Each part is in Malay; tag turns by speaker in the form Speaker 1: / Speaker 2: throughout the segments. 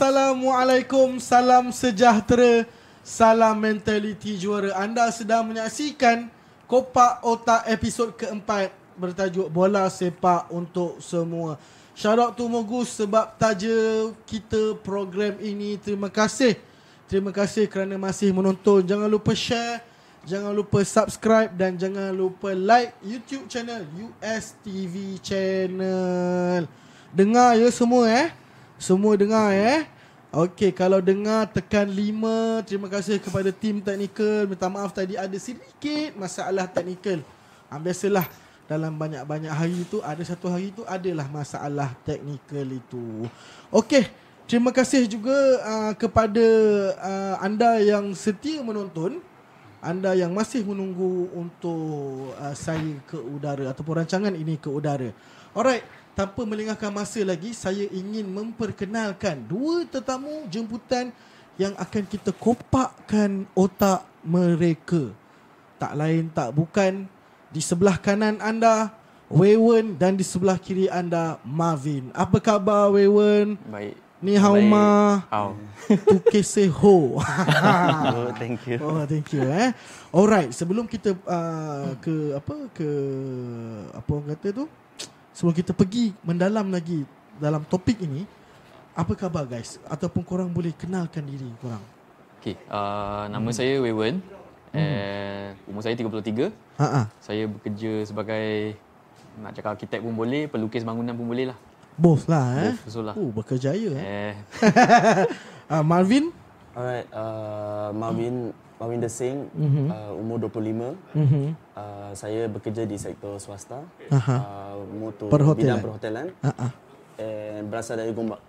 Speaker 1: Assalamualaikum, salam sejahtera, salam mentaliti juara. Anda sedang menyaksikan Kopak Otak episod keempat bertajuk Bola Sepak untuk Semua. Shout out to Mogus sebab taja kita program ini. Terima kasih. Terima kasih kerana masih menonton. Jangan lupa share, jangan lupa subscribe dan jangan lupa like YouTube channel US TV channel. Dengar ya semua eh. Semua dengar eh. Okey, kalau dengar tekan 5. Terima kasih kepada tim teknikal. Minta maaf tadi ada sedikit masalah teknikal. Ha, biasalah dalam banyak-banyak hari itu ada satu hari itu adalah masalah teknikal itu. Okey, terima kasih juga uh, kepada uh, anda yang setia menonton. Anda yang masih menunggu untuk uh, saya ke udara ataupun rancangan ini ke udara. Alright, tanpa melengahkan masa lagi, saya ingin memperkenalkan dua tetamu jemputan yang akan kita kopakkan otak mereka. Tak lain tak bukan di sebelah kanan anda Wewen dan di sebelah kiri anda Marvin. Apa khabar Wewen?
Speaker 2: Baik.
Speaker 1: Ni hao ma.
Speaker 2: How?
Speaker 1: Tu kese ho.
Speaker 2: oh, thank you.
Speaker 1: Oh, thank you eh. Alright, sebelum kita uh, ke apa ke apa orang kata tu? Sebelum kita pergi mendalam lagi dalam topik ini, apa khabar guys? Ataupun korang boleh kenalkan diri korang.
Speaker 2: Okay, uh, nama hmm. saya Wewen. Hmm. umur saya 33.
Speaker 1: Ha ah.
Speaker 2: Saya bekerja sebagai nak cakap arkitek pun boleh, pelukis bangunan pun boleh lah.
Speaker 1: Both lah eh.
Speaker 2: Both, lah.
Speaker 1: Oh, berkejaya eh.
Speaker 2: Eh,
Speaker 1: uh, Marvin?
Speaker 3: Alright, uh, Marvin Marvin Desing,
Speaker 1: Mhm.
Speaker 3: uh, umur 25.
Speaker 1: Mhm.
Speaker 3: Uh, saya bekerja di sektor swasta.
Speaker 1: Aha.
Speaker 3: Uh, motor
Speaker 1: Perhotelan.
Speaker 3: bidang perhotelan
Speaker 1: ah.
Speaker 3: and berasal dari Gombak.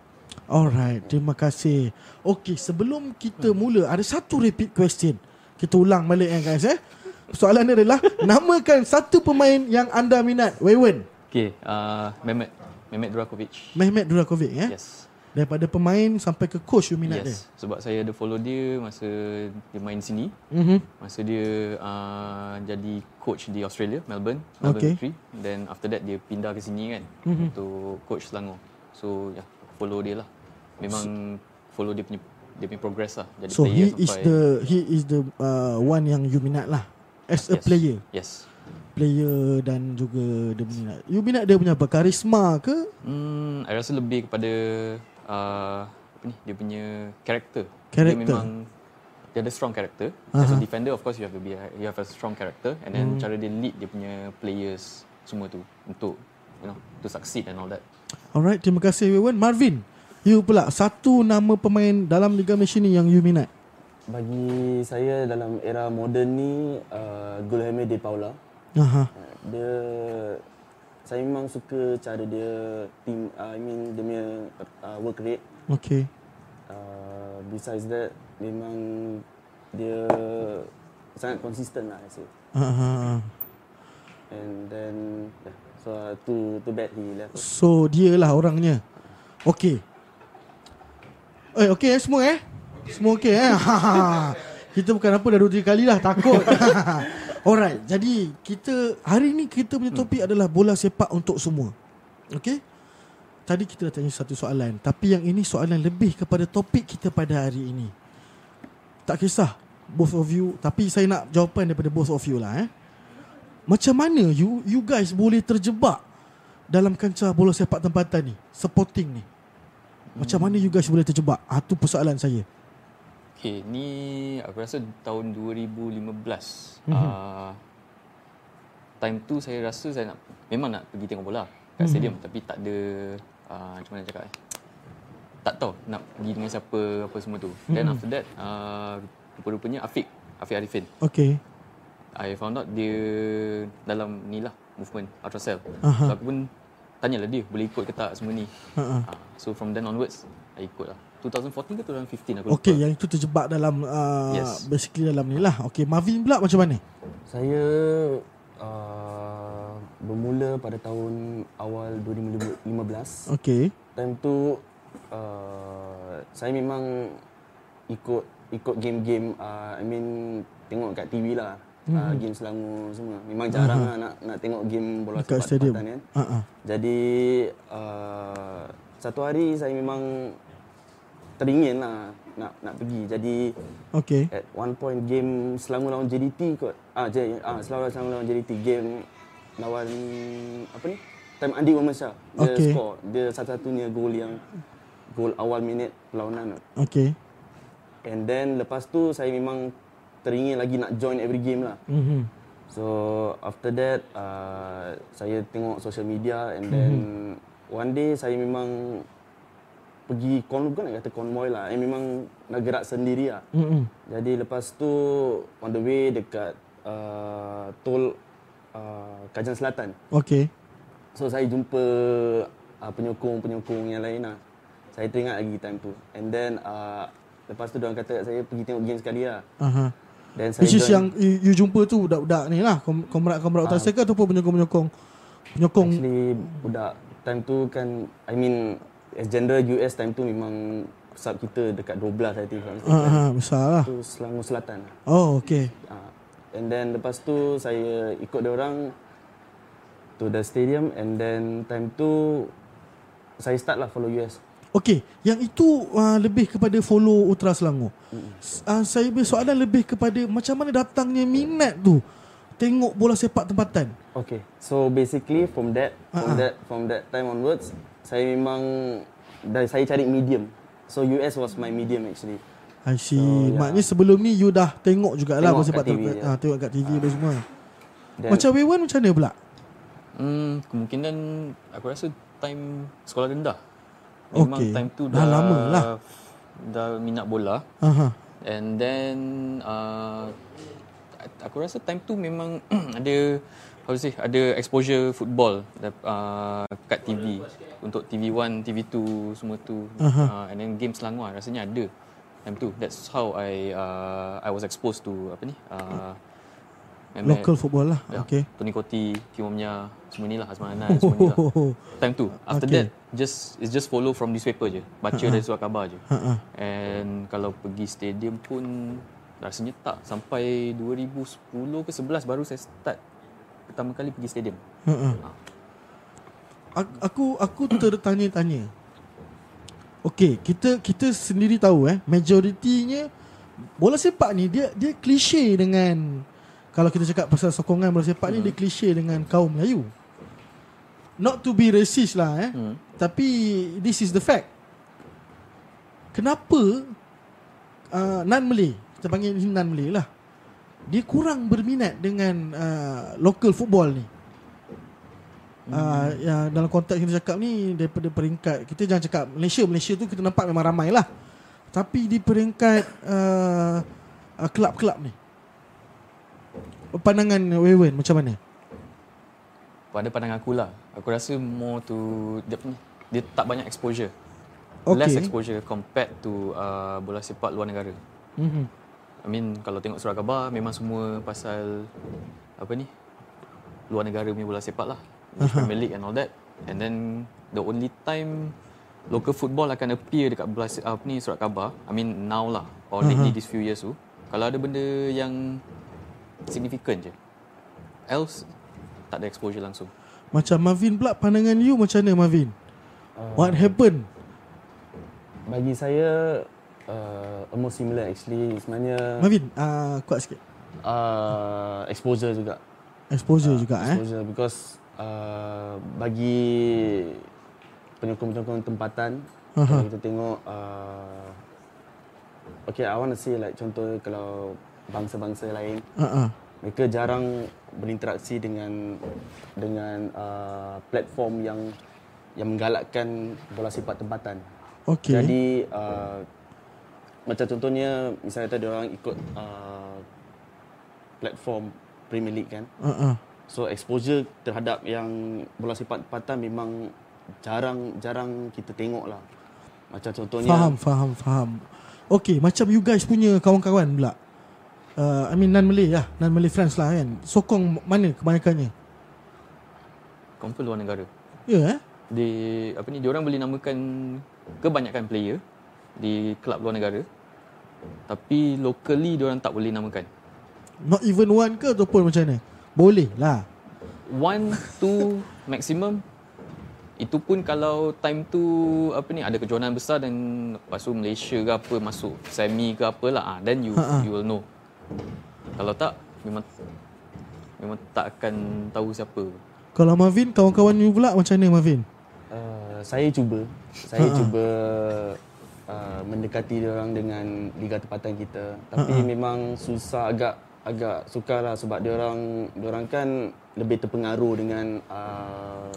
Speaker 1: Alright, terima kasih. Okey, sebelum kita mula, ada satu repeat question. Kita ulang balik eh guys eh. Soalan dia adalah namakan satu pemain yang anda minat. Wewen,
Speaker 2: okay, uh, Mehmet. Mehmet Durakovic.
Speaker 1: Mehmet Durakovic eh.
Speaker 2: Yes.
Speaker 1: Daripada pemain sampai ke coach you minat
Speaker 2: yes. Sebab saya ada follow dia masa dia main sini.
Speaker 1: dia. Mhm.
Speaker 2: Masa dia uh, jadi coach di Australia, Melbourne, Melbourne
Speaker 1: Okay.
Speaker 2: Victory. Then after that dia pindah ke sini kan
Speaker 1: Mhm.
Speaker 2: untuk coach Selangor. So ya, yeah, follow dia lah. Memang follow dia punya dia punya progress lah. Jadi
Speaker 1: So he is the he is the uh, one yang you minat lah. As a
Speaker 2: Yes.
Speaker 1: player.
Speaker 2: Yes.
Speaker 1: Player dan juga dia minat. You minat dia punya apa? Karisma ke?
Speaker 2: Hmm, I rasa lebih kepada uh, apa ni dia punya karakter.
Speaker 1: Karakter.
Speaker 2: Dia memang dia ada strong character. As a defender of course you have to be a, you have a strong character and then cara dia lead dia punya players semua tu untuk you know to succeed and all that.
Speaker 1: Alright, terima kasih Wewen. Marvin, you pula satu nama pemain dalam Liga Malaysia ni yang you minat.
Speaker 3: Bagi saya dalam era moden ni, uh, Guilherme De Paula.
Speaker 1: Aha.
Speaker 3: Uh, Dia saya memang suka cara dia team uh, I mean dia punya uh, work rate.
Speaker 1: Okay.
Speaker 3: Uh, besides that memang dia sangat konsisten lah I say.
Speaker 1: Aha.
Speaker 3: And then yeah, so uh, too too bad he left.
Speaker 1: So dia lah orangnya. Okay. Eh okay eh semua eh? Semua okay eh? kita bukan apa dah dua tiga kali lah takut. Alright, jadi kita hari ni kita punya topik adalah bola sepak untuk semua. Okay? Tadi kita dah tanya satu soalan, tapi yang ini soalan lebih kepada topik kita pada hari ini. Tak kisah both of you, tapi saya nak jawapan daripada both of you lah eh. Macam mana you you guys boleh terjebak dalam kancah bola sepak tempatan ni, supporting ni? Macam mana you guys boleh terjebak? Ah tu persoalan saya.
Speaker 2: Okay, ni aku rasa tahun 2015.
Speaker 1: Mhm.
Speaker 2: Uh, time tu saya rasa saya nak memang nak pergi tengok bola kat
Speaker 1: Mhm.
Speaker 2: stadium tapi tak ada uh, macam mana cakap eh. Tak tahu nak pergi dengan siapa apa semua tu. Then
Speaker 1: Mhm.
Speaker 2: after that uh, rupa-rupanya Afiq, Afiq Arifin.
Speaker 1: Okay.
Speaker 2: I found out dia dalam ni lah movement ultrasound.
Speaker 1: Aha.
Speaker 2: So aku pun tanyalah dia boleh ikut ke tak semua ni.
Speaker 1: Ha
Speaker 2: Uh, so from then onwards I ikut lah. 2014 ke 2015 aku
Speaker 1: Okay,
Speaker 2: lupa.
Speaker 1: yang itu terjebak dalam uh,
Speaker 2: Yes.
Speaker 1: basically dalam ni lah. Okay, Marvin pula macam mana?
Speaker 3: Saya uh, bermula pada tahun awal 2015.
Speaker 1: Okay.
Speaker 3: Time tu uh, saya memang ikut ikut game-game uh, I mean tengok kat TV lah.
Speaker 1: Mhm.
Speaker 3: Uh, game Selangor semua. Memang jarang lah nak nak tengok game bola
Speaker 1: Dekat
Speaker 3: sepak
Speaker 1: stadium.
Speaker 3: tempatan kan.
Speaker 1: Ha ah.
Speaker 3: Jadi uh, satu hari saya memang teringin lah nak nak pergi. Jadi
Speaker 1: Okay.
Speaker 3: at one point game Selangor lawan JDT kot. Ah, J, ah Selangor Selangor lawan JDT game lawan apa ni? Time Andi Muhammad Shah. Dia
Speaker 1: Okay.
Speaker 3: score. Dia satu-satunya gol yang gol awal minit perlawanan. kot.
Speaker 1: Okay.
Speaker 3: And then lepas tu saya memang teringin lagi nak join every game lah.
Speaker 1: Mhm.
Speaker 3: So after that uh, saya tengok social media and then one day saya memang pergi kon bukan nak kata konvoy lah. Eh memang nak gerak sendiri lah.
Speaker 1: Mhm.
Speaker 3: Jadi lepas tu on the way dekat uh, tol uh, Kajan Selatan.
Speaker 1: Okay.
Speaker 3: So saya jumpa uh, penyokong-penyokong yang lain lah. Saya teringat lagi time tu. And then uh, lepas tu diorang kata kat saya pergi tengok game sekali lah.
Speaker 1: Aha.
Speaker 3: Then saya
Speaker 1: Which is yang you, you jumpa tu budak-budak ni lah kom- Komrak-komrak utara uh. ataupun penyokong-penyokong Penyokong
Speaker 3: Actually budak time tu kan I mean as general US time tu memang sub kita dekat 12 I think
Speaker 1: uh, uh, Besar lah
Speaker 3: tu Selangor Selatan.
Speaker 1: Oh okay
Speaker 3: Uh, and then lepas tu saya ikut dia orang to the stadium and then time tu saya start lah follow US.
Speaker 1: Okay Yang itu uh, lebih kepada follow Ultra Selangor uh, Saya punya soalan lebih kepada Macam mana datangnya minat tu Tengok bola sepak tempatan
Speaker 3: Okay. So basically from that from
Speaker 1: Ah, ah.
Speaker 3: that from that time onwards saya memang dah saya cari medium. So US was my medium actually.
Speaker 1: I see
Speaker 3: So, ya.
Speaker 1: Maknanya sebelum ni you dah tengok jugalah
Speaker 3: Tengok
Speaker 1: sepak
Speaker 3: kat TV,
Speaker 1: tempatan
Speaker 3: ya.
Speaker 1: ah, Tengok kat TV apa semua
Speaker 3: Then,
Speaker 1: Macam Wewan macam mana pula?
Speaker 2: Hmm, kemungkinan aku rasa time sekolah rendah. Memang
Speaker 1: Okey.
Speaker 2: time tu
Speaker 1: Dah
Speaker 2: dah,
Speaker 1: lama lah.
Speaker 2: Dah minat bola.
Speaker 1: Aha.
Speaker 2: And then uh, aku rasa time tu memang ada how to say ada exposure football uh, kat TV untuk TV1, TV2 semua tu. Uh, and then game Selangor rasanya ada time tu. That's how I uh, I was exposed to apa ni? Uh, main-main-
Speaker 1: Local football lah
Speaker 2: Ya,
Speaker 1: Okay
Speaker 2: Tony Koti, Omnya, semua ni lah Azman Anas, semua ni lah. Time tu. After
Speaker 1: Okay.
Speaker 2: that, just it's just follow from newspaper je. Baca dari surat khabar je.
Speaker 1: Ha-ha.
Speaker 2: And kalau pergi stadium pun rasanya tak. Sampai 2010 ke 11 baru saya start pertama kali pergi stadium.
Speaker 1: Ha-ha. Ak- Aku aku tertanya-tanya. Okey, kita kita sendiri tahu eh, majoritinya bola sepak ni dia dia klise dengan kalau kita cakap pasal sokongan bola sepak ni dia klise dengan kaum Melayu. Not to be racist lah eh.
Speaker 2: Hmm.
Speaker 1: Tapi this is the fact. Kenapa uh, non Malay, kita panggil ni non Malay lah. Dia kurang berminat dengan uh, local football ni. Uh, ya, dalam konteks kita cakap ni daripada peringkat kita jangan cakap Malaysia Malaysia tu kita nampak memang ramai lah tapi di peringkat uh, uh, kelab-kelab ni pandangan Wewen macam mana
Speaker 2: Pada pandangan aku lah, aku rasa more to dia, dia tak banyak exposure.
Speaker 1: Okay.
Speaker 2: Less exposure compared to uh, bola sepak luar negara.
Speaker 1: mm-hmm.
Speaker 2: I mean kalau tengok surat khabar memang semua pasal apa ni luar negara punya bola sepak lah. Premier League and all that. And then the only time local football akan appear dekat bola apa ni surat khabar. I mean now lah or lately these few years tu. Kalau ada benda yang significant je. Else tak ada exposure langsung.
Speaker 1: macam Marvin pula pandangan you macam mana Marvin what happened
Speaker 3: Bagi saya uh, almost similar actually sebenarnya
Speaker 1: Marvin uh, kuat sikit
Speaker 3: uh, exposure juga.
Speaker 1: exposure juga eh
Speaker 3: Exposure because uh, bagi penyokong-penyokong tempatan kalau kita tengok uh, okay I want to say like contoh kalau bangsa-bangsa lain
Speaker 1: uh-uh.
Speaker 3: mereka jarang berinteraksi dengan dengan uh, platform yang yang menggalakkan bola sepak tempatan.
Speaker 1: Okay.
Speaker 3: Jadi uh, macam contohnya misalnya tadi orang ikut uh, platform Premier League kan.
Speaker 1: uh-uh.
Speaker 3: So exposure terhadap yang bola sepak tempatan memang jarang jarang kita tengok lah. Macam contohnya
Speaker 1: Faham, faham, faham. Okay, macam you guys punya kawan-kawan pula. Uh, I mean non-Malay lah. Non-Malay friends lah kan. Sokong mana kebanyakannya?
Speaker 2: Confirm luar negara.
Speaker 1: Ya yeah, eh?
Speaker 2: Di apa ni dia orang boleh namakan kebanyakan player di kelab luar negara. Tapi locally dia orang tak boleh namakan.
Speaker 1: Not even one ke ataupun macam mana? Boleh lah.
Speaker 2: One, two maximum itu pun kalau time tu apa ni ada kejohanan besar dan lepas tu Malaysia ke apa masuk semi ke apa lah ah then you
Speaker 1: Ha-ha.
Speaker 2: you will know kalau tak memang memang tak akan tahu siapa
Speaker 1: Kalau Marvin, kawan-kawan you pula macam mana Marvin?
Speaker 3: Uh, saya cuba saya cuba uh, mendekati orang dengan liga tempatan kita tapi memang susah agak agak sukar lah sebab dia orang dia orang kan lebih terpengaruh dengan uh,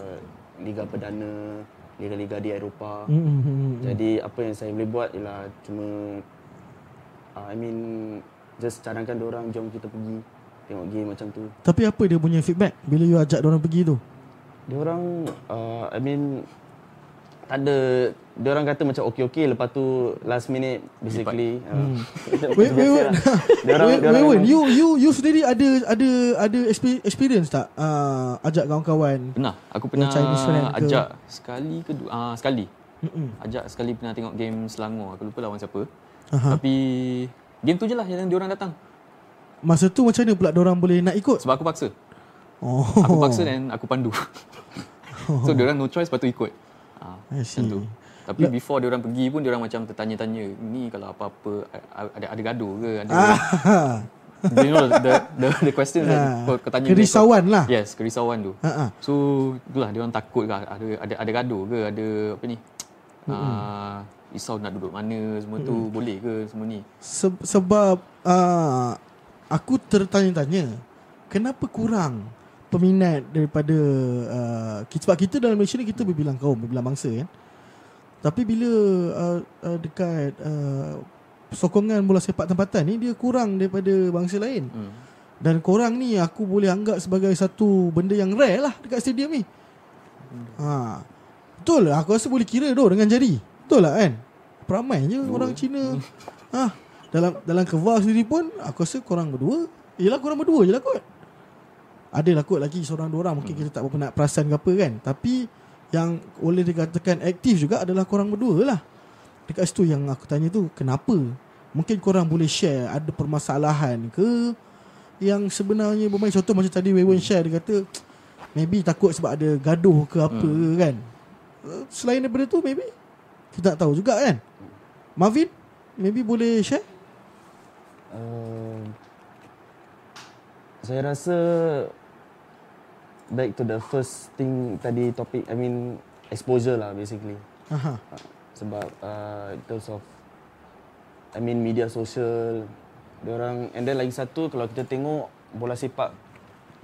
Speaker 3: liga perdana liga-liga di Eropah
Speaker 1: Hmm.
Speaker 3: jadi apa yang saya boleh buat ialah cuma uh, I mean just cadangkan dia orang jom kita pergi tengok game macam tu
Speaker 1: Tapi apa dia punya feedback bila you ajak orang pergi tu?
Speaker 3: Dia orang uh, I mean tak ada dia orang kata macam okey-okey lepas tu last minute basically uh,
Speaker 1: Wait, wait, wait.
Speaker 3: dia orang
Speaker 1: Wait,
Speaker 3: dia orang
Speaker 1: wait, wait. You, you, you sendiri ada ada ada expe- experience tak uh, ajak kawan-kawan?
Speaker 2: pernah aku pernah
Speaker 1: Chinese friend ke?
Speaker 2: ajak sekali ke ah sekali
Speaker 1: Mm-mm.
Speaker 2: ajak sekali pernah tengok game Selangor aku lupa lawan siapa
Speaker 1: Aha.
Speaker 2: tapi game tu je lah yang diorang datang
Speaker 1: Masa tu macam mana pula orang boleh nak ikut?
Speaker 2: sebab aku paksa
Speaker 1: Oh.
Speaker 2: Aku paksa dan aku pandu. so dia orang no choice tu ikut. Ah,
Speaker 1: I see.
Speaker 2: Tapi before dia orang pergi pun dia orang macam tertanya-tanya, ni kalau apa-apa ada ada gaduh ke? Ada
Speaker 1: Ah.
Speaker 2: you know the the the question that
Speaker 1: Ah.
Speaker 2: kau, kau tanya
Speaker 1: Kerisauan
Speaker 2: dia,
Speaker 1: lah.
Speaker 2: Yes, kerisauan tu.
Speaker 1: Ha ah.
Speaker 2: So itulah dia orang takut ke ada ada ada gaduh ke? Ada apa ni? Ah, risau nak duduk mana semua tu boleh ke semua ni?
Speaker 1: Se- sebab uh, aku tertanya-tanya kenapa kurang peminat daripada uh, kita- sebab kita dalam Malaysia ni kita berbilang kaum, berbilang bangsa kan. Tapi bila uh, uh, dekat uh, sokongan bola sepak tempatan ni dia kurang daripada bangsa lain.
Speaker 2: Hmm.
Speaker 1: Dan korang ni aku boleh anggap sebagai satu benda yang rare lah dekat stadium ni. Ha. Betul lah aku rasa boleh kira doh dengan jari. Betul lah kan? Peramai je orang Cina. Ha. Dalam dalam kevar sendiri pun aku rasa korang berdua. Yelah korang berdua je lah kot. Adalah kot lagi seorang dua orang mungkin kita tak berapa nak perasan ke apa kan. Tapi yang boleh dikatakan aktif juga adalah korang berdua lah. Dekat situ yang aku tanya tu kenapa? Mungkin korang boleh share ada permasalahan ke yang sebenarnya bermain contoh macam tadi Wewen share dia kata maybe takut sebab ada gaduh ke apa hmm. kan. Uh, Selain daripada tu maybe kita tak tahu juga kan. Marvin maybe boleh share?
Speaker 3: Uh, saya rasa back to the first thing tadi topik I mean exposure lah basically.
Speaker 1: Aha.
Speaker 3: Sebab uh, in terms of I mean media sosial orang and then lagi satu kalau kita tengok bola sepak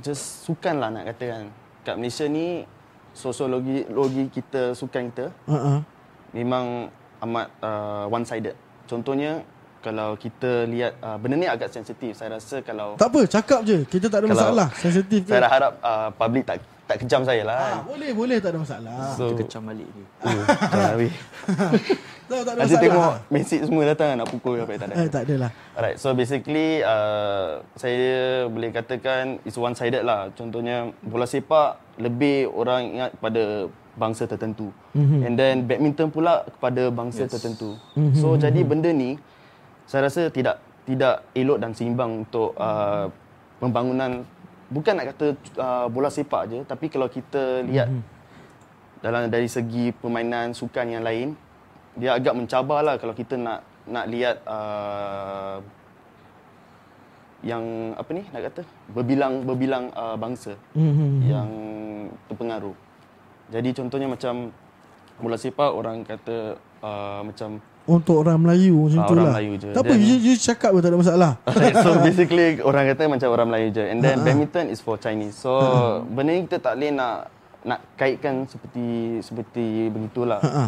Speaker 3: just sukan lah nak katakan. Kat Malaysia ni sosiologi logi kita sukan kita
Speaker 1: Uh-uh.
Speaker 3: memang amat uh, one sided. Contohnya kalau kita lihat uh, benda ni agak sensitif. Saya rasa kalau
Speaker 1: Tak apa, cakap je. Kita tak ada
Speaker 3: Kalau-
Speaker 1: masalah. Sensitif ke?
Speaker 3: saya harap uh, public tak tak kejam saya lah.
Speaker 1: Ah, boleh, boleh tak ada masalah.
Speaker 3: So,
Speaker 2: Kita kecam balik dia.
Speaker 3: uh, jangan habis.
Speaker 1: tak, ada
Speaker 3: Nanti
Speaker 1: masalah.
Speaker 3: tengok message semua datang nak pukul apa tak ada.
Speaker 1: Eh, tak adalah.
Speaker 3: Alright, so basically uh, saya boleh katakan it's one sided lah. Contohnya bola sepak lebih orang ingat pada bangsa tertentu. Mm-hmm. And then badminton pula kepada bangsa yes. tertentu. Mm-hmm. So jadi benda ni saya rasa tidak tidak elok dan seimbang untuk uh, pembangunan bukan nak kata uh, bola sepak je tapi kalau kita lihat mm-hmm. dalam dari segi permainan sukan yang lain dia agak mencabar lah kalau kita nak nak lihat uh, yang apa ni nak kata berbilang berbilang uh, bangsa
Speaker 1: Mhm.
Speaker 3: yang terpengaruh. Jadi contohnya macam bola sepak orang kata uh, macam
Speaker 1: Untuk orang Melayu macam
Speaker 3: Ah,
Speaker 1: tu
Speaker 3: orang
Speaker 1: lah.
Speaker 3: Melayu je.
Speaker 1: Tak apa, you, you cakap pun tak ada masalah.
Speaker 3: so basically orang kata macam orang Melayu je. And then badminton is for Chinese. So benda ni kita tak boleh nak nak kaitkan seperti seperti begitulah.
Speaker 1: Ha-ha.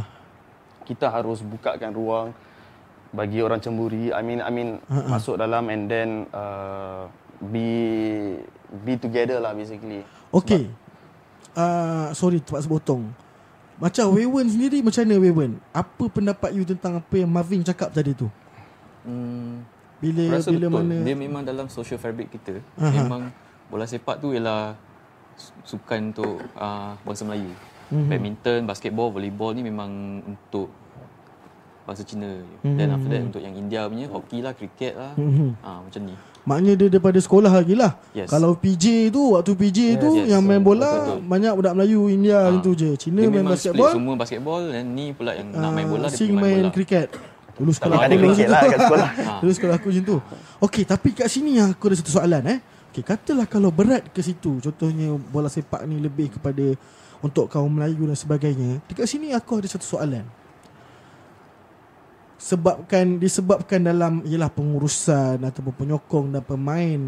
Speaker 3: Kita harus bukakan ruang bagi orang cemburi. I mean I mean masuk dalam and then uh, be be together lah basically.
Speaker 1: Okay. Uh, sorry terpaksa potong. Macam Wewen sendiri macam mana Wewen? Apa pendapat you tentang apa yang Marvin cakap tadi tu?
Speaker 2: Hmm,
Speaker 1: Bila
Speaker 2: Rasa
Speaker 1: bila
Speaker 2: betul.
Speaker 1: mana
Speaker 2: Dia memang dalam social fabric kita.
Speaker 1: Aha.
Speaker 2: Memang bola sepak tu ialah su- sukan untuk uh, bangsa Melayu.
Speaker 1: Mhm.
Speaker 2: Badminton, basketball, volleyball ni memang untuk bahasa Cina je. Then after that untuk yang India punya hoki lah, cricket lah.
Speaker 1: Mhm.
Speaker 2: Ah macam ni.
Speaker 1: Maknanya dia daripada sekolah lagi lah
Speaker 2: Yes.
Speaker 1: Kalau PJ tu Waktu PJ tu
Speaker 2: yes,
Speaker 1: Yang main bola
Speaker 2: betul.
Speaker 1: Banyak budak Melayu India
Speaker 2: Ah.
Speaker 1: macam tu je Cina
Speaker 2: Dia
Speaker 1: main basketball
Speaker 2: semua basketball dan ni pula yang nak main bola
Speaker 1: ah,
Speaker 2: dia pergi
Speaker 1: main
Speaker 2: main bola.
Speaker 1: kriket Dulu sekolah
Speaker 3: ada
Speaker 1: aku macam
Speaker 3: lah kat sekolah.
Speaker 1: Dulu sekolah aku macam tu Okey tapi kat sini Aku ada satu soalan eh Okey katalah kalau berat ke situ Contohnya bola sepak ni lebih kepada Untuk kaum Melayu dan sebagainya Dekat sini aku ada satu soalan sebabkan disebabkan dalam ialah pengurusan ataupun penyokong dan pemain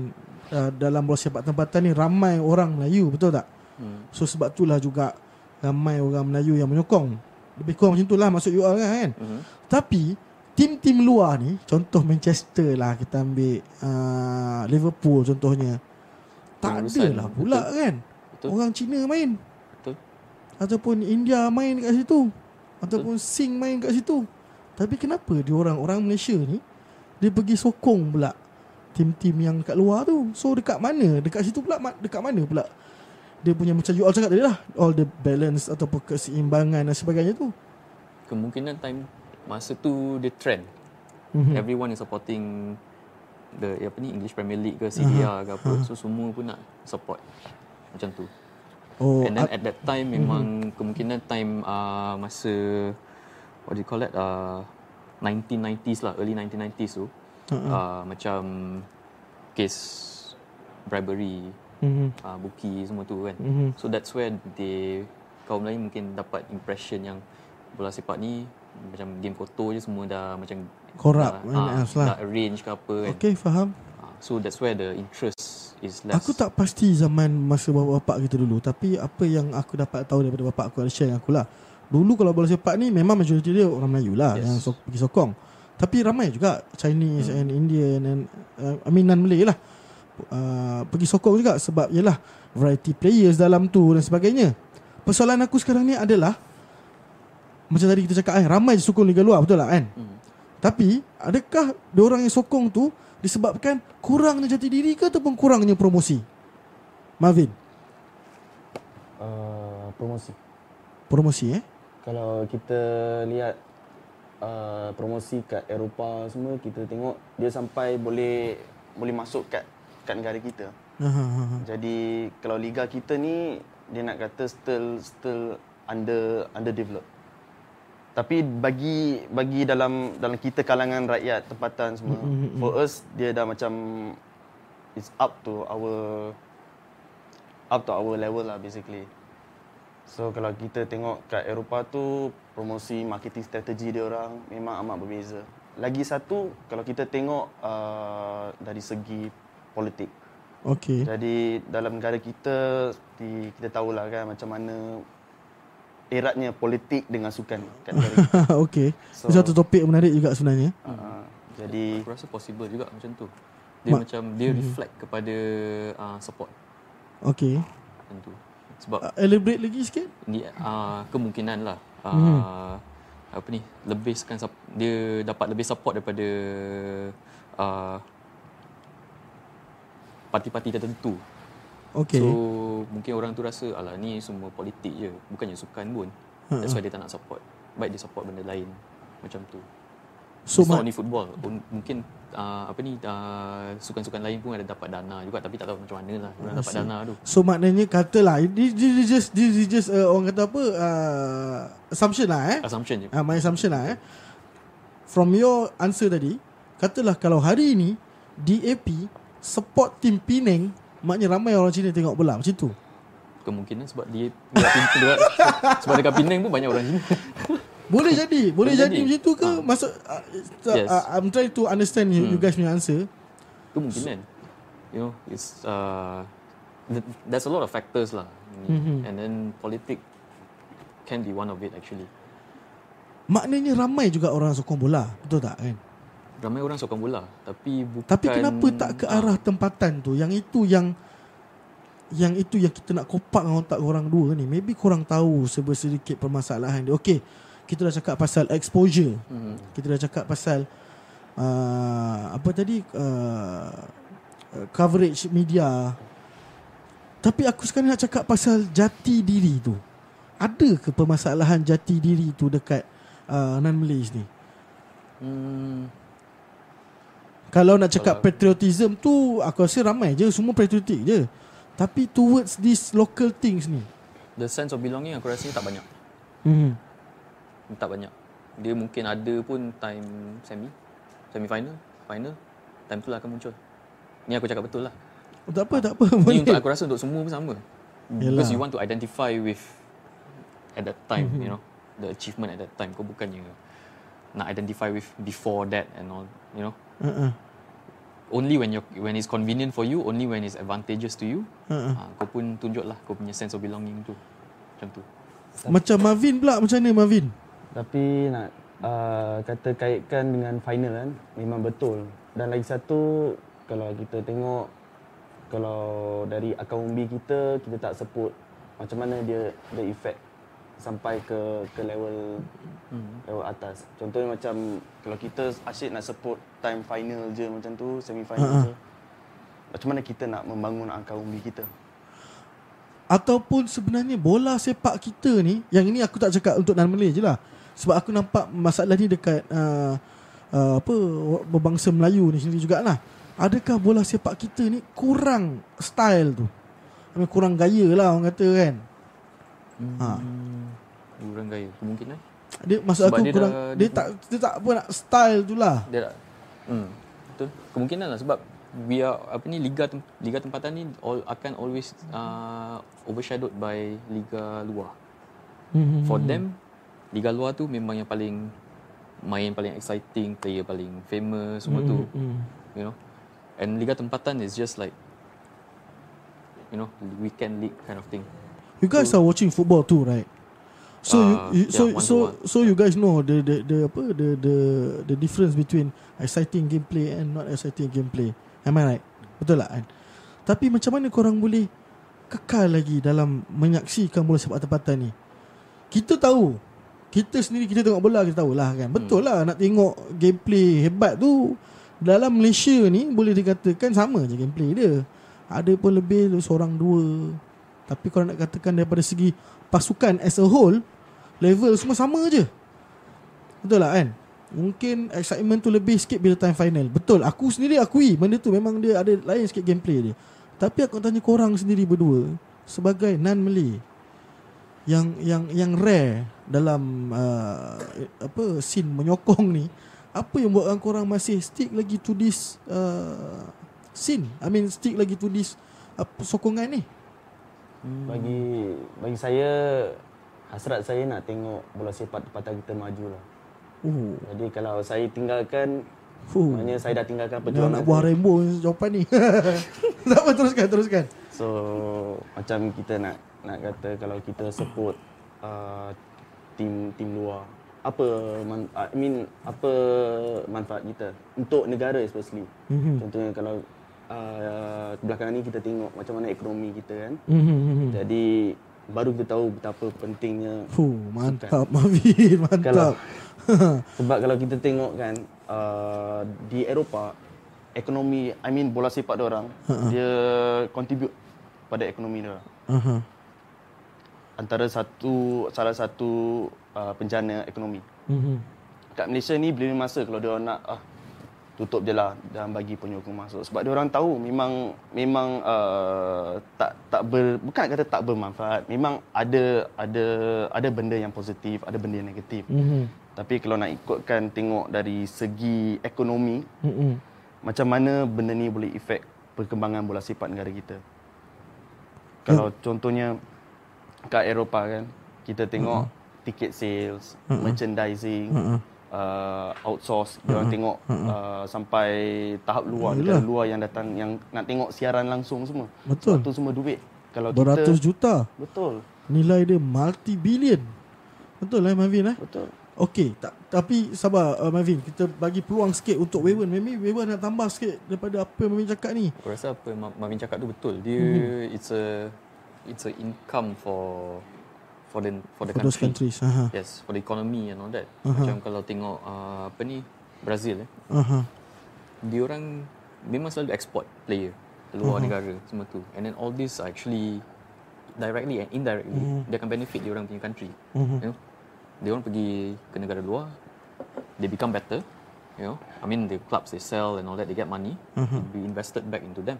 Speaker 1: uh, dalam bola sepak tempatan ni ramai orang Melayu betul tak?
Speaker 2: Hmm.
Speaker 1: So sebab itulah juga ramai orang Melayu yang menyokong. Lebih kurang macam itulah maksud you all kan.
Speaker 2: Mhm.
Speaker 1: Tapi tim-tim luar ni contoh Manchester lah kita ambil uh, Liverpool contohnya. Tak ada lah pula
Speaker 2: betul.
Speaker 1: kan.
Speaker 2: Betul.
Speaker 1: Orang Cina main.
Speaker 2: Betul.
Speaker 1: Ataupun India main kat situ. Ataupun Sing main kat situ. Tapi kenapa dia orang orang Malaysia ni dia pergi sokong pula tim-tim yang kat luar tu. So dekat mana? Dekat situ pula dekat mana pula? Dia punya macam you all cakap tadi lah All the balance Ataupun keseimbangan Dan sebagainya tu
Speaker 2: Kemungkinan time masa tu dia trend.
Speaker 1: Mhm.
Speaker 2: Everyone is supporting the apa ni English Premier League ke Serie A ke apa. So semua pun nak support. Macam tu.
Speaker 1: Oh
Speaker 2: And then
Speaker 1: at,
Speaker 2: at that time memang kemungkinan time uh, masa what do you call that uh, 1990s lah, early 1990s tu. Uh, macam case bribery,
Speaker 1: Mhm.
Speaker 2: uh, buki semua tu kan.
Speaker 1: Mhm.
Speaker 2: So that's where they kaum lain mungkin dapat impression yang bola sepak ni macam game kotor je semua dah macam
Speaker 1: Corrupt,
Speaker 2: dah, ah,
Speaker 1: else lah.
Speaker 2: dah arrange ke apa kan.
Speaker 1: Okay faham
Speaker 2: Ah, so that's where the interest is less.
Speaker 1: Aku tak pasti zaman masa bapak-bapak kita dulu Tapi apa yang aku dapat tahu daripada bapak aku Ada share dengan aku lah Dulu kalau bola sepak ni Memang majoriti dia orang Melayu lah
Speaker 2: Yes.
Speaker 1: Yang so, pergi sokong Tapi ramai juga Chinese
Speaker 2: Hmm.
Speaker 1: and Indian and uh, I mean non-Malay lah uh, Pergi sokong juga Sebab yelah Variety players dalam tu Dan sebagainya Persoalan aku sekarang ni adalah Macam tadi kita cakap kan Ramai je sokong Liga Luar Betul tak kan
Speaker 2: Hmm.
Speaker 1: Tapi Adakah Diorang yang sokong tu Disebabkan Kurangnya jati diri ke Ataupun kurangnya promosi Marvin
Speaker 3: Uh, promosi.
Speaker 1: Promosi eh
Speaker 3: Kalau kita lihat uh, promosi kat Eropah semua kita tengok dia sampai boleh boleh masuk kat kat negara kita.
Speaker 1: ha.
Speaker 3: Jadi kalau liga kita ni dia nak kata still still under underdeveloped. Tapi bagi bagi dalam dalam kita kalangan rakyat tempatan semua for us dia dah macam it's up to our up to our level lah basically. So kalau kita tengok kat Eropah tu promosi marketing strategi dia orang memang amat berbeza. Lagi satu kalau kita tengok uh, dari segi politik.
Speaker 1: Okey
Speaker 3: Jadi dalam negara kita di, kita tahulah kan macam mana eratnya politik dengan sukan kat negara kita.
Speaker 1: Okey
Speaker 3: So-
Speaker 1: Itu satu topik menarik juga sebenarnya
Speaker 3: uh, jadi
Speaker 2: Aku rasa possible juga macam tu. Dia
Speaker 1: Ma-
Speaker 2: macam dia reflect kepada uh, support
Speaker 1: Okey
Speaker 2: macam tu. Sebab
Speaker 1: uh, Elaborate lagi sikit
Speaker 2: ni uh, kemungkinan lah uh,
Speaker 1: Mhm.
Speaker 2: apa ni lebihkan dia dapat lebih support daripada uh, parti-parti tertentu.
Speaker 1: Okey
Speaker 2: So mungkin orang tu rasa alah ni semua politik je, bukannya sukan pun. That's why dia tak nak support. Baik dia support benda lain macam tu.
Speaker 1: So
Speaker 2: It's not only football. Un- Mungkin uh, apa ni uh, sukan-sukan lain pun ada dapat dana juga tapi tak tahu macam mana lah orang dapat dana tu.
Speaker 1: So maknanya katalah This, this is just This is just uh, Orang kata apa uh, Assumption lah eh
Speaker 2: Assumption je.
Speaker 1: uh, My assumption lah eh From your answer tadi Katalah kalau hari ni DAP Support tim Penang Maknanya ramai orang Cina tengok bola Macam tu
Speaker 2: Kemungkinan sebab dia sebab dekat Penang pun banyak orang Cina.
Speaker 1: Boleh jadi Boleh
Speaker 2: Boleh
Speaker 1: jadi,
Speaker 2: jadi.
Speaker 1: macam tu ke
Speaker 2: Ah.
Speaker 1: Maksud uh,
Speaker 2: Yes.
Speaker 1: uh, I'm trying to understand you, you guys punya answer
Speaker 2: Kemungkinan. You know, it's uh, th- there's a lot of factors lah.
Speaker 1: Mhm.
Speaker 2: And then politik can be one of it actually.
Speaker 1: Maknanya ramai juga orang sokong bola Betul tak kan
Speaker 2: Ramai orang sokong bola tapi bukan
Speaker 1: Tapi kenapa tak ke
Speaker 2: ah,
Speaker 1: arah tempatan tu Yang itu yang Yang itu yang kita nak kopak dengan otak korang dua ni Maybe korang tahu sedikit permasalahan dia Okay Kita dah cakap pasal exposure.
Speaker 2: Mhm.
Speaker 1: Kita dah cakap pasal uh, Apa tadi uh, Coverage media. Tapi aku sekarang nak cakap pasal jati diri tu. Ada ke permasalahan jati diri tu dekat uh, non-Malays ni?
Speaker 2: Hmm,
Speaker 1: Kalau nak cakap
Speaker 2: Kalau-
Speaker 1: patriotism tu Aku rasa ramai je. Semua patriotic je. Tapi towards these local things ni.
Speaker 2: The sense of belonging aku rasa tak banyak.
Speaker 1: hmm.
Speaker 2: Tak banyak. Dia mungkin ada pun time semi, semi final, final. Time tu lah akan muncul. Ni aku cakap betul lah.
Speaker 1: oh, Tak apa tak apa
Speaker 2: Ni
Speaker 1: Boleh
Speaker 2: untuk aku rasa untuk semua pun sama.
Speaker 1: Yalah.
Speaker 2: Because you want to identify with at that time, you know, the achievement at that time. Kau bukannya nak identify with before that and all, you know.
Speaker 1: uh-uh.
Speaker 2: Only when you when it's convenient for you, only when it's advantageous to you,
Speaker 1: Uh-uh.
Speaker 2: ha, kau pun tunjuklah kau punya sense of belonging tu. Macam tu.
Speaker 1: Macam Marvin pula Macam mana Marvin
Speaker 3: Tapi nak uh, kata kaitkan dengan final kan memang betul. Dan lagi satu kalau kita tengok kalau dari akaun umbi kita kita tak sebut macam mana dia ada efek sampai ke ke level
Speaker 2: Hmm.
Speaker 3: level atas. Contohnya macam kalau kita asyik nak support time final je macam tu, semi final
Speaker 1: Ha-ha.
Speaker 3: je. Macam mana kita nak membangun akaun umbi kita?
Speaker 1: Ataupun sebenarnya bola sepak kita ni Yang ini aku tak cakap untuk non Malay je lah Sebab aku nampak masalah ni dekat uh, uh, apa Berbangsa Melayu ni sendiri jugalah Adakah bola sepak kita ni kurang style tu I mean, Kurang gaya lah orang kata kan ha.
Speaker 2: Kurang gaya kemungkinan.
Speaker 1: Dia maksud
Speaker 2: Sebab
Speaker 1: aku
Speaker 2: dia
Speaker 1: kurang
Speaker 2: dah-
Speaker 1: Dia tak dia tak apa nak style tu lah
Speaker 2: Dia tak hmm, betul. Kemungkinan lah sebab are apa ni liga tem, liga tempatan ni all, akan always uh, overshadowed by liga luar.
Speaker 1: hmm.
Speaker 2: For them liga luar tu memang yang paling main paling exciting, player paling famous semua tu,
Speaker 1: hmm.
Speaker 2: you know. And liga tempatan is just like you know, weekend league kind of thing.
Speaker 1: You guys are watching football too, right? So you,
Speaker 2: Uh,
Speaker 1: you so
Speaker 2: yeah, one
Speaker 1: so
Speaker 2: one.
Speaker 1: so you guys know the the the apa the the the difference between exciting gameplay and not exciting gameplay. Am I right? Betul tak kan? Tapi macam mana korang boleh kekal lagi dalam menyaksikan bola sepak tempatan ni? Kita tahu kita sendiri kita tengok bola kita tahulah kan. Betul lah nak tengok gameplay hebat tu dalam Malaysia ni boleh dikatakan sama je gameplay dia. Ada pun lebih seorang dua. Tapi kalau nak katakan daripada segi pasukan as a whole level semua sama je. Betul lah kan? Mungkin excitement tu lebih sikit bila time final. Betul, aku sendiri akui benda tu memang dia ada lain sikit gameplay dia. Tapi aku tanya korang sendiri berdua sebagai non Malay yang yang yang rare dalam uh, apa scene menyokong ni apa yang buatkan korang masih stick lagi to this uh, scene I mean stick lagi to this uh, sokongan ni
Speaker 2: Hmm.
Speaker 3: Bagi bagi saya hasrat saya nak tengok bola sepak tempatan kita maju lah.
Speaker 1: oh
Speaker 3: Jadi kalau saya tinggalkan
Speaker 1: Fuh.
Speaker 3: maknanya saya dah tinggalkan perjuangan.
Speaker 1: nak buah rainbow jawapan ni. tak apa teruskan teruskan.
Speaker 3: So macam kita nak nak kata kalau kita support uh, tim tim luar apa man, I mean apa manfaat kita untuk negara especially.
Speaker 1: Mhm.
Speaker 3: Contohnya kalau uh, belakangan ni kita tengok macam mana ekonomi kita kan.
Speaker 1: Mhm.
Speaker 3: Jadi baru kita tahu betapa pentingnya
Speaker 1: Fuh, mantap Mavin,
Speaker 3: Kalau-
Speaker 1: mantap.
Speaker 3: sebab kalau kita tengok kan uh, di Eropah ekonomi I mean bola sepak dia orang dia contribute pada ekonomi dia.
Speaker 1: Aha.
Speaker 3: Antara satu salah satu uh, penjana ekonomi.
Speaker 1: Mhm.
Speaker 3: Kat Malaysia ni bila masa kalau dia nak ah tutup je lah dan bagi penyokong masuk sebab dia orang tahu memang memang uh, tak tak ber, bukan kata tak bermanfaat memang ada ada ada benda yang positif ada benda yang negatif
Speaker 1: Mhm.
Speaker 3: tapi kalau nak ikutkan tengok dari segi ekonomi
Speaker 1: Mhm.
Speaker 3: macam mana benda ni boleh efek perkembangan bola sepak negara kita kalau contohnya kat Eropah kan kita tengok ticket sales merchandising uh, outsource dia orang tengok uh, sampai tahap luar negara luar yang datang yang nak tengok siaran langsung semua
Speaker 1: Betul.
Speaker 3: Sebab tu semua duit kalau
Speaker 1: Beratus
Speaker 3: kita
Speaker 1: juta.
Speaker 3: betul
Speaker 1: Nilai dia multi billion. Betul lah Mavin eh?
Speaker 3: betul
Speaker 1: Okey, tak, tapi sabar uh, Mavin, kita bagi peluang sikit untuk Wewen. Maybe Wewen nak tambah sikit daripada apa yang Mavin cakap ni.
Speaker 2: Aku rasa apa yang Ma- Mamin cakap tu betul. Dia
Speaker 1: Mhm.
Speaker 2: it's a it's a income for for the for the
Speaker 1: For those
Speaker 2: country.
Speaker 1: countries. Aha.
Speaker 2: Yes, for the economy and all that.
Speaker 1: Aha.
Speaker 2: Macam kalau tengok uh, apa ni Brazil eh.
Speaker 1: Aha.
Speaker 2: Dia orang memang selalu export player keluar negara semua tu. And then all this are actually directly and indirectly dia akan benefit dia orang punya country.
Speaker 1: Mhm.
Speaker 2: You know? Dia orang pergi ke negara luar, they become better. You know, I mean the clubs they sell and all that, they get money,
Speaker 1: Uh-huh.
Speaker 2: be invested back into them.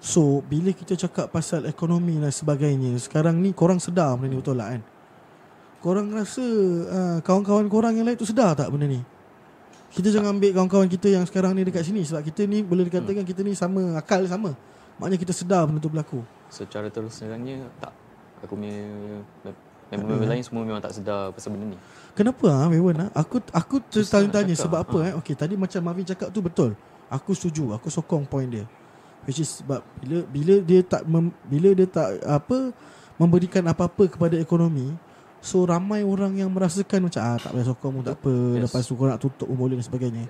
Speaker 1: So bila kita cakap pasal ekonomi dan sebagainya Sekarang ni korang sedar benda ni betul lah kan? Korang rasa uh, kawan-kawan korang yang lain tu sedar tak benda ni? Kita jangan ambil kawan-kawan kita yang sekarang ni dekat sini Sebab kita ni boleh dikatakan kita ni sama akal sama. Maknanya kita sedar benda tu berlaku.
Speaker 2: Secara terus terangnya tak. Aku punya member-member lain semua memang tak sedar pasal benda ni.
Speaker 1: Kenapa ah Mewan ah? Aku aku tertanya-tanya sebab apa
Speaker 2: Ha.
Speaker 1: eh? Okey tadi macam Marvin cakap tu betul. Aku setuju Aku sokong point dia Which is sebab bila bila dia tak mem, bila dia tak apa memberikan apa-apa kepada ekonomi so ramai orang yang merasakan macam ah tak payah sokong pun tak apa
Speaker 2: Yes.
Speaker 1: lepas tu kau nak tutup pun boleh dan sebagainya.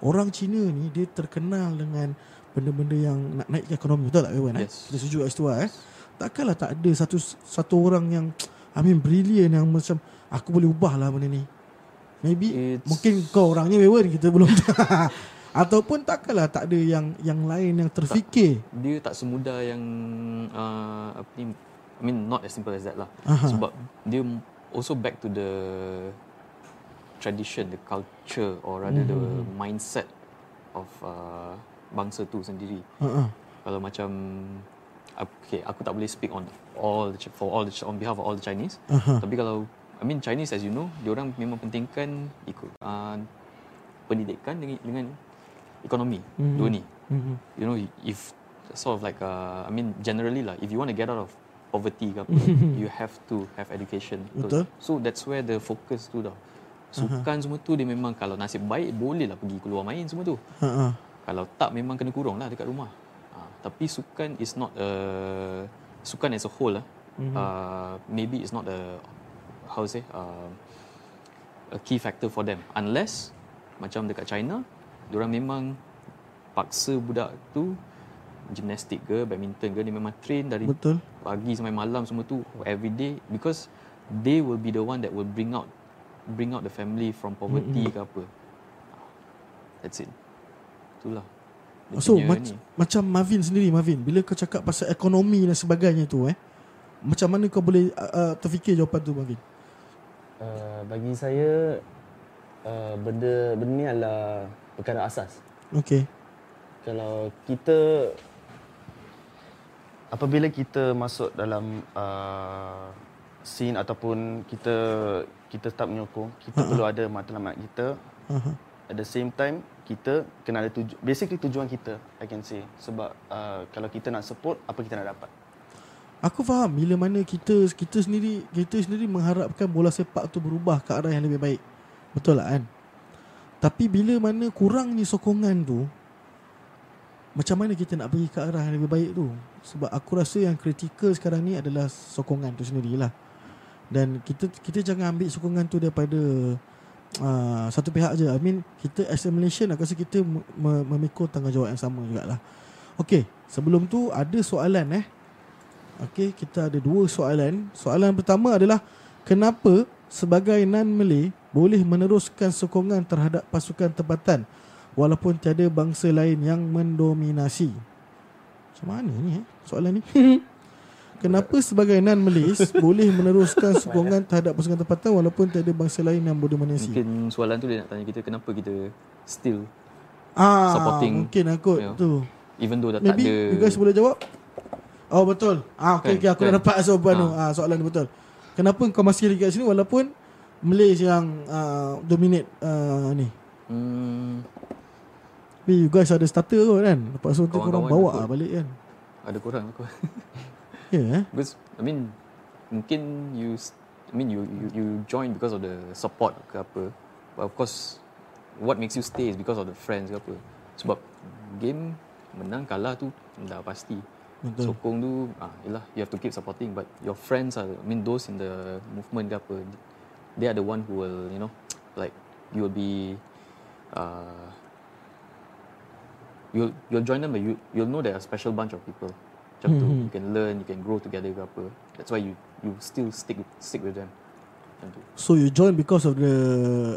Speaker 1: Orang Cina ni dia terkenal dengan benda-benda yang nak naikkan ekonomi betul tak Mewan eh?
Speaker 2: Yes.
Speaker 1: Kita setuju kat situ eh. Takkanlah tak ada satu satu orang yang I mean brilliant yang macam aku boleh ubah lah benda ni. Maybe
Speaker 2: It's-
Speaker 1: mungkin kau orangnya Wewen kita belum ataupun takkanlah tak ada yang yang lain yang terfikir.
Speaker 2: Dia tak semudah yang uh, apa ni I mean not as simple as that lah.
Speaker 1: Aha.
Speaker 2: Sebab dia also back to the tradition, the culture or rather the
Speaker 1: Mm-hmm.
Speaker 2: mindset of uh, bangsa tu sendiri.
Speaker 1: Ha
Speaker 2: Kalau macam okay, aku tak boleh speak on all the, for all the, on behalf of all the Chinese.
Speaker 1: Aha.
Speaker 2: Tapi kalau I mean Chinese as you know, diorang memang pentingkan ikut uh, pendidikan dengan dengan ekonomi.
Speaker 1: Mhm.
Speaker 2: Dua ni.
Speaker 1: Mhm.
Speaker 2: You know if sort of like uh, I mean generally lah if you want to get out of poverty ke apa, you have to have education.
Speaker 1: Betul.
Speaker 2: So that's where the focus tu dah. Sukan semua tu dia memang kalau nasib baik boleh lah pergi keluar main semua tu.
Speaker 1: Ha.
Speaker 2: Kalau tak memang kena kurung lah dekat rumah. Ha, tapi sukan is not a sukan as a whole lah. Mm-hmm. Uh, maybe it's not a how to say uh, a key factor for them unless macam dekat China, orang memang paksa budak tu gimnastik ke, badminton ke dia memang train dari
Speaker 1: Betul.
Speaker 2: pagi sampai malam semua tu every day because they will be the one that will bring out bring out the family from poverty mm-hmm. ke apa. That's it. Itulah. Dia
Speaker 1: So mac-
Speaker 2: ni.
Speaker 1: macam Marvin sendiri Marvin bila kau cakap pasal ekonomi dan sebagainya tu eh macam mana kau boleh uh, uh, terfikir jawapan tu Marvin?
Speaker 3: Uh, bagi saya uh, benda benda ni adalah perkara asas.
Speaker 1: Okey.
Speaker 3: Kalau kita apabila kita masuk dalam uh, scene ataupun kita kita start menyokong, kita uh-huh. perlu ada matlamat kita.
Speaker 1: Aha.
Speaker 3: At the same time, kita kena ada tuju basically tujuan kita, I can say. Sebab uh, kalau kita nak support, apa kita nak dapat.
Speaker 1: Aku faham bila mana kita kita sendiri kita sendiri mengharapkan bola sepak tu berubah ke arah yang lebih baik. Betul lah kan? Tapi bila mana kurangnya sokongan tu macam mana kita nak pergi ke arah yang lebih baik tu? Sebab aku rasa yang kritikal sekarang ni adalah sokongan tu sendirilah. Dan kita kita jangan ambil sokongan tu daripada uh, satu pihak je. I mean kita as a Malaysian aku rasa kita me- me- memikul tanggungjawab yang sama jugalah. Okey, sebelum tu ada soalan eh. Okey, kita ada dua soalan. Soalan pertama adalah kenapa sebagai non-Malay boleh meneruskan sokongan terhadap pasukan tempatan walaupun tiada bangsa lain yang mendominasi? Macam mana ni eh soalan ni? kenapa sebagai non-Malays boleh meneruskan sokongan terhadap pasukan tempatan walaupun tiada bangsa lain yang mendominasi?
Speaker 2: Mungkin soalan tu dia nak tanya kita kenapa kita still
Speaker 1: ah,
Speaker 2: supporting,
Speaker 1: mungkin aku
Speaker 2: you know,
Speaker 1: tu.
Speaker 2: even though dah
Speaker 1: Maybe
Speaker 2: tak ada
Speaker 1: you guys boleh jawab? Oh betul. Ah okey
Speaker 2: Kan,
Speaker 1: okey aku dah
Speaker 2: kan.
Speaker 1: dapat jawapan tu.
Speaker 2: Ah.
Speaker 1: Ah soalan tu betul. Kenapa kau masih lagi kat sini walaupun Malaysia yang uh, dominate uh, ni?
Speaker 2: hmm,
Speaker 1: Tapi you guys ada starter kot kan? Lepas tu korang bawa lah balik kan?
Speaker 2: ada kurang aku.
Speaker 1: Ya yeah, eh?
Speaker 2: Because I mean mungkin you I mean you you you join because of the support ke apa. But of course what makes you stay is because of the friends ke apa. Sebab game menang kalah tu dah pasti.
Speaker 1: Betul.
Speaker 2: Sokong tu ah yalah you have to keep supporting but your friends are I mean those in the movement ke apa they are the one who will you know like you will be uh you'll you'll join them but you you'll know they're a special bunch of people. Macam tu
Speaker 1: Mhm.
Speaker 2: you can learn, you can grow together ke apa. That's why you you still stick stick with them.
Speaker 1: So you join because of the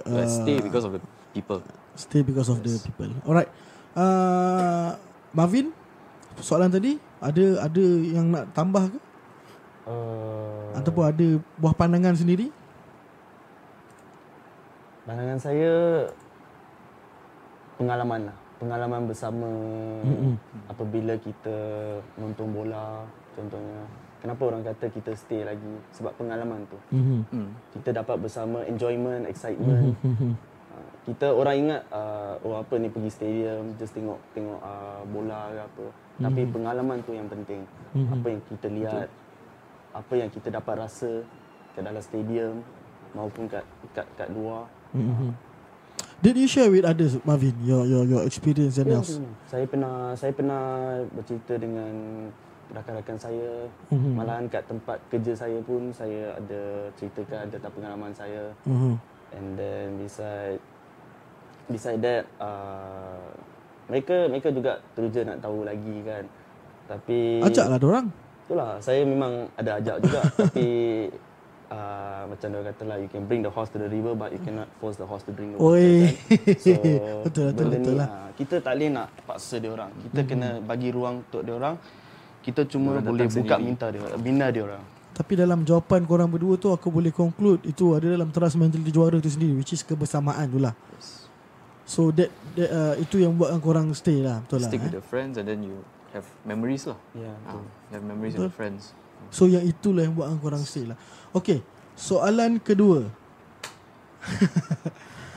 Speaker 1: uh,
Speaker 2: Like stay because of the people.
Speaker 1: stay because of the
Speaker 2: Yes.
Speaker 1: people. Alright. Uh, Marvin, soalan tadi ada ada yang nak tambah ke?
Speaker 3: Uh,
Speaker 1: Ataupun ada buah pandangan sendiri?
Speaker 3: Pandangan saya pengalaman lah. Pengalaman bersama mm-hmm. apabila kita nonton bola contohnya. Kenapa orang kata kita stay lagi? Sebab pengalaman tu.
Speaker 1: Mhm.
Speaker 2: Hmm.
Speaker 3: Kita dapat bersama enjoyment, excitement.
Speaker 1: Mhm.
Speaker 3: Uh, kita orang ingat uh, oh apa ni pergi stadium just tengok tengok uh, bola ke apa. Tapi pengalaman tu yang penting. Apa yang kita lihat, apa yang kita dapat rasa kat dalam stadium maupun kat kat kat luar.
Speaker 1: Mhm. Did you share with others, Marvin, your your your experience and
Speaker 3: Ya,
Speaker 1: else?
Speaker 3: Saya pernah saya pernah bercerita dengan rakan-rakan saya.
Speaker 1: Mhm.
Speaker 3: Malahan kat tempat kerja saya pun saya ada ceritakan tentang pengalaman saya.
Speaker 1: Mhm.
Speaker 3: And then beside beside that uh, mereka mereka juga teruja nak tahu lagi kan. Tapi
Speaker 1: Ajaklah orang.
Speaker 3: itulah saya memang ada ajak juga tapi uh, macam dia kata lah you can bring the horse to the river but you cannot force the horse to drink the water.
Speaker 1: Oi.
Speaker 3: Kan? So
Speaker 1: Betul, betul,
Speaker 3: benda
Speaker 1: betul
Speaker 3: ni
Speaker 1: lah.
Speaker 3: uh, kita tak boleh nak paksa dia orang. Kita kena bagi ruang untuk dia orang. Kita cuma
Speaker 2: Diorang
Speaker 3: boleh buka
Speaker 2: sendiri.
Speaker 3: minta dia bina dia orang.
Speaker 1: Tapi dalam jawapan korang berdua tu aku boleh conclude itu ada dalam teras mentality juara tu sendiri which is kebersamaan tu lah.
Speaker 2: Yes.
Speaker 1: So that, that uh, itu yang buatkan korang stay lah betul lah.
Speaker 2: Stick
Speaker 1: Eh?
Speaker 2: with the friends and then you have memories lah.
Speaker 3: Ya,
Speaker 2: Ah,
Speaker 3: betul.
Speaker 2: you have memories with the friends.
Speaker 1: So yang itulah yang buatkan korang stay lah. Okay, soalan kedua.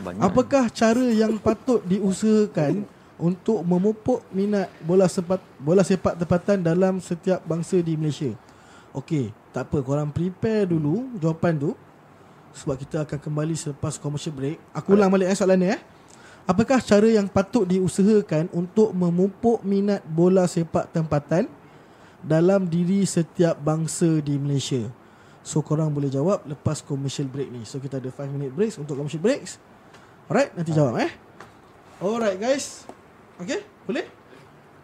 Speaker 2: Banyak.
Speaker 1: Apakah cara yang patut diusahakan untuk memupuk minat bola sepak bola sepak tempatan dalam setiap bangsa di Malaysia? Okey, tak apa korang prepare dulu jawapan tu sebab kita akan kembali selepas commercial break. Aku ulang balik eh soalan ni eh. Apakah cara yang patut diusahakan untuk memupuk minat bola sepak tempatan dalam diri setiap bangsa di Malaysia? So korang boleh jawab lepas commercial break ni. So kita ada 5 minute breaks untuk commercial breaks. Alright, nanti jawab eh. Alright guys. Okay, boleh?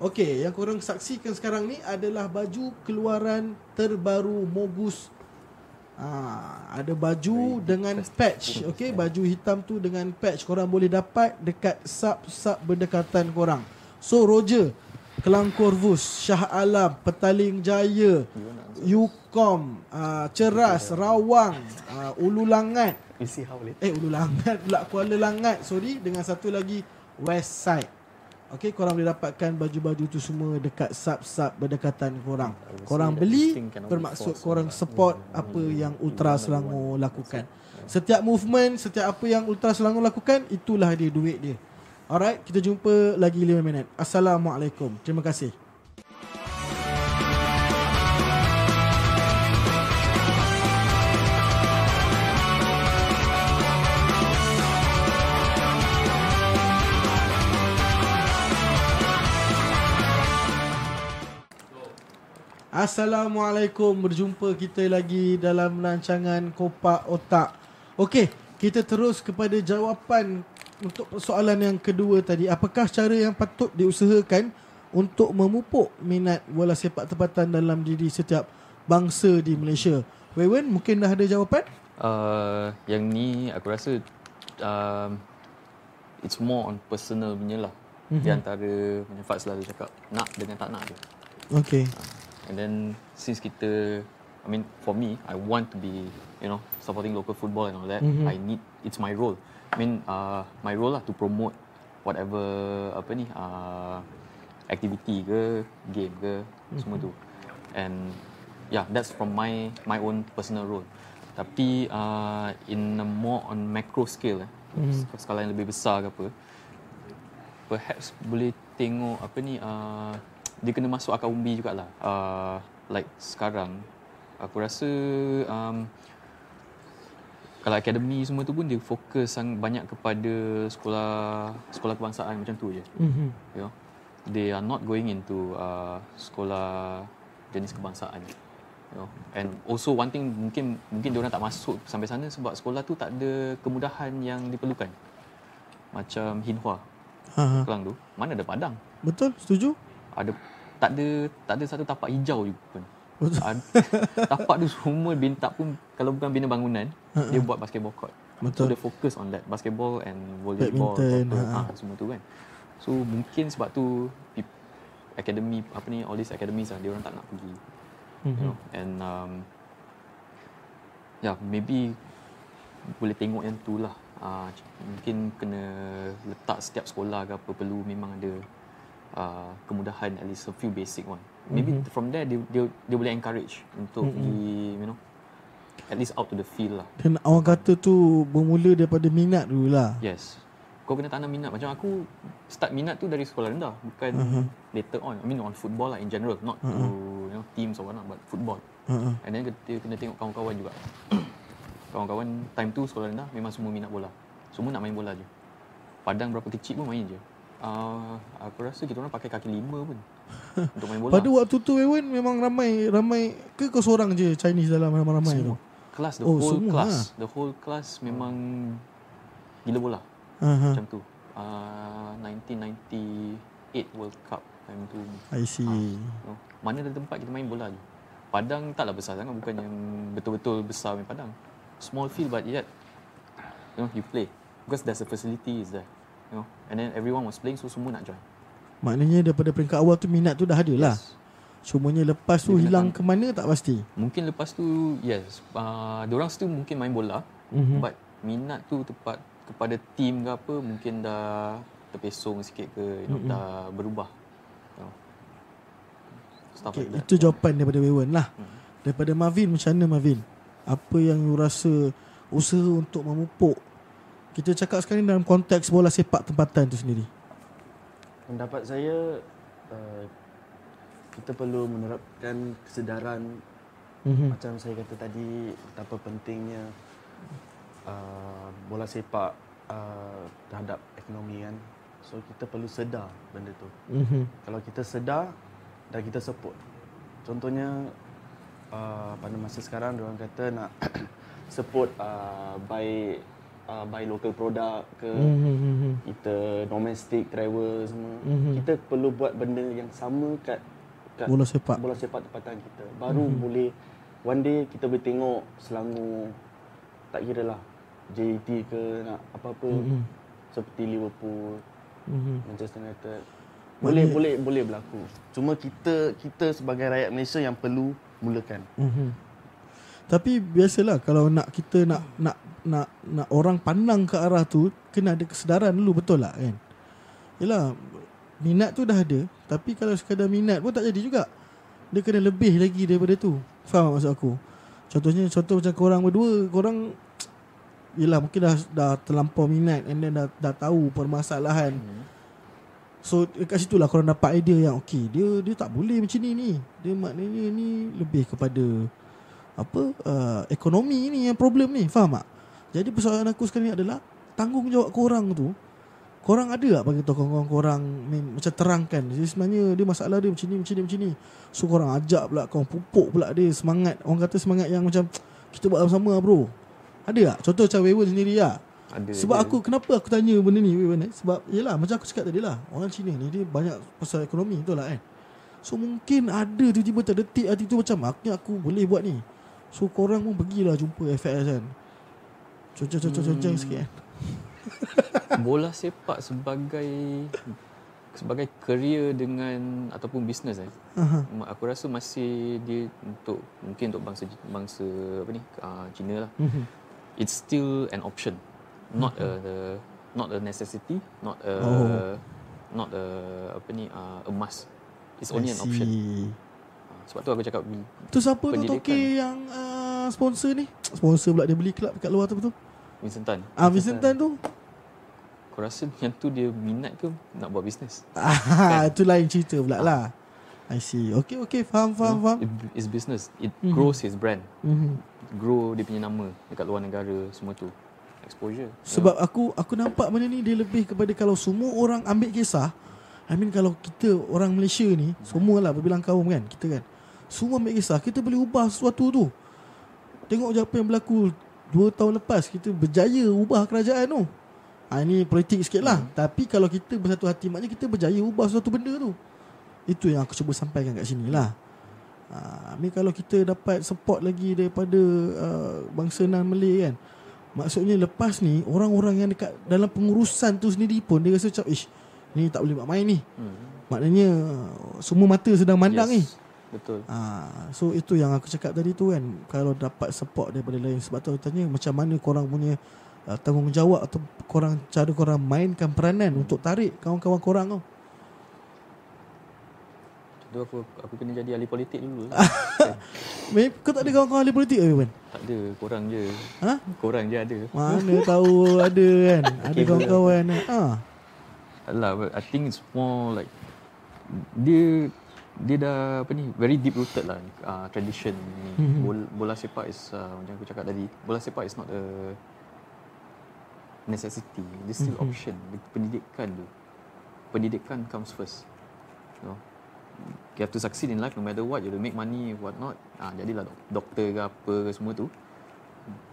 Speaker 1: Okay, yang korang saksikan sekarang ni adalah baju keluaran terbaru Mogus. Ah, ada baju dengan patch. Okay, baju hitam tu dengan patch. Korang boleh dapat dekat sub-sub berdekatan korang. So Roger, Kelang Korvus, Shah Alam, Petaling Jaya, Yukom, uh, Ceras, Rawang, uh, Ulu Langat,
Speaker 3: You see how later.
Speaker 1: Eh Ulu Langat pula Kuala Langat Sorry Dengan satu lagi West Side. Okay korang boleh dapatkan Baju-baju tu semua Dekat sub-sub Berdekatan korang. Korang beli Bermaksud korang support Apa yang Ultra Selangor lakukan. Setiap movement Setiap apa yang Ultra Selangor lakukan Itulah dia duit dia Alright Kita jumpa lagi 5 minit. Assalamualaikum. Terima kasih. Assalamualaikum. Berjumpa kita lagi dalam rancangan Kopak Otak. Okey, kita terus kepada jawapan Untuk persoalan yang kedua tadi Apakah cara yang patut diusahakan Untuk memupuk minat bola sepak tempatan dalam diri setiap bangsa di Malaysia Wewen, mungkin dah ada jawapan?
Speaker 2: Uh, yang ni aku rasa um, it's more on personal punya lah. Mm-hmm. Di antara macam Fat selalu cakap nak dengan tak nak je.
Speaker 1: Okey
Speaker 2: And then since kita I mean for me I want to be you know supporting local football and all that. Mm-hmm. I need it's my role. I mean uh, my role lah to promote whatever apa ni uh, activity ke game ke mm-hmm. semua tu. And yeah that's from my my own personal role. Tapi uh, in a more on macro scale eh, mm-hmm. skala yang lebih besar ke apa perhaps boleh tengok apa ni uh, dia kena masuk akal umbi jugalah. Uh, like sekarang aku rasa um, kalau akademi semua tu pun dia fokus sangat banyak kepada sekolah sekolah kebangsaan macam tu je.
Speaker 1: mm-hmm.
Speaker 2: You know, they are not going into uh, sekolah jenis kebangsaan. You know, and also one thing mungkin mungkin dia orang tak masuk sampai sana sebab sekolah tu tak ada kemudahan yang diperlukan. Macam Hinhua,
Speaker 1: ha.
Speaker 2: Kelang tu, mana ada padang?
Speaker 1: Betul, setuju?
Speaker 2: Ada tak ada tak ada satu tapak hijau juga pun. Tapak tu semua bina tak pun kalau bukan bina bangunan, dia buat basketball court. So
Speaker 1: Betul.
Speaker 2: dia fokus on that basketball and volleyball
Speaker 1: Badminton,
Speaker 2: apa,
Speaker 1: ha.
Speaker 2: semua tu kan. So mungkin sebab tu academy apa ni all these academies lah dia orang tak nak pergi.
Speaker 1: Mhm.
Speaker 2: You know and um, yeah maybe boleh tengok yang tu lah uh, mungkin kena letak setiap sekolah ke apa perlu memang ada uh, kemudahan at least a few basic one. Maybe mm-hmm. from there dia, dia dia boleh encourage untuk mm-hmm. di you know at least out to the field lah.
Speaker 1: Dan orang kata tu bermula daripada minat dulu lah.
Speaker 2: Yes. Kau kena tanam minat. Macam aku start minat tu dari sekolah rendah. Bukan uh-huh. later on. I mean on football lah in general. Not uh-huh. to you know, teams or whatnot. But football. Uh-huh. And then kita kena tengok kawan-kawan juga. kawan-kawan time tu sekolah rendah memang semua minat bola. Semua nak main bola je. Padang berapa kecil pun main je. Uh, aku rasa kita orang pakai kaki lima pun. Untuk main bola.
Speaker 1: Pada waktu tu Ewan memang ramai ramai ke kau seorang je Chinese dalam ramai-ramai tu?
Speaker 2: Kelas the oh, whole semua class. Ha? The whole class memang gila bola. Uh-huh. Macam tu. Uh, 1998 World Cup time tu.
Speaker 1: I see.
Speaker 2: Uh, mana ada tempat kita main bola je. Padang taklah besar sangat bukan yang betul-betul besar main padang. Small field but yet you know you play because there's a facility is there. You know and then everyone was playing so semua nak join.
Speaker 1: Maknanya daripada peringkat awal tu minat tu dah ada lah. Yes. Cumanya lepas tu hilang ke mana tak pasti.
Speaker 2: Mungkin lepas tu yes. Uh, diorang still mungkin main bola. Mm-hmm. But minat tu tepat kepada team ke apa mungkin dah terpesong sikit ke mm-hmm. dah berubah.
Speaker 1: Okay, like itu jawapan daripada Wewen lah. Mm-hmm. Daripada Marvin macam mana Marvin? Apa yang you rasa usaha untuk memupuk kita cakap sekarang dalam konteks bola sepak tempatan tu sendiri
Speaker 3: pendapat saya uh, kita perlu menerapkan kesedaran mm-hmm. macam saya kata tadi betapa pentingnya uh, bola sepak uh, terhadap ekonomi kan so kita perlu sedar benda tu mm-hmm. kalau kita sedar dan kita support contohnya uh, pada masa sekarang orang kata nak support uh, by uh, buy local product ke mm-hmm. kita domestic travel semua mm-hmm. kita perlu buat benda yang sama kat, kat
Speaker 1: bola sepak
Speaker 3: bola sepak tempatan kita baru mm-hmm. boleh one day kita boleh tengok Selangor tak kira lah JT ke nak apa-apa mm-hmm. seperti Liverpool mm-hmm. Manchester United boleh boleh boleh berlaku cuma kita kita sebagai rakyat Malaysia yang perlu mulakan mm-hmm.
Speaker 1: Tapi biasalah kalau nak kita nak nak nak nak orang pandang ke arah tu kena ada kesedaran dulu betul lah kan. Yalah minat tu dah ada tapi kalau sekadar minat pun tak jadi juga. Dia kena lebih lagi daripada tu. Faham maksud aku? Contohnya contoh macam korang berdua, korang yalah mungkin dah dah terlampau minat and then dah dah tahu permasalahan. Hmm. So kat situ lah korang dapat idea yang okey dia dia tak boleh macam ni ni. Dia maknanya ni lebih kepada apa uh, ekonomi ni yang problem ni faham tak jadi persoalan aku sekarang ni adalah tanggungjawab korang tu korang ada tak bagi tahu korang korang main, macam terangkan? Jadi sebenarnya dia masalah dia macam ni macam ni macam ni. So korang ajak pula korang pupuk pula dia semangat. Orang kata semangat yang macam kita buat sama-sama bro. Ada tak? Contoh macam Wewen sendiri lah. Ada, sebab ada. aku kenapa aku tanya benda ni Wewen eh? sebab yelah macam aku cakap tadi lah. Orang Cina ni dia banyak pasal ekonomi betul lah kan? So mungkin ada tiba-tiba terdetik hati tu macam Maknya aku boleh buat ni. So korang pun pergilah jumpa FS kan Cocok-cocok-cocok hmm. sikit kan
Speaker 2: Bola sepak sebagai sebagai career dengan ataupun bisnes eh. Uh-huh. Aku rasa masih dia untuk mungkin untuk bangsa bangsa apa ni uh, Cina lah. Uh-huh. It's still an option. Not uh-huh. a the not a necessity, not a oh. not a apa ni uh, a must. It's only an option. Sebab tu aku cakap
Speaker 1: Tu siapa tu Toki yang uh, sponsor ni? Sponsor pula dia beli kelab kat luar tu betul?
Speaker 2: Vincent Tan.
Speaker 1: Ah Vincent Tan tu.
Speaker 2: Aku rasa yang tu dia minat ke nak buat bisnes.
Speaker 1: Ah, kan? tu lain cerita pula lah. I see. Okay, okay. Faham, faham, faham.
Speaker 2: It's business. It mm-hmm. grows his brand. Mm-hmm. Grow dia punya nama dekat luar negara, semua tu. Exposure.
Speaker 1: Sebab yeah. aku aku nampak benda ni dia lebih kepada kalau semua orang ambil kisah, I mean kalau kita orang Malaysia ni, mm-hmm. semualah berbilang kaum kan, kita kan. Semua ambil kisah Kita boleh ubah sesuatu tu Tengok je apa yang berlaku Dua tahun lepas Kita berjaya ubah kerajaan tu. Ha, Ini politik sikit lah hmm. Tapi kalau kita bersatu hati Maknanya kita berjaya ubah sesuatu benda tu. Itu yang aku cuba sampaikan kat sini lah. Ha, Ini kalau kita dapat support lagi Daripada uh, bangsa nan Malay kan. Maksudnya lepas ni Orang-orang yang dekat Dalam pengurusan tu sendiri pun Dia rasa macam Ish Ni tak boleh buat main ni. Hmm. Maknanya Semua mata sedang mandang yes. ni
Speaker 2: Betul.
Speaker 1: Ha, so itu yang aku cakap tadi tu kan. Kalau dapat support daripada lain sebab tu aku tanya macam mana korang punya uh, tanggungjawab atau korang cara korang mainkan peranan untuk tarik kawan-kawan korang tau.
Speaker 2: Tu aku aku kena jadi ahli politik dulu.
Speaker 1: Meh, kau tak ada kawan-kawan ahli politik ke Man?
Speaker 2: tak ada, korang je.
Speaker 1: Ha?
Speaker 2: Korang je ada.
Speaker 1: Mana tahu ada kan. Ada kawan-kawan. Ha.
Speaker 2: Alah, I think it's more like dia dia dah apa ni very deep rooted lah uh, tradition ni.
Speaker 1: Mhm.
Speaker 2: Bola, bola sepak is uh, macam aku cakap tadi, bola sepak is not a necessity. It's still
Speaker 1: Mhm.
Speaker 2: option. Pendidikan tu. Pendidikan comes first. You know. You have to succeed in life no matter what. You have to make money, what not. Ah, jadilah dok- doktor ke apa ke semua tu.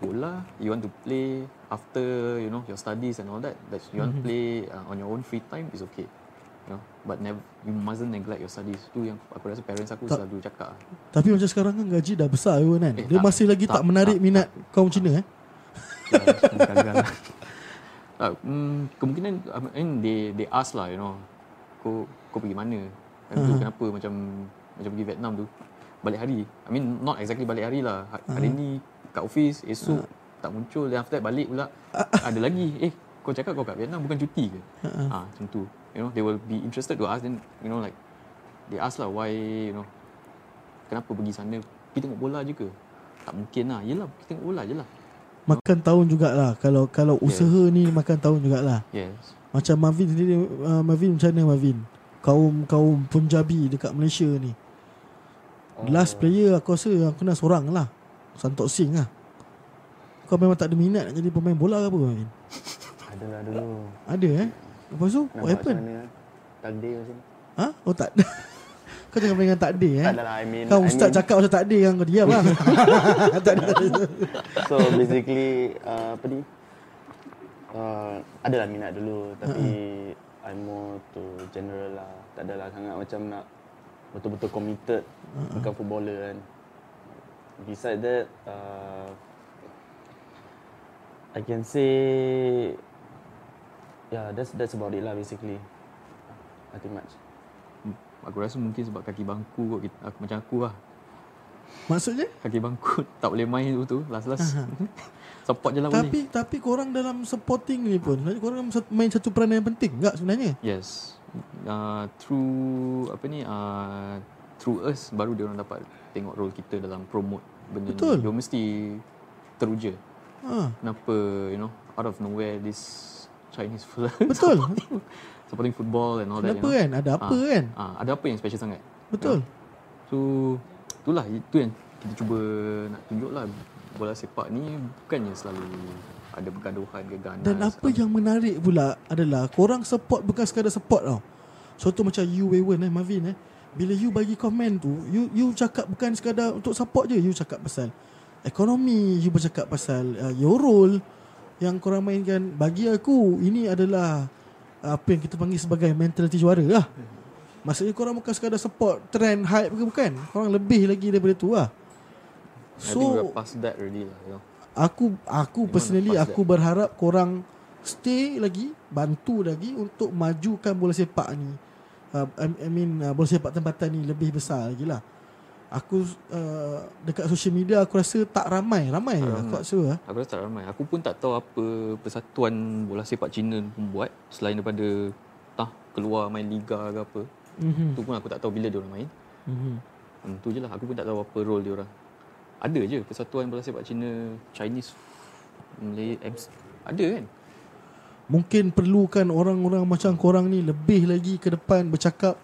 Speaker 2: Bola, you want to play after you know your studies and all that. That you want to play uh, on your own free time is okay. But never you mustn't neglect your studies. Tu yang aku rasa parents aku
Speaker 1: Tak-
Speaker 2: selalu cakap.
Speaker 1: Tapi macam sekarang kan gaji dah besar kan.
Speaker 2: Eh,
Speaker 1: Dia
Speaker 2: tak-
Speaker 1: masih lagi tak,
Speaker 2: tak-
Speaker 1: menarik
Speaker 2: tak-
Speaker 1: minat kaum Cina eh.
Speaker 2: Gagal. uh, mm, kemungkinan I mean, they they ask lah you know kau kau pergi mana? Time tu kenapa macam macam pergi Vietnam tu? Balik hari. I mean not exactly balik hari lah. Ha- hari ni kat office esok tak muncul then after that balik pula. Ada lagi. Eh kau cakap kau kat Vietnam bukan cuti ke? Ha, macam tu you know they will be interested to ask then you know like they ask lah why you know kenapa pergi sana pergi tengok bola je ke tak mungkin lah yelah pergi tengok bola je lah
Speaker 1: Makan tahun jugalah kalau kalau usaha ni makan tahun jugalah.
Speaker 2: yes
Speaker 1: Macam Marvin sendiri uh, Marvin macam mana Marvin? Kaum kaum Punjabi dekat Malaysia ni. Last player aku rasa yang kena seorang lah. Santok Singh lah. Kau memang tak ada minat nak jadi pemain bola ke apa Marvin?
Speaker 3: Adalah dulu.
Speaker 1: Ada eh? Lepas tu what
Speaker 3: Nampak
Speaker 1: happened?
Speaker 3: macam mana takdir macam ni.
Speaker 1: Ha? Oh tak Kau jangan main dengan takdir eh?
Speaker 3: Tak adalah I mean
Speaker 1: Kau
Speaker 3: I
Speaker 1: ustaz
Speaker 3: mean,
Speaker 1: cakap macam takdir yang kau diam lah.
Speaker 3: So basically uh, apa ni? Uh, adalah minat dulu tapi I'm more to general lah. Tak adalah sangat macam nak betul-betul committed bukan footballer kan. Beside that uh, I can say yeah that's that's about it lah basically. Nothing much.
Speaker 2: Hmm, Aku rasa mungkin sebab kaki bangku kot kita, aku, macam aku lah.
Speaker 1: Maksudnya?
Speaker 2: Kaki bangku tak boleh main tu tu last-last. Support je lah boleh.
Speaker 1: Tapi tapi korang dalam supporting ni pun sebenarnya korang main satu peranan yang penting enggak sebenarnya?
Speaker 2: Yes. Uh, through apa ni uh, through us baru dia orang dapat tengok role kita dalam promote benda
Speaker 1: Betul.
Speaker 2: ni. Dia mesti teruja.
Speaker 1: Ha,
Speaker 2: Kenapa you know out of nowhere this Chinese fella
Speaker 1: betul.
Speaker 2: supporting football and all that
Speaker 1: Kenapa
Speaker 2: you know.
Speaker 1: kan? Ada apa
Speaker 2: Ah,
Speaker 1: kan?
Speaker 2: Ah, ada apa yang special sangat?
Speaker 1: Betul.
Speaker 2: So itulah itu yang kita cuba nak tunjuk lah bola sepak ni bukannya selalu ada pergaduhan ke ganas.
Speaker 1: Dan apa yang menarik pula adalah korang support bukan sekadar support tau. Contoh macam you Wayward eh Marvin eh. Bila you bagi komen tu, you you cakap bukan sekadar untuk support je, you cakap pasal ekonomi, you bercakap pasal uh, your role yang korang mainkan. Bagi aku ini adalah uh, apa yang kita panggil sebagai mentality juara lah. Maksudnya korang bukan sekadar support trend hype ke bukan. Korang lebih lagi daripada tu lah.
Speaker 2: I think we're
Speaker 1: So
Speaker 2: past that already lah. You know.
Speaker 1: aku aku
Speaker 2: Memang
Speaker 1: personally aku berharap korang stay lagi bantu lagi untuk majukan bola sepak ni uh, I, I mean uh, bola sepak tempatan ni lebih besar lagi lah aku uh, dekat social media aku rasa tak ramai ramai
Speaker 2: Tak ramai.
Speaker 1: aku rasa lah.
Speaker 2: Aku rasa tak ramai. Aku pun tak tahu apa persatuan bola sepak Cina pun buat selain daripada tah keluar main liga ke apa.
Speaker 1: Mhm.
Speaker 2: Tu pun aku tak tahu bila dia orang main.
Speaker 1: Mhm.
Speaker 2: Hmm, tu je lah. Aku pun tak tahu apa role dia orang. Ada je persatuan bola sepak Cina, Chinese, Malay, MC. Ada kan?
Speaker 1: mungkin perlukan orang-orang macam korang ni lebih lagi ke depan bercakap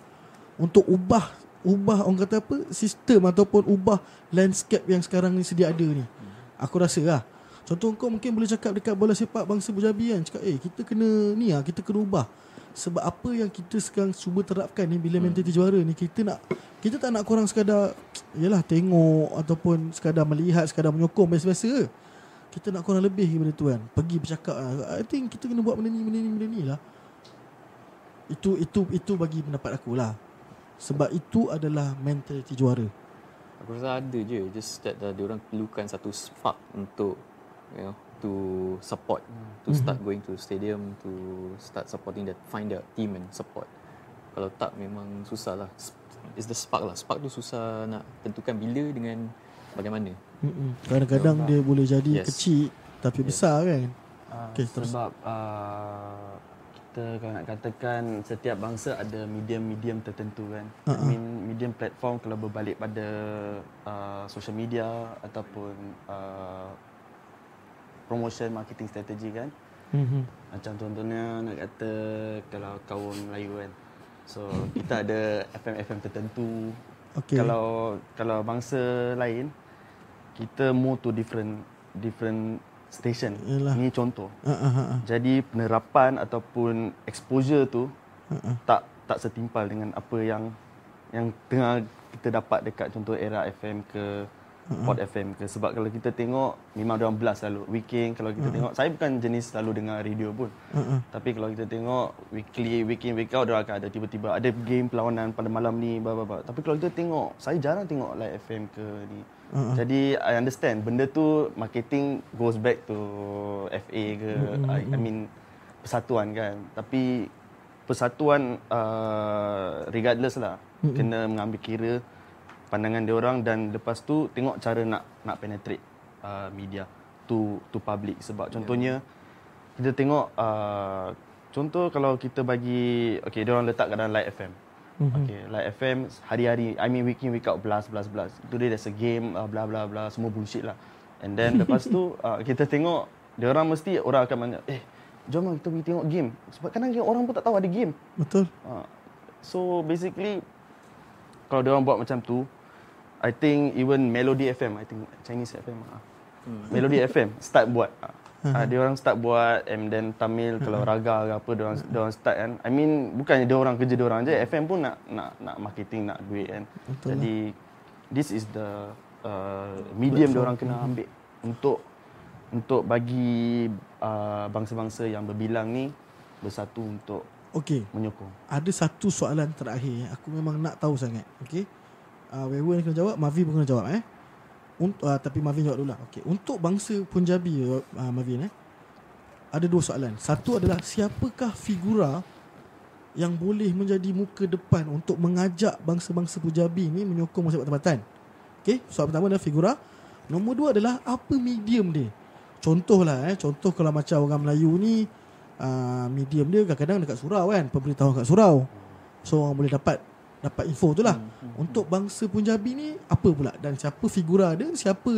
Speaker 1: untuk ubah ubah orang kata apa sistem ataupun ubah landscape yang sekarang ni sedia ada ni. Aku rasa lah. Contoh kau mungkin boleh cakap dekat bola sepak bangsa Pujabi kan cakap eh kita kena ni ah kita kena ubah. Sebab apa yang kita sekarang cuba terapkan ni bila mentality juara ni kita nak kita tak nak korang sekadar yalah tengok ataupun sekadar melihat sekadar menyokong biasa-biasa. Kita nak korang lebih daripada tu kan. Pergi bercakap ah, I think kita kena buat benda ni benda ni benda ni lah. Itu itu itu bagi pendapat aku lah. Sebab itu adalah mentality juara.
Speaker 2: Aku rasa ada je. Just that uh, diorang perlukan satu spark untuk you know to support, to start going to stadium, to start supporting that, find their team and support. Kalau tak memang susah lah. It's the spark lah. Spark tu susah nak tentukan bila dengan bagaimana.
Speaker 1: Mm-mm. Kadang-kadang dia boleh jadi
Speaker 2: Yes.
Speaker 1: kecil tapi besar kan.
Speaker 3: Uh,
Speaker 1: Okey, terus.
Speaker 3: Sebab uh, kita kalau nak katakan setiap bangsa ada medium-medium tertentu kan. Uh-huh. I mean medium platform kalau berbalik pada uh, social media ataupun uh, promotion marketing strategi kan.
Speaker 1: Mhm.
Speaker 3: Macam contohnya nak kata kalau kaum Melayu kan. So kita ada FM-FM tertentu.
Speaker 1: Okey.
Speaker 3: Kalau kalau bangsa lain kita move to different different station.
Speaker 1: Yalah.
Speaker 3: Ini contoh.
Speaker 1: Ah, ah, ah, ah.
Speaker 3: Jadi penerapan ataupun exposure tu
Speaker 1: Uh-uh.
Speaker 3: tak tak setimpal dengan apa yang yang tengah kita dapat dekat contoh era FM ke. Pod FM ke sebab kalau kita tengok memang dia blast selalu weekend kalau kita tengok saya bukan jenis selalu dengar radio pun
Speaker 1: Uh-uh.
Speaker 3: tapi kalau kita tengok weekly weekend week out dia akan ada tiba-tiba ada game perlawanan pada malam ni bla bla bla tapi kalau kita tengok saya jarang tengok live FM ke ni
Speaker 1: Uh-uh.
Speaker 3: jadi I understand benda tu marketing goes back to FA ke I, I mean persatuan kan. Tapi persatuan uh, regardless lah. Kena mengambil kira pandangan dia orang dan lepas tu tengok cara nak nak penetrate uh, media to to public. Sebab contohnya kita tengok uh, contoh kalau kita bagi okey dia orang letak kat dalam Light FM Okay, Light FM hari-hari, I mean week in week out blast blast blast. Today there's a game, uh, bla bla bla, semua bullshit lah. And then lepas tu uh, kita tengok dia orang mesti orang akan banyak, eh jom lah kita pergi tengok game. Sebab kadang orang pun tak tahu ada game.
Speaker 1: Betul.
Speaker 3: Uh, so basically kalau dia orang buat macam tu, I think even Melody FM, I think Chinese FM, uh, Melody FM start buat. Uh, uh, dia orang start buat and then Tamil kalau raga ke apa dia orang dia orang start kan. I mean bukannya dia orang kerja dia orang je, FM pun nak nak nak marketing, nak duit kan.
Speaker 1: Betul
Speaker 3: Jadi this is the uh, medium dia orang kena ambil untuk untuk bagi uh, bangsa-bangsa yang berbilang ni bersatu untuk
Speaker 1: Okey.
Speaker 3: menyokong.
Speaker 1: Ada satu soalan terakhir yang aku memang nak tahu sangat. Okey. Uh, Wewen kena jawab, Mavi pun kena jawab eh. Untuk, uh, tapi Mavin jawab dulu lah. Okey. Untuk bangsa Punjabi uh, Mavin eh. Ada dua soalan. Satu adalah siapakah figura yang boleh menjadi muka depan untuk mengajak bangsa-bangsa Punjabi ni menyokong sepak tempatan. Okey, soalan pertama adalah figura. Nombor dua adalah apa medium dia. Contohlah eh, contoh kalau macam orang Melayu ni uh, medium dia kadang-kadang dekat surau kan, pemberitahuan kat surau. So orang boleh dapat dapat info tu lah. Untuk bangsa Punjabi ni apa pula dan siapa figura dia, siapa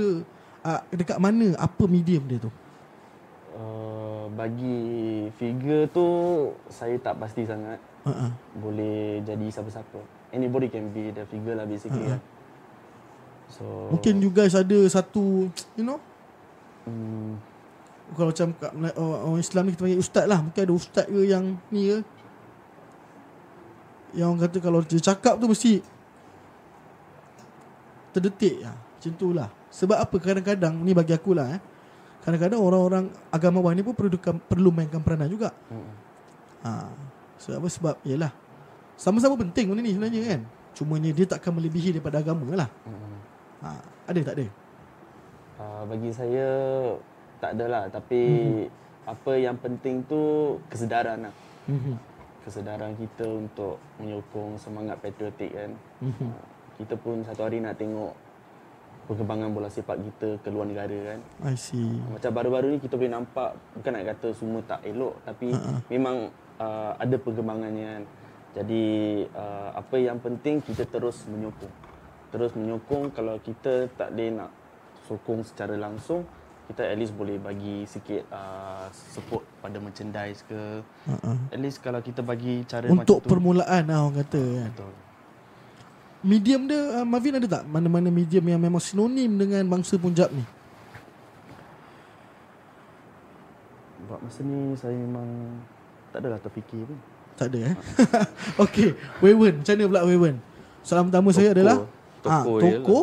Speaker 1: uh, dekat mana, apa medium dia tu.
Speaker 3: Uh, bagi figure tu saya tak pasti sangat
Speaker 1: Uh-uh.
Speaker 3: boleh jadi siapa-siapa. Anybody can be the figure lah basically kan. So
Speaker 1: Mungkin you guys ada satu you know
Speaker 3: hmm,
Speaker 1: kalau macam kat orang Islam ni kita panggil ustaz lah. Mungkin ada ustaz ke yang ni ke. Yang orang kata kalau dia cakap tu mesti terdetik lah. Macam tu lah. Sebab apa kadang-kadang ni bagi aku lah eh. Kadang-kadang orang-orang agamawan ni pun perlu perlu mainkan peranan juga.
Speaker 3: hmm.
Speaker 1: Ha. Sebab apa? Sebab yalah. Sama-sama penting benda ni sebenarnya kan. Cumanya dia takkan melebihi daripada agama lah.
Speaker 3: Hmm.
Speaker 1: Ha. Ada tak ada?
Speaker 3: Uh, bagi saya tak adalah tapi apa yang penting tu kesedaran lah.
Speaker 1: Mhm.
Speaker 3: Kesedaran kita untuk menyokong semangat patriotik kan.
Speaker 1: Mhm.
Speaker 3: Uh, kita pun satu hari nak tengok perkembangan bola sepak kita ke luar negara kan.
Speaker 1: I see.
Speaker 3: Macam baru-baru ni kita boleh nampak bukan nak kata semua tak elok tapi
Speaker 1: Ha-ha.
Speaker 3: memang uh, ada perkembangannya kan. Jadi uh, apa yang penting kita terus menyokong. Terus menyokong kalau kita tak boleh nak sokong secara langsung kita at least boleh bagi sikit uh, support pada merchandise ke.
Speaker 1: Uh-uh.
Speaker 3: At least kalau kita bagi cara
Speaker 1: Untuk
Speaker 3: macam tu.
Speaker 1: permulaan lah orang kata kan.
Speaker 3: Betul.
Speaker 1: Medium dia uh, Marvin ada tak mana-mana medium yang memang sinonim dengan bangsa Punjab ni?
Speaker 3: Buat masa ni saya memang tak adalah terfikir pun.
Speaker 1: Tak ada eh. Okey, Wewen, macam mana pula Wewen? Soalan pertama saya adalah ah
Speaker 2: Toko dia
Speaker 1: toko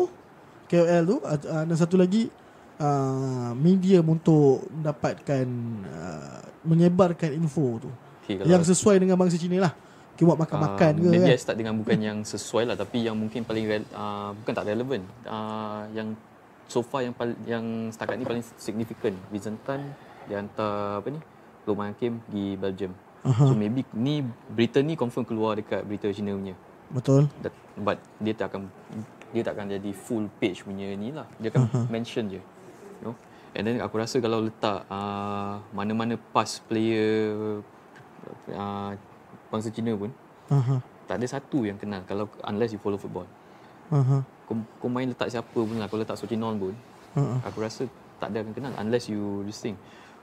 Speaker 1: KOL tu uh, uh, dan satu lagi uh, medium untuk mendapatkan uh, menyebarkan info tu.
Speaker 2: Okay,
Speaker 1: Yang sesuai dengan bangsa Cina lah. Okay, buat makan-makan
Speaker 2: Ah,
Speaker 1: ke
Speaker 2: maybe
Speaker 1: kan?
Speaker 2: I start dengan bukan yang sesuai lah tapi yang mungkin paling uh, bukan tak relevan uh, yang so far yang pal- yang setakat ni paling signifikan Byzantine dia hantar apa ni Roman Hakim pergi Belgium
Speaker 1: Aha.
Speaker 2: so maybe ni berita ni confirm keluar dekat berita Cina punya
Speaker 1: Betul.
Speaker 2: That, but dia tak akan dia tak akan jadi full page punya ni lah dia akan mention je you know And then aku rasa kalau letak uh, mana-mana pas player uh, bangsa Cina pun
Speaker 1: Aha.
Speaker 2: tak ada satu yang kenal kalau unless you follow football.
Speaker 1: Aha.
Speaker 2: Kau, kau main letak siapa pun lah, kau letak Sochinon pun,
Speaker 1: Ha.
Speaker 2: aku rasa tak ada yang kenal unless you this thing.